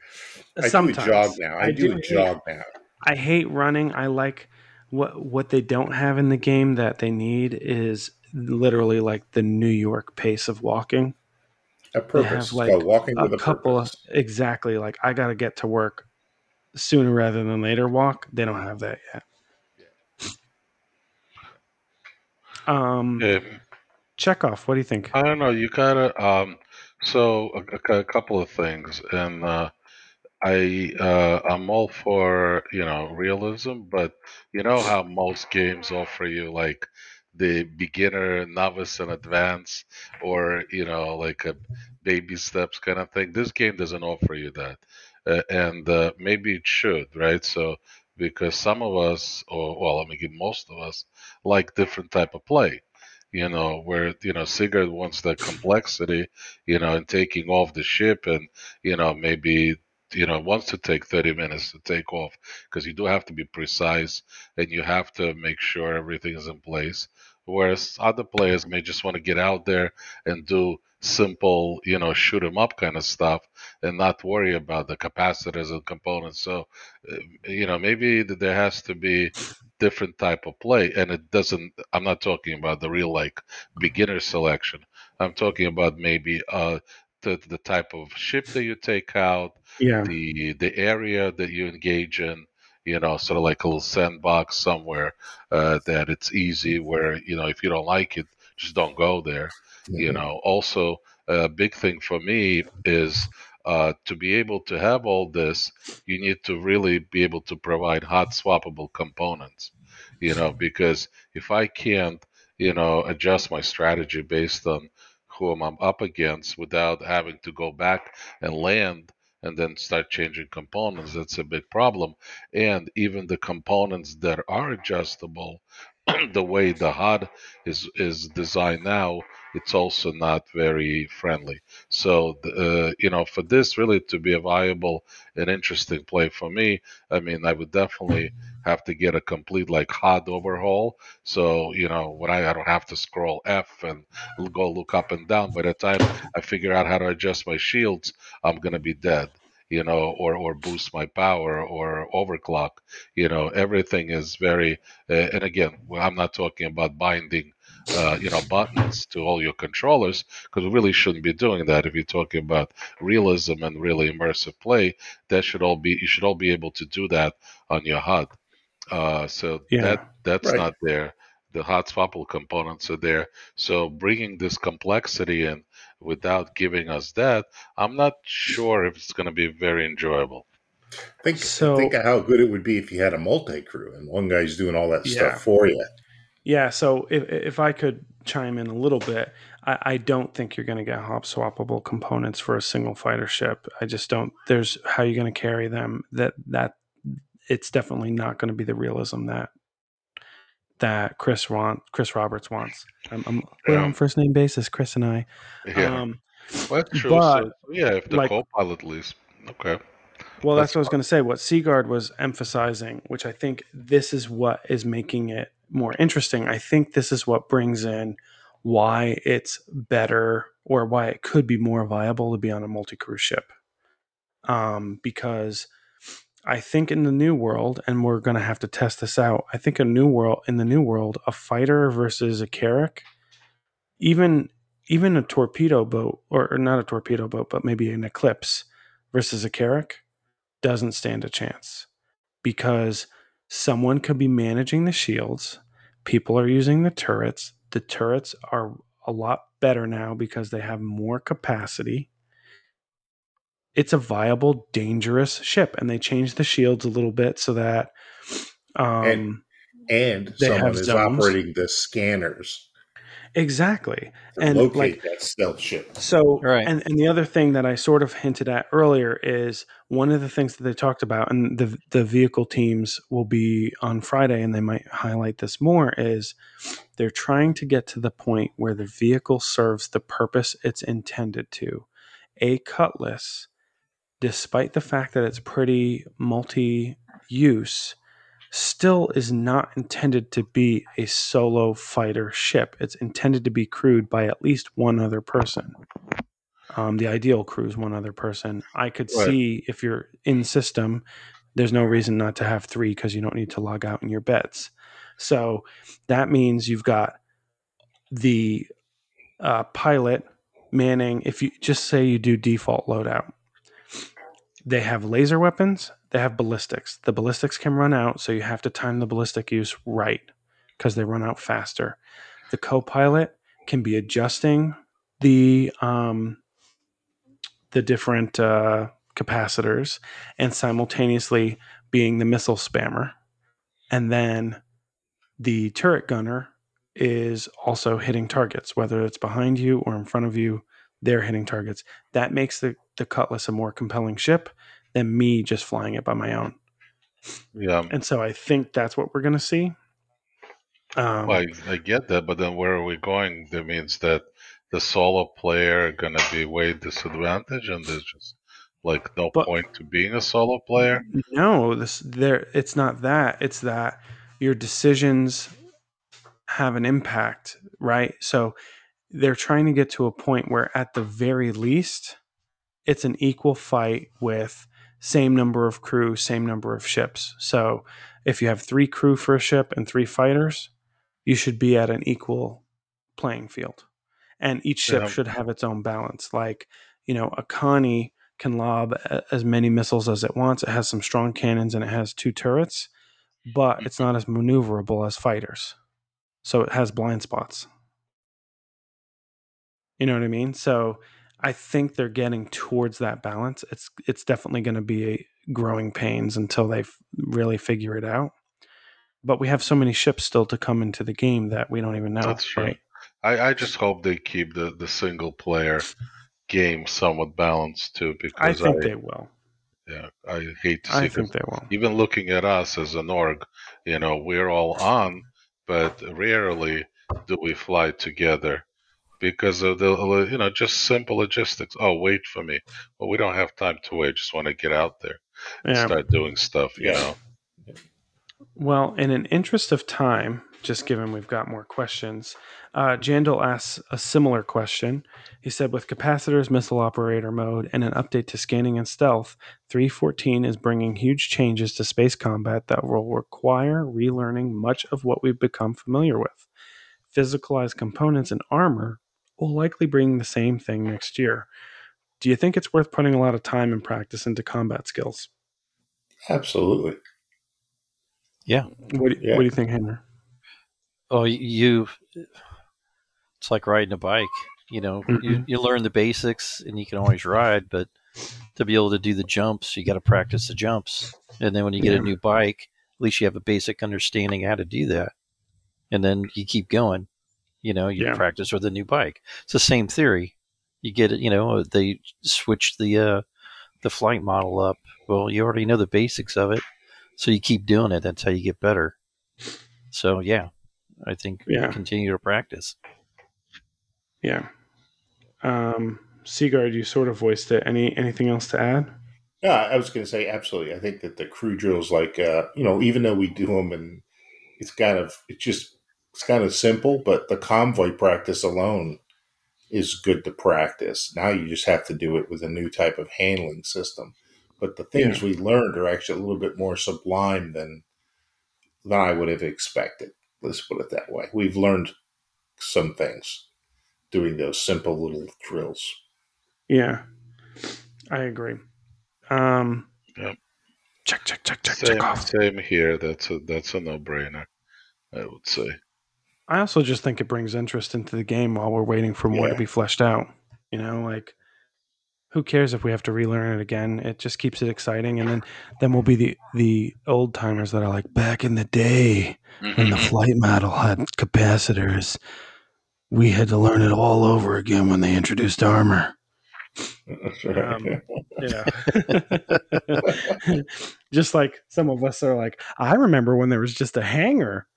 [SPEAKER 2] I
[SPEAKER 1] Sometimes
[SPEAKER 2] do a jog now. I,
[SPEAKER 1] I
[SPEAKER 2] do,
[SPEAKER 1] do
[SPEAKER 2] a
[SPEAKER 1] hate-
[SPEAKER 2] jog now.
[SPEAKER 1] I hate running. I like what what they don't have in the game that they need is literally like the New York pace of walking.
[SPEAKER 2] A purpose.
[SPEAKER 1] have, like,
[SPEAKER 2] called walking
[SPEAKER 1] A
[SPEAKER 2] with a
[SPEAKER 1] couple of exactly like I got to get to work sooner rather than later. Walk. They don't have that yet. Um,
[SPEAKER 4] Yeah,
[SPEAKER 1] Chekhov, what do you think?
[SPEAKER 4] I don't know. You gotta. Um, so a, a- a couple of things, and uh, I uh, I'm all for you know realism, but you know how most games offer you like the beginner, novice, and advanced, or you know like a baby steps kind of thing. This game doesn't offer you that, uh, and uh, maybe it should, right? So because some of us, or well, I mean most of us, like different type of play. You know, where you know Sigurd wants the complexity, you know, and taking off the ship, and you know maybe you know wants to take 30 minutes to take off because you do have to be precise and you have to make sure everything is in place. Whereas other players may just want to get out there and do simple you know shoot 'em up kind of stuff and not worry about the capacitors and components. So uh, you know maybe there has to be different type of play and it doesn't i'm not talking about the real like beginner selection. I'm talking about maybe uh the, the type of ship that you take out
[SPEAKER 1] Yeah,
[SPEAKER 4] the the area that you engage in you know sort of like a little sandbox somewhere uh, that it's easy where you know if you don't like it just don't go there you
[SPEAKER 2] Mhm.
[SPEAKER 4] know also a big thing for me is uh, to be able to have all this you need to really be able to provide hot swappable components you know because if i can't you know adjust my strategy based on whom i'm up against without having to go back and land and then start changing components that's a big problem. And even the components that are adjustable the way the HUD is is designed now it's also not very friendly. So uh, you know for this really to be a viable and interesting play for me i mean i would definitely have to get a complete like HUD overhaul. So you know when I, I don't have to scroll f and go look up and down. By the time i figure out how to adjust my shields i'm going to be dead you know or or boost my power or overclock. You know everything is very uh, and again i'm not talking about binding uh, you know buttons to all your controllers because we really shouldn't be doing that if you're talking about realism and really immersive play that should all be you should all be able to do that on your hud uh, so
[SPEAKER 1] Yeah.
[SPEAKER 4] that that's
[SPEAKER 2] Right.
[SPEAKER 4] not there the hot swappable components are there so bringing this complexity in without giving us that i'm not sure if it's going to be very enjoyable
[SPEAKER 2] Think
[SPEAKER 1] So-
[SPEAKER 2] think of how good it would be if you had a multi crew and one guy's doing all that
[SPEAKER 1] Yeah.
[SPEAKER 2] stuff for you.
[SPEAKER 1] Yeah. So if if I could chime in a little bit, I, I don't think you're going to get hot swappable components for a single fighter ship. I just don't. There's how you're going to carry them. That that it's definitely not going to be the realism that that Chris want Chris Roberts wants. I'm, I'm we're
[SPEAKER 4] Yeah.
[SPEAKER 1] on first name basis, Chris and I.
[SPEAKER 4] yeah
[SPEAKER 1] Um,
[SPEAKER 4] well, that's true
[SPEAKER 1] but,
[SPEAKER 4] so, yeah if the
[SPEAKER 1] like-
[SPEAKER 4] co-pilot leaves okay
[SPEAKER 1] Well, that's,
[SPEAKER 4] That's
[SPEAKER 1] what I was going to say. What Seagard was emphasizing, which I think this is what is making it more interesting. I think this is what brings in why it's better or why it could be more viable to be on a multi crew ship. Um, because I think in the new world, and we're going to have to test this out. I think a new world in the new world, a fighter versus a Carrack, even even a torpedo boat, or, or not a torpedo boat, but maybe an Eclipse versus a Carrack doesn't stand a chance because someone could be managing the shields. People are using the turrets. The turrets are a lot better now because they have more capacity. it's a viable, dangerous ship, and they changed the shields a little bit so that um,
[SPEAKER 2] And- and
[SPEAKER 1] They
[SPEAKER 2] someone
[SPEAKER 1] have
[SPEAKER 2] is
[SPEAKER 1] zones.
[SPEAKER 2] operating the scanners
[SPEAKER 1] exactly. And,
[SPEAKER 2] locate
[SPEAKER 1] like-
[SPEAKER 2] that stealth ship.
[SPEAKER 1] So,
[SPEAKER 3] Right.
[SPEAKER 1] and, and the other thing that I sort of hinted at earlier is one of the things that they talked about, and the the vehicle teams will be on Friday, and they might highlight this more. Is they're trying to get to the point where the vehicle serves the purpose it's intended to. A cutlass, despite the fact that it's pretty multi-use, still is not intended to be a solo fighter ship. It's intended to be crewed by at least one other person. Um, the ideal crew is one other person. I could
[SPEAKER 2] Right.
[SPEAKER 1] see if you're in system, there's no reason not to have three because you don't need to log out in your beds. So that means you've got the uh, pilot manning. If you just say you do default loadout, they have laser weapons, they have ballistics. The ballistics can run out, so you have to time the ballistic use right because they run out faster. The co pilot can be adjusting the um, the different uh, capacitors and simultaneously being the missile spammer. And then the turret gunner is also hitting targets, whether it's behind you or in front of you, they're hitting targets. That makes the, the Cutlass a more compelling ship than me just flying it by my own.
[SPEAKER 4] Yeah,
[SPEAKER 1] And so I think that's what we're going to see. Um,
[SPEAKER 4] I, I get that, but then where are we going? That means that the solo player are gonna be way disadvantaged, and there's just like no
[SPEAKER 1] But-
[SPEAKER 4] point to being a solo player.
[SPEAKER 1] No, this there it's not that. It's that your decisions have an impact, right? So they're trying to get to a point where at the very least it's an equal fight with same number of crew, same number of ships. So if you have 3 crew for a ship and 3 fighters, you should be at an equal playing field. And each ship
[SPEAKER 4] Yeah.
[SPEAKER 1] should have its own balance. Like, you know, a Connie can lob uh, as many missiles as it wants. It has some strong cannons and it has two turrets, but it's not as maneuverable as fighters. So it has blind spots. You know what I mean? So I think they're getting towards that balance. It's it's definitely going to be growing pains until they really figure it out. But we have so many ships still to come into the game that we don't even know.
[SPEAKER 4] That's true.
[SPEAKER 1] right?
[SPEAKER 4] I, I just hope they keep the, the single player game somewhat balanced too, Because I
[SPEAKER 1] think
[SPEAKER 4] I,
[SPEAKER 1] they will.
[SPEAKER 4] yeah, I hate to see
[SPEAKER 1] I think they will.
[SPEAKER 4] even looking at us as an org, you know, we're all on, but rarely do we fly together because of the, you know, just simple logistics. Oh, wait for me. Well, we don't have time to wait. Just want to get out there and
[SPEAKER 1] Yeah.
[SPEAKER 4] start doing stuff, you know.
[SPEAKER 1] Well, in an interest of time, just given we've got more questions, uh, Jandal asks a similar question. He said, with capacitors, missile operator mode, and an update to scanning and stealth, 314 is bringing huge changes to space combat that will require relearning much of what we've become familiar with. Physicalized components and armor will likely bring the same thing next year. Do you think it's worth putting a lot of time and practice into combat skills?
[SPEAKER 2] Absolutely.
[SPEAKER 1] What do,
[SPEAKER 2] Yeah.
[SPEAKER 1] what do you think, Henry?
[SPEAKER 3] Oh, you. It's like riding a bike. You know, you,
[SPEAKER 1] Mhm.
[SPEAKER 3] you learn the basics and you can always ride, but to be able to do the jumps, you got to practice the jumps. And then when you get
[SPEAKER 1] Yeah.
[SPEAKER 3] a new bike, at least you have a basic understanding how to do that. And then you keep going. You know, you
[SPEAKER 1] Yeah.
[SPEAKER 3] practice with a new bike. It's the same theory. You get it. You know, they switch the uh, the flight model up. Well, you already know the basics of it, so you keep doing it. That's how you get better. So yeah, I think
[SPEAKER 1] Yeah.
[SPEAKER 3] continue to practice.
[SPEAKER 1] Yeah. Um, Seagard, you sort of voiced it. Any anything else to add?
[SPEAKER 2] Yeah, I was going to say absolutely. I think that the crew drills, like uh, you know, even though we do them, and it's kind of it's just it's kind of simple, but the convoy practice alone is good to practice. Now you just have to do it with a new type of handling system. But the things we learned are actually a little bit more sublime than than I would have expected. Let's put it that way. We've learned some things doing those simple little drills.
[SPEAKER 1] Yeah, I agree. Um,
[SPEAKER 4] Yep.
[SPEAKER 1] Check, check, check, check,
[SPEAKER 4] Same,
[SPEAKER 1] check off.
[SPEAKER 4] same here. That's a that's a no brainer. I would say.
[SPEAKER 1] I also just think it brings interest into the game while we're waiting for more to be fleshed out. You know, like who cares if we have to relearn it again? It just keeps it exciting, and then then we'll be the the old timers that are like back in the day when the mm-hmm. flight model had capacitors. We had to learn it all over again when they introduced armor. Um, Yeah. just like some of us are like, I remember when there was just a hangar.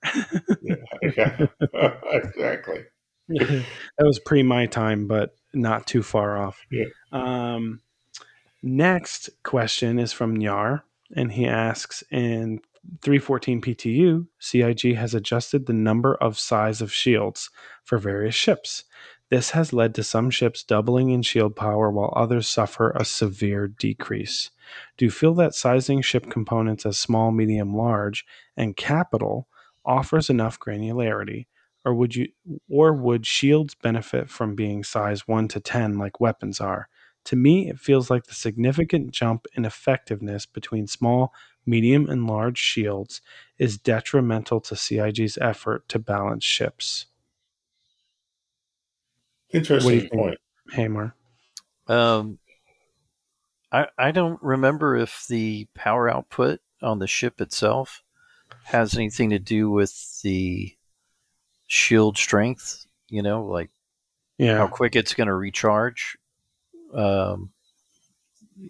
[SPEAKER 2] yeah, yeah. exactly.
[SPEAKER 1] that was pre my time, but not too far off.
[SPEAKER 2] Yeah.
[SPEAKER 1] Um, next question is from Nyar, and he asks in 314 PTU, CIG has adjusted the number of size of shields for various ships. This has led to some ships doubling in shield power while others suffer a severe decrease. Do you feel that sizing ship components as small, medium, large, and capital offers enough granularity? Or would you or would shields benefit from being size 1 to 10 like weapons are? To me, it feels like the significant jump in effectiveness between small, medium, and large shields is detrimental to CIG's effort to balance ships. What you
[SPEAKER 2] Interesting
[SPEAKER 1] think?
[SPEAKER 2] point.
[SPEAKER 1] Hammer.
[SPEAKER 3] Um, I I don't remember if the power output on the ship itself has anything to do with the shield strength. You know, like
[SPEAKER 1] yeah.
[SPEAKER 3] how quick it's going to recharge. Um,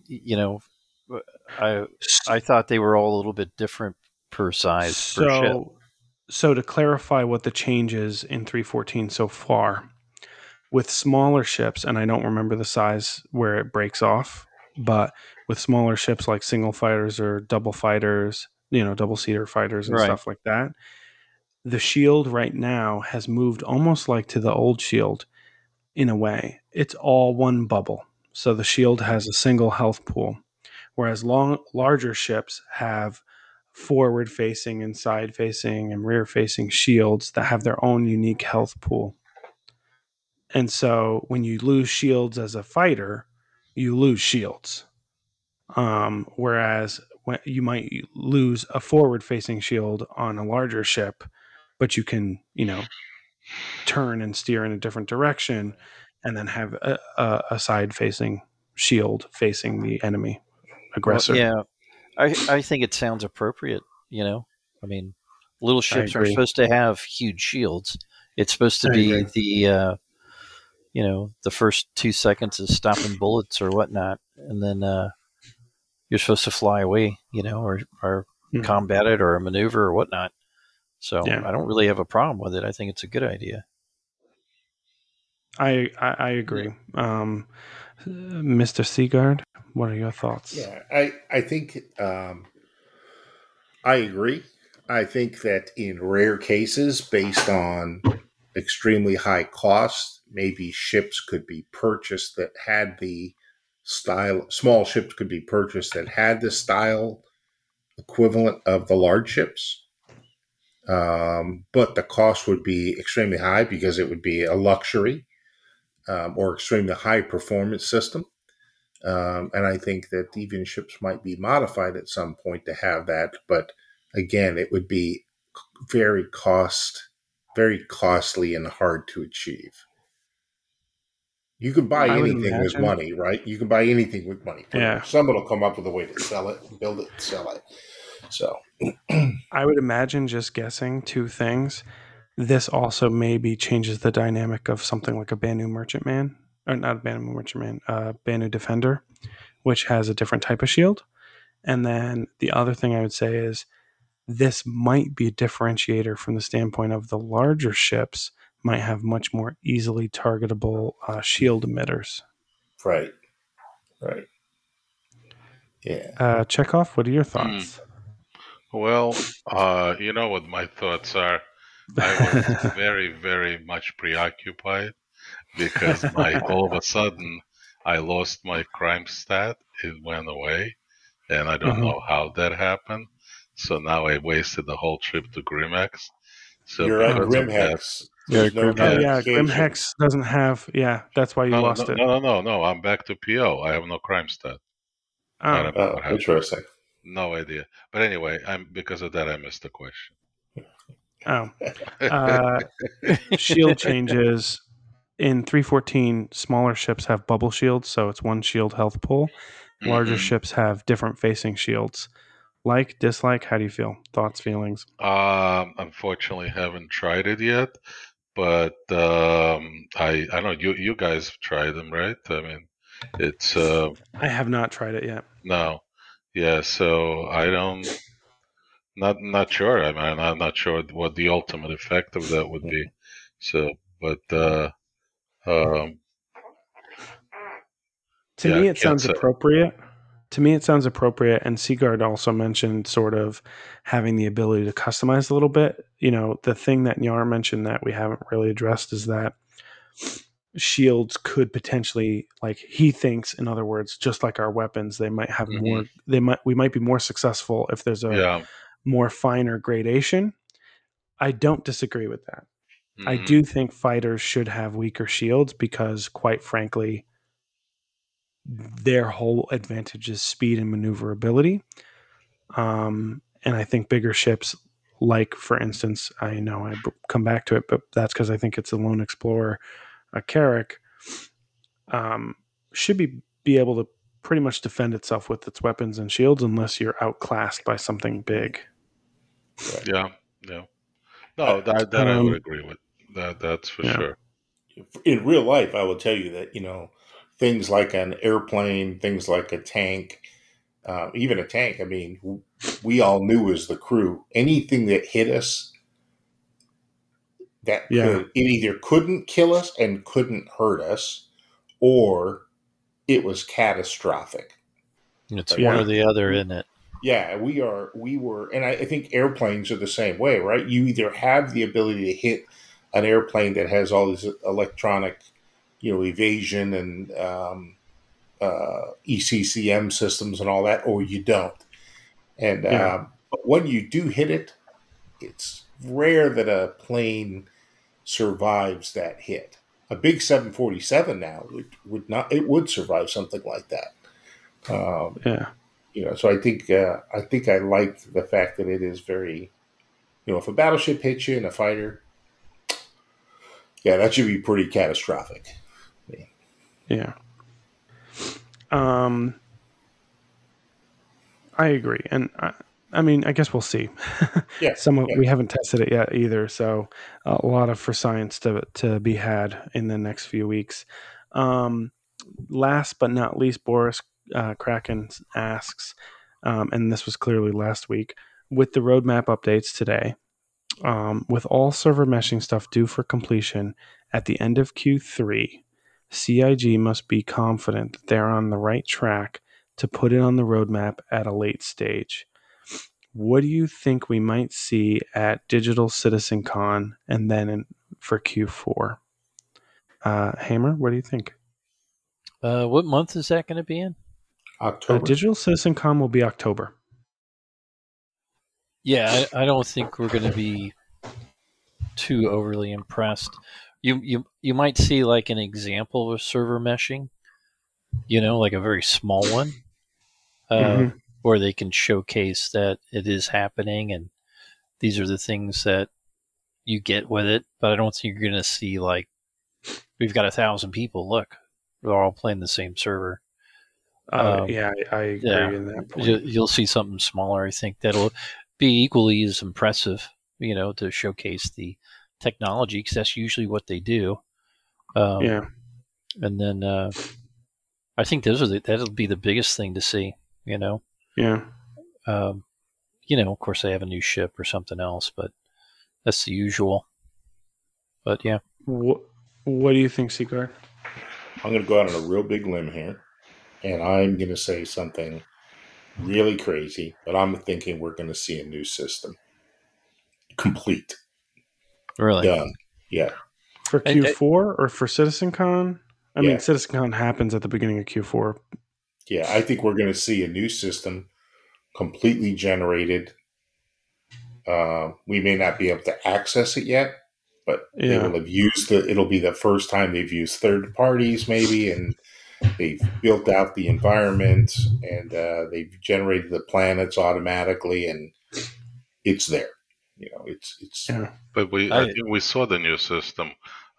[SPEAKER 3] you know, I I thought they were all a little bit different per size per ship.
[SPEAKER 1] So, so to clarify what the change is in 314 so far, with smaller ships, and I don't remember the size where it breaks off, but with smaller ships like single fighters or double fighters, you know, double seater fighters and
[SPEAKER 3] Right.
[SPEAKER 1] stuff like that, the shield right now has moved almost like to the old shield in a way. It's all one bubble. So the shield has a single health pool, whereas long larger ships have forward facing and side facing and rear facing shields that have their own unique health pool. And so when you lose shields as a fighter, you lose shields. Um, whereas when you might lose a forward facing shield on a larger ship, but you can, you know, turn and steer in a different direction and then have a, a, a side facing shield facing the enemy aggressor.
[SPEAKER 3] Well, yeah, I I think it sounds appropriate. You know, I mean, little ships are supposed to have huge shields. It's supposed to
[SPEAKER 1] I
[SPEAKER 3] be
[SPEAKER 1] agree.
[SPEAKER 3] the uh, you know the first two seconds is stopping bullets or whatnot, and then uh, you're supposed to fly away. You know, or or
[SPEAKER 1] Mhm.
[SPEAKER 3] combat it or maneuver or whatnot. So
[SPEAKER 1] Yeah.
[SPEAKER 3] I don't really have a problem with it. I think it's a good idea.
[SPEAKER 1] I, I, I agree. Um, Mr. Seagard, what are your thoughts?
[SPEAKER 2] Yeah, I I think um, I agree. I think that in rare cases, based on extremely high cost, maybe ships could be purchased that had the style. Small ships could be purchased that had the style equivalent of the large ships. Um, but the cost would be extremely high because it would be a luxury um, or extremely high performance system. Um, and I think that even ships might be modified at some point to have that. But again, it would be very cost, very costly and hard to achieve. You can buy
[SPEAKER 1] I
[SPEAKER 2] anything with money, right? You can buy anything with money.
[SPEAKER 1] Yeah.
[SPEAKER 2] Someone will come up with a way to sell it, build it, sell it. So
[SPEAKER 1] I would imagine, just guessing, two things. This also maybe changes the dynamic of something like a Banu Merchantman, or not a Banu Merchantman, uh, Banu Defender, which has a different type of shield. And then the other thing I would say is this might be a differentiator from the standpoint of the larger ships might have much more easily targetable uh, shield emitters.
[SPEAKER 2] right, right, yeah.
[SPEAKER 1] Uh, Chekhov, what are your thoughts?
[SPEAKER 4] Well, uh, you know what my thoughts are. I was very, very much preoccupied because my all of a sudden I lost my crime stat. It went away, and I don't
[SPEAKER 1] Mhm.
[SPEAKER 4] know how that happened. So now I wasted the whole trip to Grimhex. So
[SPEAKER 2] You're at
[SPEAKER 4] because of that-
[SPEAKER 2] Grimhex.
[SPEAKER 3] Yeah,
[SPEAKER 2] no
[SPEAKER 3] Grim-
[SPEAKER 1] Oh, yeah,
[SPEAKER 2] notification.
[SPEAKER 1] Grim Hex doesn't have. Yeah, that's why you
[SPEAKER 4] no,
[SPEAKER 1] lost
[SPEAKER 4] no,
[SPEAKER 1] it.
[SPEAKER 4] no, no, no, no. I'm back to PO. I have no crime stat. I
[SPEAKER 1] Oh.
[SPEAKER 4] don't know
[SPEAKER 2] Oh, interesting.
[SPEAKER 4] No idea. But anyway, I'm because of that I missed the question.
[SPEAKER 1] Oh, uh, shield changes in 314, smaller ships have bubble shields, so it's one shield health pool. Larger
[SPEAKER 4] Mhm.
[SPEAKER 1] ships have different facing shields. Like, dislike, how do you feel? Thoughts, feelings?
[SPEAKER 4] Um, unfortunately, haven't tried it yet, but um, I I know you you guys have tried them, right? I mean, it's uh,
[SPEAKER 1] I have not tried it yet.
[SPEAKER 4] no, yeah. So I don't not not sure. I mean, I'm not sure what the ultimate effect of that would be. So, but uh, um,
[SPEAKER 1] To
[SPEAKER 4] Yeah,
[SPEAKER 1] me, it sounds
[SPEAKER 4] say.
[SPEAKER 1] appropriate. To me, it sounds appropriate. And Seagard also mentioned sort of having the ability to customize a little bit. You know, the thing that Nyar mentioned that we haven't really addressed is that shields could potentially, like he thinks, in other words, just like our weapons, they might have
[SPEAKER 4] Mhm.
[SPEAKER 1] more. They might we might be more successful if there's a
[SPEAKER 4] yeah,
[SPEAKER 1] more finer gradation. I don't disagree with that. I
[SPEAKER 4] mhm.
[SPEAKER 1] do think fighters should have weaker shields because, quite frankly, their whole advantage is speed and maneuverability. Um, and I think bigger ships, like for instance, I know I b- come back to it, but that's because I think it's a lone explorer, a Carrack, um, should be be able to pretty much defend itself with its weapons and shields unless you're outclassed by something big.
[SPEAKER 4] Yeah, yeah. No, that that I
[SPEAKER 1] Um,
[SPEAKER 4] would agree with. That that's for
[SPEAKER 1] yeah.
[SPEAKER 4] sure.
[SPEAKER 2] in real life, I will tell you that you know things like an airplane, things like a tank, uh, even a tank. I mean, we all knew as the crew anything that hit us that
[SPEAKER 1] Yeah.
[SPEAKER 2] could it either couldn't kill us and couldn't hurt us, or it was catastrophic.
[SPEAKER 3] It's
[SPEAKER 1] Yeah.
[SPEAKER 3] one or the other, isn't it?
[SPEAKER 2] Yeah, we are. We were, and I, I think airplanes are the same way, right? You either have the ability to hit an airplane that has all these electronic, you know, evasion and um, uh, ECCM systems and all that, or you don't. And
[SPEAKER 1] Yeah.
[SPEAKER 2] um, but when you do hit it, it's rare that a plane survives that hit. A big 747 now would, would not. It would survive something like that. Um,
[SPEAKER 1] Yeah.
[SPEAKER 2] you know so i think uh, i think i like the fact that it is very you know if a battleship hits you and a fighter yeah that should be pretty catastrophic
[SPEAKER 1] Yeah. Um, I agree, and I, I mean, I guess we'll see.
[SPEAKER 2] Yeah,
[SPEAKER 1] Some of,
[SPEAKER 2] yeah.
[SPEAKER 1] we haven't tested it yet either, so a lot of for science to to be had in the next few weeks. Um, last but not least, Boris uh, Kraken asks, um, and this was clearly last week with the roadmap updates today. Um, with all server meshing stuff due for completion at the end of Q3, CIG must be confident that they're on the right track to put it on the roadmap at a late stage. What do you think we might see at Digital Citizen Con and then in, for Q4? Uh, Hammer, what do you think?
[SPEAKER 3] Uh, what month is that going to be in?
[SPEAKER 1] Uh,
[SPEAKER 2] october
[SPEAKER 1] Digital Citizen Con will be October.
[SPEAKER 3] Yeah, I, I don't think we're going to be too overly impressed. You you you might see like an example of server meshing, you know, like a very small one, uh,
[SPEAKER 1] Mhm.
[SPEAKER 3] where they can showcase that it is happening and these are the things that you get with it. But I don't think you're going to see like we've got a thousand people. Look, they're all playing the same server.
[SPEAKER 1] Uh,
[SPEAKER 3] Um,
[SPEAKER 1] yeah, I, I agree
[SPEAKER 3] yeah.
[SPEAKER 1] in that point.
[SPEAKER 3] You, you'll see something smaller. I think that'll be equally as impressive, you know, to showcase the technology because that's usually what they do. Um,
[SPEAKER 1] yeah,
[SPEAKER 3] And then uh, I think those are the, that'll be the biggest thing to see. You know,
[SPEAKER 1] yeah.
[SPEAKER 3] um, you know, of course they have a new ship or something else, but that's the usual. But yeah,
[SPEAKER 1] What, what do you think, Seaguard?
[SPEAKER 2] i'm going to go out on a real big limb here and i'm going to say something really crazy but i'm thinking we're going to see a new system complete
[SPEAKER 3] really.
[SPEAKER 2] done yeah
[SPEAKER 1] For Q4 or for Citizen Con? I
[SPEAKER 2] Yeah.
[SPEAKER 1] mean, Citizen Con happens at the beginning of Q4.
[SPEAKER 2] Yeah, I think we're going to see a new system completely generated. Uh, we may not be able to access it yet, but they will have used the. It'll be the first time they've used third parties, maybe, and they've built out the environment and uh, they've generated the planets automatically, and it's there. You know, it's it's
[SPEAKER 1] Yeah.
[SPEAKER 4] But we, I,
[SPEAKER 3] I-
[SPEAKER 4] think we saw the new system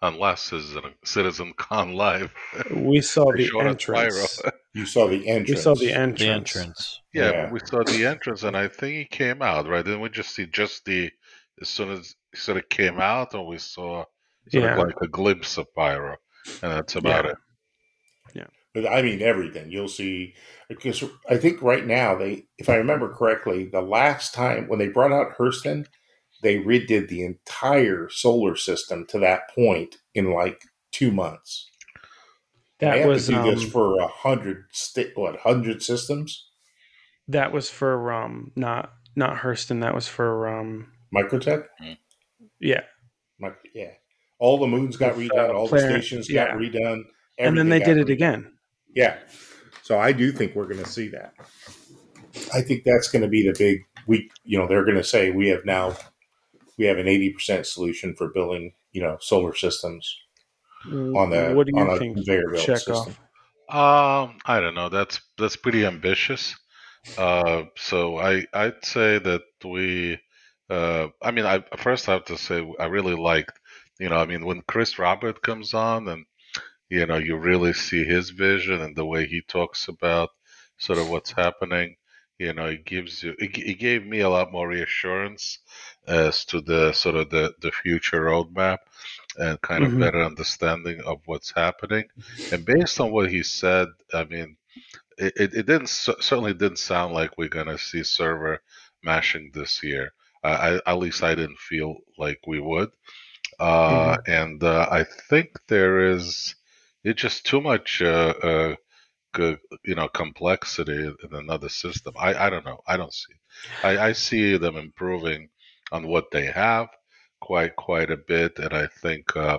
[SPEAKER 4] unless Citizen, Citizen Con Live.
[SPEAKER 1] We saw the entrance.
[SPEAKER 2] You saw the entrance.
[SPEAKER 1] We saw the entrance.
[SPEAKER 3] The entrance.
[SPEAKER 4] Yeah,
[SPEAKER 2] Yeah.
[SPEAKER 4] we saw the entrance, and I think he came out right. Didn't we just see just the as soon as he sort of came out, and we saw sort
[SPEAKER 1] Yeah.
[SPEAKER 4] of like a glimpse of Pyro, and that's about
[SPEAKER 1] Yeah.
[SPEAKER 4] it. Yeah.
[SPEAKER 2] But I mean everything. You'll see because I think right now they, if I remember correctly, the last time when they brought out Hurston, they redid the entire solar system to that point in like two months. they
[SPEAKER 1] That
[SPEAKER 2] have
[SPEAKER 1] was
[SPEAKER 2] to do
[SPEAKER 1] um,
[SPEAKER 2] this for a hundred sti- what hundred systems
[SPEAKER 1] that was for um not not Hurston. That was for um
[SPEAKER 2] microtech.
[SPEAKER 1] yeah.
[SPEAKER 2] Mic- yeah, all the moons got
[SPEAKER 1] With,
[SPEAKER 2] redone,
[SPEAKER 1] uh,
[SPEAKER 2] all
[SPEAKER 1] Planet-
[SPEAKER 2] the stations
[SPEAKER 1] yeah.
[SPEAKER 2] got redone,
[SPEAKER 1] And then they
[SPEAKER 2] got
[SPEAKER 1] did it again.
[SPEAKER 2] Yeah. So I do think we're going to see that. I think that's going to be the big we you know they're going to say we have now we have an 80% solution for building, you know, solar systems on the
[SPEAKER 1] what do
[SPEAKER 2] on
[SPEAKER 1] you
[SPEAKER 2] a
[SPEAKER 1] think?
[SPEAKER 2] conveyor belt
[SPEAKER 1] Check
[SPEAKER 2] system.
[SPEAKER 1] off.
[SPEAKER 4] Um, I don't know. That's that's pretty ambitious. Uh, so I I'd say that we. Uh, I mean, I first have to say I really liked. You know, I mean, when Chris Robert comes on, and you know, you really see his vision and the way he talks about sort of what's happening. You know, it gives you. It, it gave me a lot more reassurance as to the sort of the the future roadmap and kind of
[SPEAKER 1] Mhm.
[SPEAKER 4] better understanding of what's happening. And based on what he said, I mean, it, it, it didn't certainly didn't sound like we're gonna see server mashing this year. Uh, I, at least I didn't feel like we would. Uh, And uh, I think there is it's just too much, uh, you know, complexity in another system. I, I don't know. I don't see. I, I see them improving on what they have quite quite a bit, and I think uh,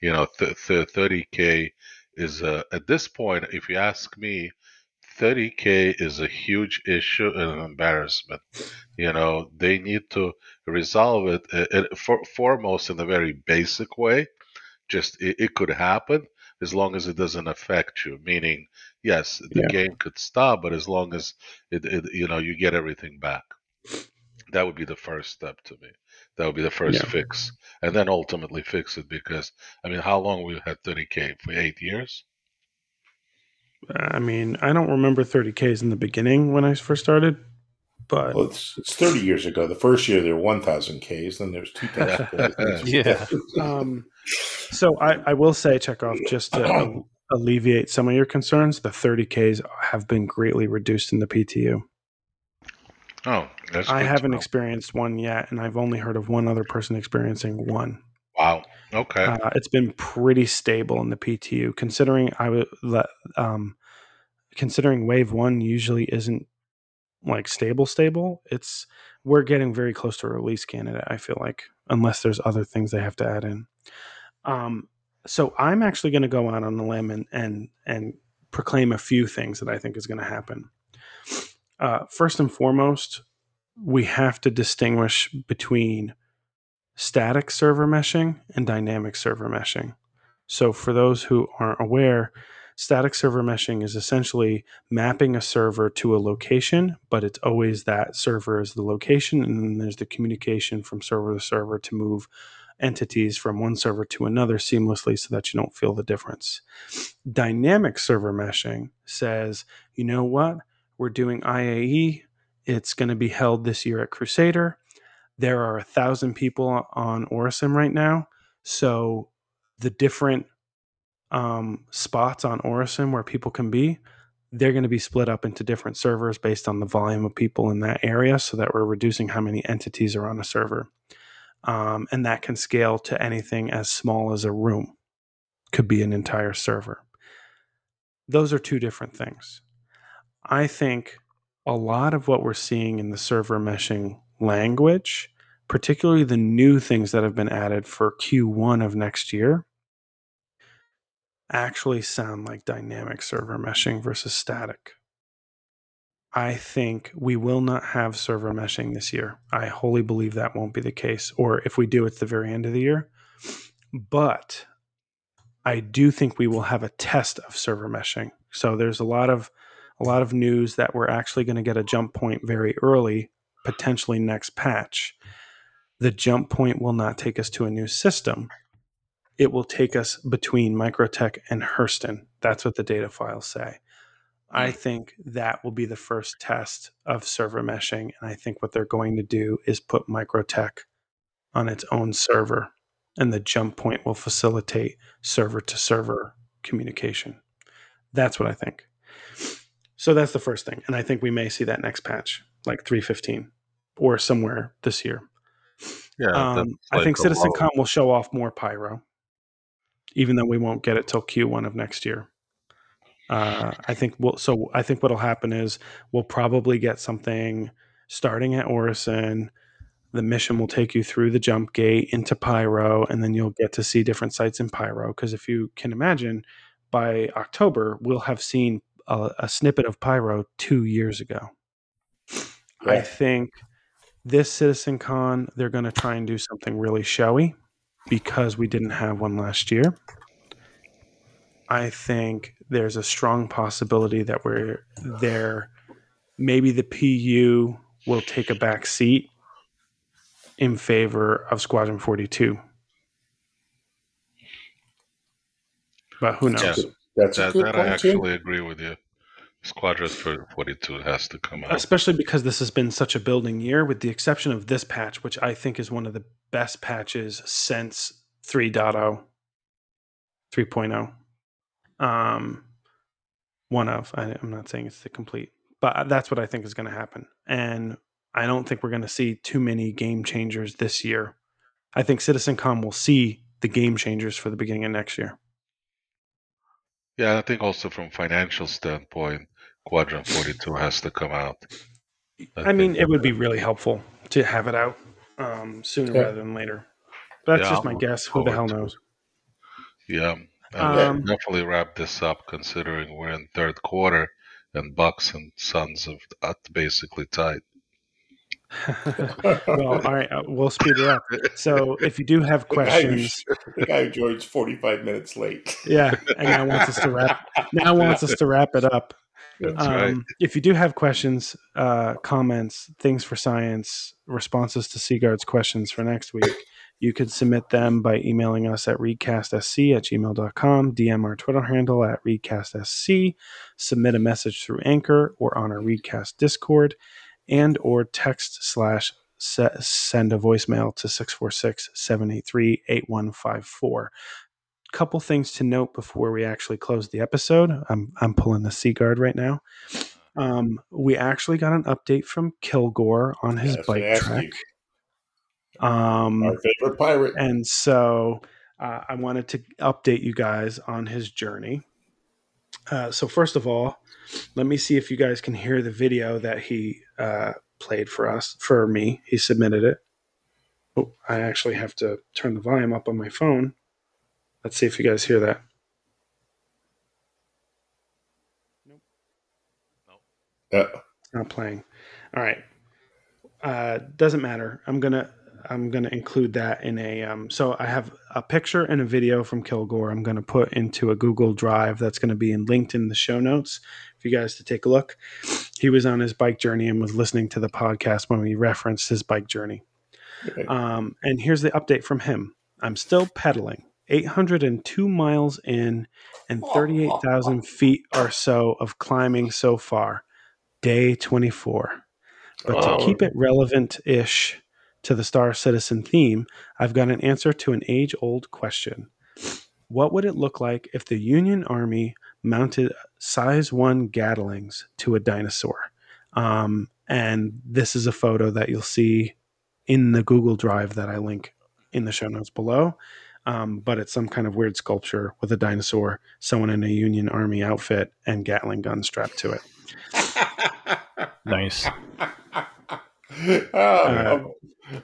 [SPEAKER 4] you know, th- 30k is uh, at this point, if you ask me, 30k is a huge issue and an embarrassment. You know, they need to resolve it uh, uh, for, foremost in a very basic way. Just it, it could happen as long as it doesn't affect you. Meaning, yes, the
[SPEAKER 1] Yeah.
[SPEAKER 4] game could stop, but as long as it, it, you know, you get everything back. That would be the first step to me. That would be the first
[SPEAKER 1] Yeah.
[SPEAKER 4] fix, and then ultimately fix it. Because I mean, how long we had 30k for eight years?
[SPEAKER 1] Uh, I mean, I don't remember 30Ks in the beginning when I first started, but
[SPEAKER 2] Well, it's, it's 30 years ago. The first year there were 1,000 Ks, then there's 2,000 Ks.
[SPEAKER 3] Yeah.
[SPEAKER 1] um, so I, I will say, Chekhov, just to alleviate some of your concerns, the 30Ks have been greatly reduced in the PTU.
[SPEAKER 4] Oh, that's
[SPEAKER 1] I haven't experienced one yet, and I've only heard of one other person experiencing one.
[SPEAKER 4] Wow. Okay.
[SPEAKER 1] Uh, it's been pretty stable in the PTU, considering I would let um, considering Wave One usually isn't like stable. Stable. It's we're getting very close to a release candidate. I feel like, unless there's other things they have to add in. Um, so I'm actually going to go out on the limb and and and proclaim a few things that I think is going to happen. Uh, first and foremost, we have to distinguish between static server meshing and dynamic server meshing. So, for those who aren't aware, static server meshing is essentially mapping a server to a location, but it's always that server is the location, and then there's the communication from server to server to move entities from one server to another seamlessly so that you don't feel the difference. Dynamic server meshing says, you know what? We're doing IAE. It's going to be held this year at Crusader there are a thousand people on Orison right now. So the different um, spots on Orison where people can be, they're going to be split up into different servers based on the volume of people in that area so that we're reducing how many entities are on a server. Um, and that can scale to anything as small as a room, could be an entire server. Those are two different things. I think a lot of what we're seeing in the server meshing language, particularly the new things that have been added for Q1 of next year, actually sound like dynamic server meshing versus static. I think we will not have server meshing this year. I wholly believe that won't be the case. Or if we do, it's the very end of the year. But I do think we will have a test of server meshing. So there's a lot of a lot of news that we're actually going to get a jump point very early, potentially next patch. The jump point will not take us to a new system. It will take us between Microtech and Hurston. That's what the data files say. I think that will be the first test of server meshing. And I think what they're going to do is put Microtech on its own server, and the jump point will facilitate server to server communication. That's what I think. So that's the first thing. And I think we may see that next patch, like 315 or somewhere this year.
[SPEAKER 4] Yeah,
[SPEAKER 1] Um,
[SPEAKER 4] that's
[SPEAKER 1] I think
[SPEAKER 4] a
[SPEAKER 1] Citizen
[SPEAKER 4] lot.
[SPEAKER 1] Con will show off more Pyro, even though we won't get it till Q1 of next year. Uh, I think we'll, so. I think what'll happen is we'll probably get something starting at Orison. The mission will take you through the jump gate into Pyro, and then you'll get to see different sites in Pyro. Because if you can imagine, by October we'll have seen a, a snippet of Pyro two years ago. I think this Citizen Con, they're going to try and do something really showy because we didn't have one last year. I think there's a strong possibility that we're there. Maybe the PU will take a back seat in favor of Squadron 42. But who knows?
[SPEAKER 4] Yeah.
[SPEAKER 2] That's a
[SPEAKER 4] That,
[SPEAKER 2] good
[SPEAKER 4] that I
[SPEAKER 2] point too.
[SPEAKER 4] actually agree with you. Squadron 42 has to come out.
[SPEAKER 1] especially because this has been such a building year with the exception of this patch which i think is one of the best patches since 3.0 3.0 um one of I, i'm not saying it's the complete but that's what i think is going to happen. And i don't think we're going to see too many game changers this year. I think CitizenCon will see the game changers for the beginning of next year.
[SPEAKER 4] Yeah, I think also from financial standpoint, Squadron 42 has to come out.
[SPEAKER 1] I, mean, it would be really helpful to have it out um, sooner
[SPEAKER 2] Yeah.
[SPEAKER 1] rather than later. But that's
[SPEAKER 4] Yeah,
[SPEAKER 1] just my
[SPEAKER 4] I'm
[SPEAKER 1] guess. Who the hell
[SPEAKER 4] forward to
[SPEAKER 1] knows?
[SPEAKER 4] Yeah, and
[SPEAKER 1] Um,
[SPEAKER 4] we'll definitely wrap this up considering we're in third quarter and Bucks and Suns have are basically tied.
[SPEAKER 1] well, all right, uh, we'll speed it up. So, if you do have
[SPEAKER 2] The guy who-
[SPEAKER 1] questions,
[SPEAKER 2] the guy who joins 45 minutes late.
[SPEAKER 1] yeah, and now wants us to wrap. Now wants us to wrap it up.
[SPEAKER 4] That's right.
[SPEAKER 1] Um, if you do have questions, uh, comments, things for science, responses to Seagard's questions for next week, you can submit them by emailing us at readcastsc at gmail.com, DM our Twitter handle at readcastsc, submit a message through Anchor or on our Readcast Discord, and or text slash send a voicemail to 646-783-8154 couple things to note before we actually close the episode. I'm I'm pulling the sea guard right now. Um, we actually got an update from Kilgore on his
[SPEAKER 2] That's
[SPEAKER 1] bike track. Um,
[SPEAKER 2] Our favorite pirate.
[SPEAKER 1] and so uh, I wanted to update you guys on his journey. Uh, so first of all, let me see if you guys can hear the video that he uh, played for us for me. He submitted it. Oh, I actually have to turn the volume up on my phone. Let's see if you guys hear that.
[SPEAKER 2] Uh,
[SPEAKER 1] It's not playing. All right. Uh, doesn't matter. I'm gonna I'm gonna include that in a um, so I have a picture and a video from Kilgore. I'm gonna put into a Google Drive that's gonna be in, linked in the show notes for you guys to take a look. He was on his bike journey and was listening to the podcast when we referenced his bike journey.
[SPEAKER 2] okay.
[SPEAKER 1] Um, and here's the update from him. I'm still pedaling, 802 miles in, and 38,000 feet or so of climbing so far. Day 24. But to keep it relevant ish to the Star Citizen theme, I've got an answer to an age old question. What would it look like if the Union Army mounted size 1 Gatlings to a dinosaur? Um, and this is a photo that you'll see in the Google Drive that I link in the show notes below. Um, but it's some kind of weird sculpture with a dinosaur, someone in a Union Army outfit, and Gatling gun strapped to it.
[SPEAKER 3] Nice.
[SPEAKER 2] oh, uh,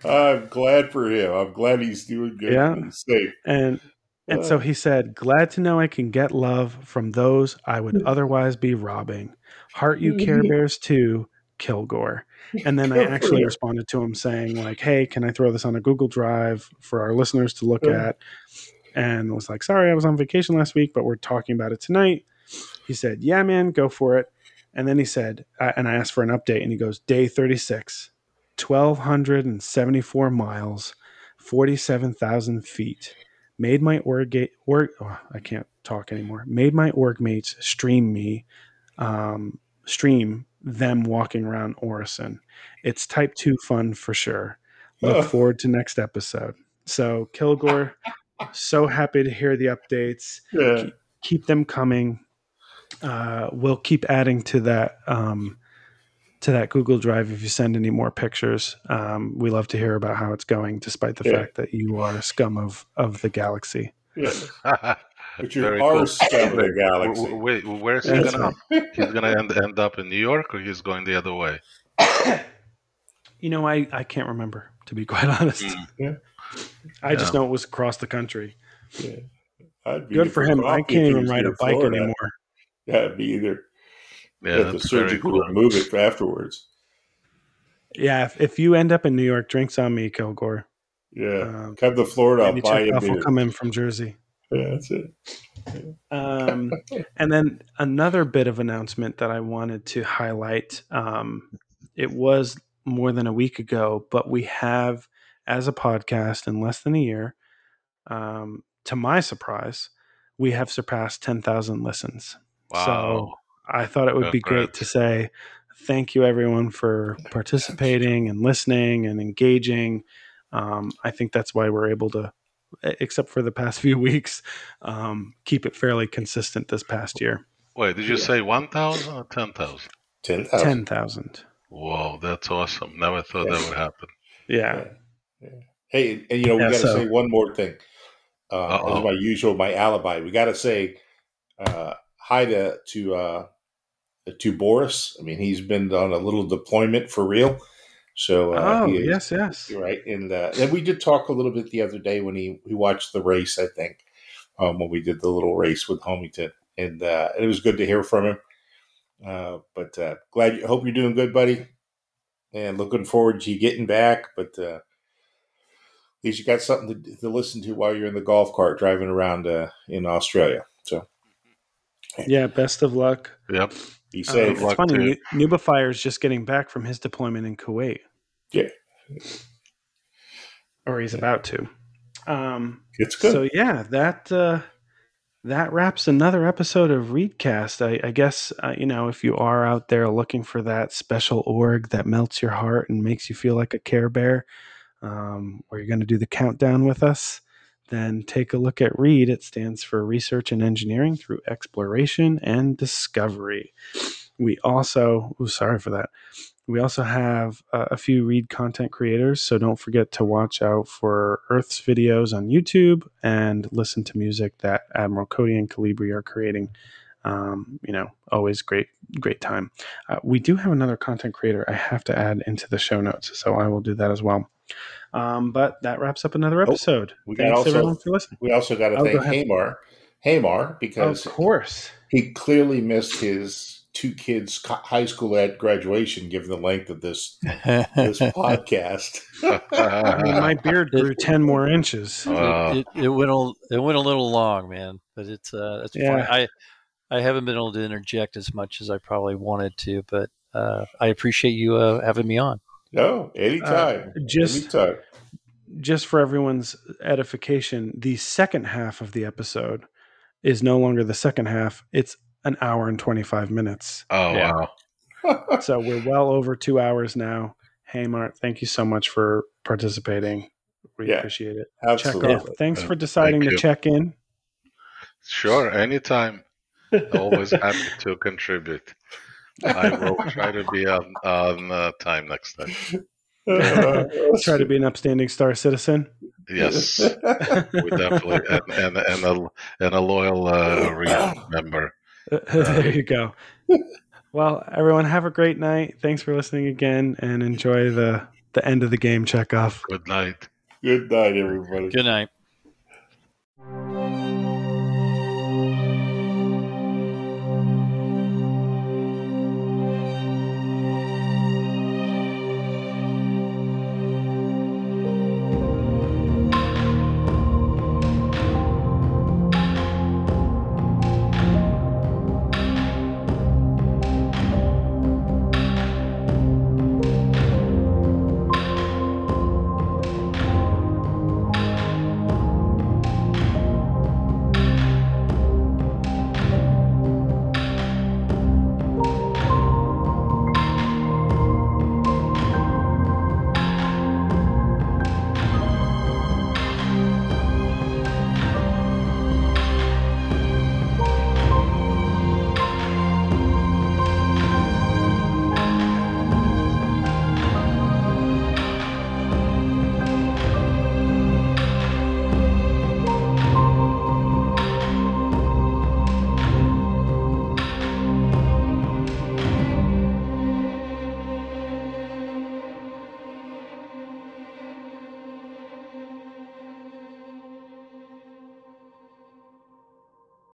[SPEAKER 2] I'm, I'm glad for him. I'm glad he's doing good
[SPEAKER 1] Yeah.
[SPEAKER 2] and safe.
[SPEAKER 1] And and so uh, he said, "Glad to know I can get love from those I would hmm. otherwise be robbing. Heart you hmm. Care Bears too, Kilgore." And then I actually responded to him saying, "Like, hey, can I throw this on a Google Drive for our listeners to look
[SPEAKER 2] Yeah.
[SPEAKER 1] at?" And was like, "Sorry, I was on vacation last week, but we're talking about it tonight." He said, "Yeah, man, go for it." And then he said, uh, and I asked for an update, and he goes, "Day thirty-six, twelve hundred and seventy-four miles, forty-seven thousand feet." made my org org oh, I can't talk anymore. Made my org mates stream me, um, stream them walking around Orison. It's type two fun for sure. Look
[SPEAKER 2] Oh.
[SPEAKER 1] forward to next episode. So Kilgore, so happy to hear the updates.
[SPEAKER 2] Yeah.
[SPEAKER 1] Keep them coming. Uh, we'll keep adding to that um, to that Google Drive if you send any more pictures. Um, we love to hear about how it's going, despite the
[SPEAKER 2] Yeah.
[SPEAKER 1] fact that you are a scum of of the galaxy.
[SPEAKER 2] yeah. But you
[SPEAKER 4] Very
[SPEAKER 2] are
[SPEAKER 4] cool.
[SPEAKER 2] scum of the galaxy.
[SPEAKER 4] w- Wait, where's he
[SPEAKER 1] That's
[SPEAKER 4] gonna? He's gonna end, end up in New York, or he's going the other way?
[SPEAKER 1] You know, I I can't remember to be quite honest.
[SPEAKER 4] Mm.
[SPEAKER 2] Yeah.
[SPEAKER 1] I just know it was across the country.
[SPEAKER 2] Yeah. I'd be
[SPEAKER 1] Good for him. I can't even ride a bike
[SPEAKER 2] Florida.
[SPEAKER 1] anymore.
[SPEAKER 2] Yeah, be either.
[SPEAKER 4] Yeah,
[SPEAKER 2] have to
[SPEAKER 4] that's cool.
[SPEAKER 2] remove it afterwards.
[SPEAKER 1] Yeah, if, if you end up in New York, drinks on me, Kilgore.
[SPEAKER 2] Yeah.
[SPEAKER 1] Um,
[SPEAKER 2] Come to Florida, I'll buy you a
[SPEAKER 1] Chekhov will come in from Jersey.
[SPEAKER 2] Yeah, that's it.
[SPEAKER 1] Um, and then another bit of announcement that I wanted to highlight. Um, it was more than a week ago, but we have, as a podcast in less than a year, um, to my surprise, we have surpassed 10,000 listens.
[SPEAKER 4] Wow.
[SPEAKER 1] So I thought it would be great
[SPEAKER 4] Congrats.
[SPEAKER 1] to say thank you, everyone, for participating and listening and engaging. Um, I think that's why we're able to, except for the past few weeks, um, keep it fairly consistent this past year.
[SPEAKER 4] Wait, did you say 1,000 or 10,000?
[SPEAKER 2] 10,000.
[SPEAKER 1] 10,000.
[SPEAKER 4] Whoa, that's awesome. Never thought that would happen.
[SPEAKER 1] Yeah.
[SPEAKER 2] Hey, and you know, we
[SPEAKER 1] Yeah,
[SPEAKER 2] got to
[SPEAKER 1] so-
[SPEAKER 2] say one more thing. Uh, as my usual, my alibi. We got to say uh, hi to to uh, to Boris. I mean, he's been on a little deployment for real. So, uh,
[SPEAKER 1] oh,
[SPEAKER 2] he is-
[SPEAKER 1] yes, yes.
[SPEAKER 2] right, and uh, and we did talk a little bit the other day when he he watched the race. I think um, when we did the little race with Homington, and uh, it was good to hear from him. Uh, but uh, glad you hope you're doing good, buddy, and looking forward to you getting back. But uh, at least you got something to, to listen to while you're in the golf cart driving around uh, in Australia. So
[SPEAKER 1] Yeah, best of luck.
[SPEAKER 4] Yep.
[SPEAKER 2] be
[SPEAKER 1] Um,
[SPEAKER 2] safe.
[SPEAKER 1] it's funny,
[SPEAKER 4] to
[SPEAKER 1] Nu- Nubify is just getting back from his deployment in Kuwait.
[SPEAKER 2] Yeah.
[SPEAKER 1] Or he's about to. Um,
[SPEAKER 2] it's good.
[SPEAKER 1] So yeah, that uh, that wraps another episode of Readcast. I, I guess uh, you know if you are out there looking for that special org that melts your heart and makes you feel like a Care Bear, um, or you're going to do the countdown with us, then take a look at READ. It stands for Research and Engineering through Exploration and Discovery. We also, ooh, sorry for that. We also have uh, a few Read content creators, so don't forget to watch out for Earth's videos on YouTube and listen to music that Admiral Cody and Calibri are creating. Um, you know, always great, great time. Uh, we do have another content creator I have to add into the show notes, so I will do that as well. Um, but that wraps up another episode.
[SPEAKER 2] we got
[SPEAKER 1] Thanks
[SPEAKER 2] also-
[SPEAKER 1] everyone for listening.
[SPEAKER 2] we also got to
[SPEAKER 1] Oh,
[SPEAKER 2] thank
[SPEAKER 1] ahead.
[SPEAKER 2] Hammer, Hammer, because
[SPEAKER 1] Of course.
[SPEAKER 2] he clearly missed his two kids' high school at graduation, given the length of this this podcast.
[SPEAKER 1] I mean, my beard grew ten more inches.
[SPEAKER 4] Wow.
[SPEAKER 3] it, it, it went a it went a little long, man, but it's uh it's
[SPEAKER 1] Yeah.
[SPEAKER 3] fine. I I haven't been able to interject as much as I probably wanted to, but uh, I appreciate you uh, having me on.
[SPEAKER 2] No, anytime,
[SPEAKER 1] Uh, just
[SPEAKER 2] anytime.
[SPEAKER 1] just for everyone's edification, the second half of the episode is no longer the second half. It's an hour and 25 minutes.
[SPEAKER 4] Oh,
[SPEAKER 3] Yeah.
[SPEAKER 4] wow.
[SPEAKER 1] So we're well over two hours now. Hey, Mart, thank you so much for participating. We
[SPEAKER 2] Yeah,
[SPEAKER 1] appreciate it.
[SPEAKER 2] Absolutely.
[SPEAKER 1] Chekhov. Thanks for deciding
[SPEAKER 4] Thank
[SPEAKER 1] to
[SPEAKER 4] you.
[SPEAKER 1] check in.
[SPEAKER 4] Sure, anytime. Always happy to contribute. I will try to be on, on uh, time next time.
[SPEAKER 2] Uh,
[SPEAKER 1] Try to be an upstanding star citizen.
[SPEAKER 4] Yes, we definitely, and, and, and, a, and a loyal uh, member.
[SPEAKER 1] there um, you go. Well, everyone, have a great night. Thanks for listening again, and enjoy the the end of the game Chekhov.
[SPEAKER 4] Good night.
[SPEAKER 2] Good night, everybody.
[SPEAKER 3] Good night.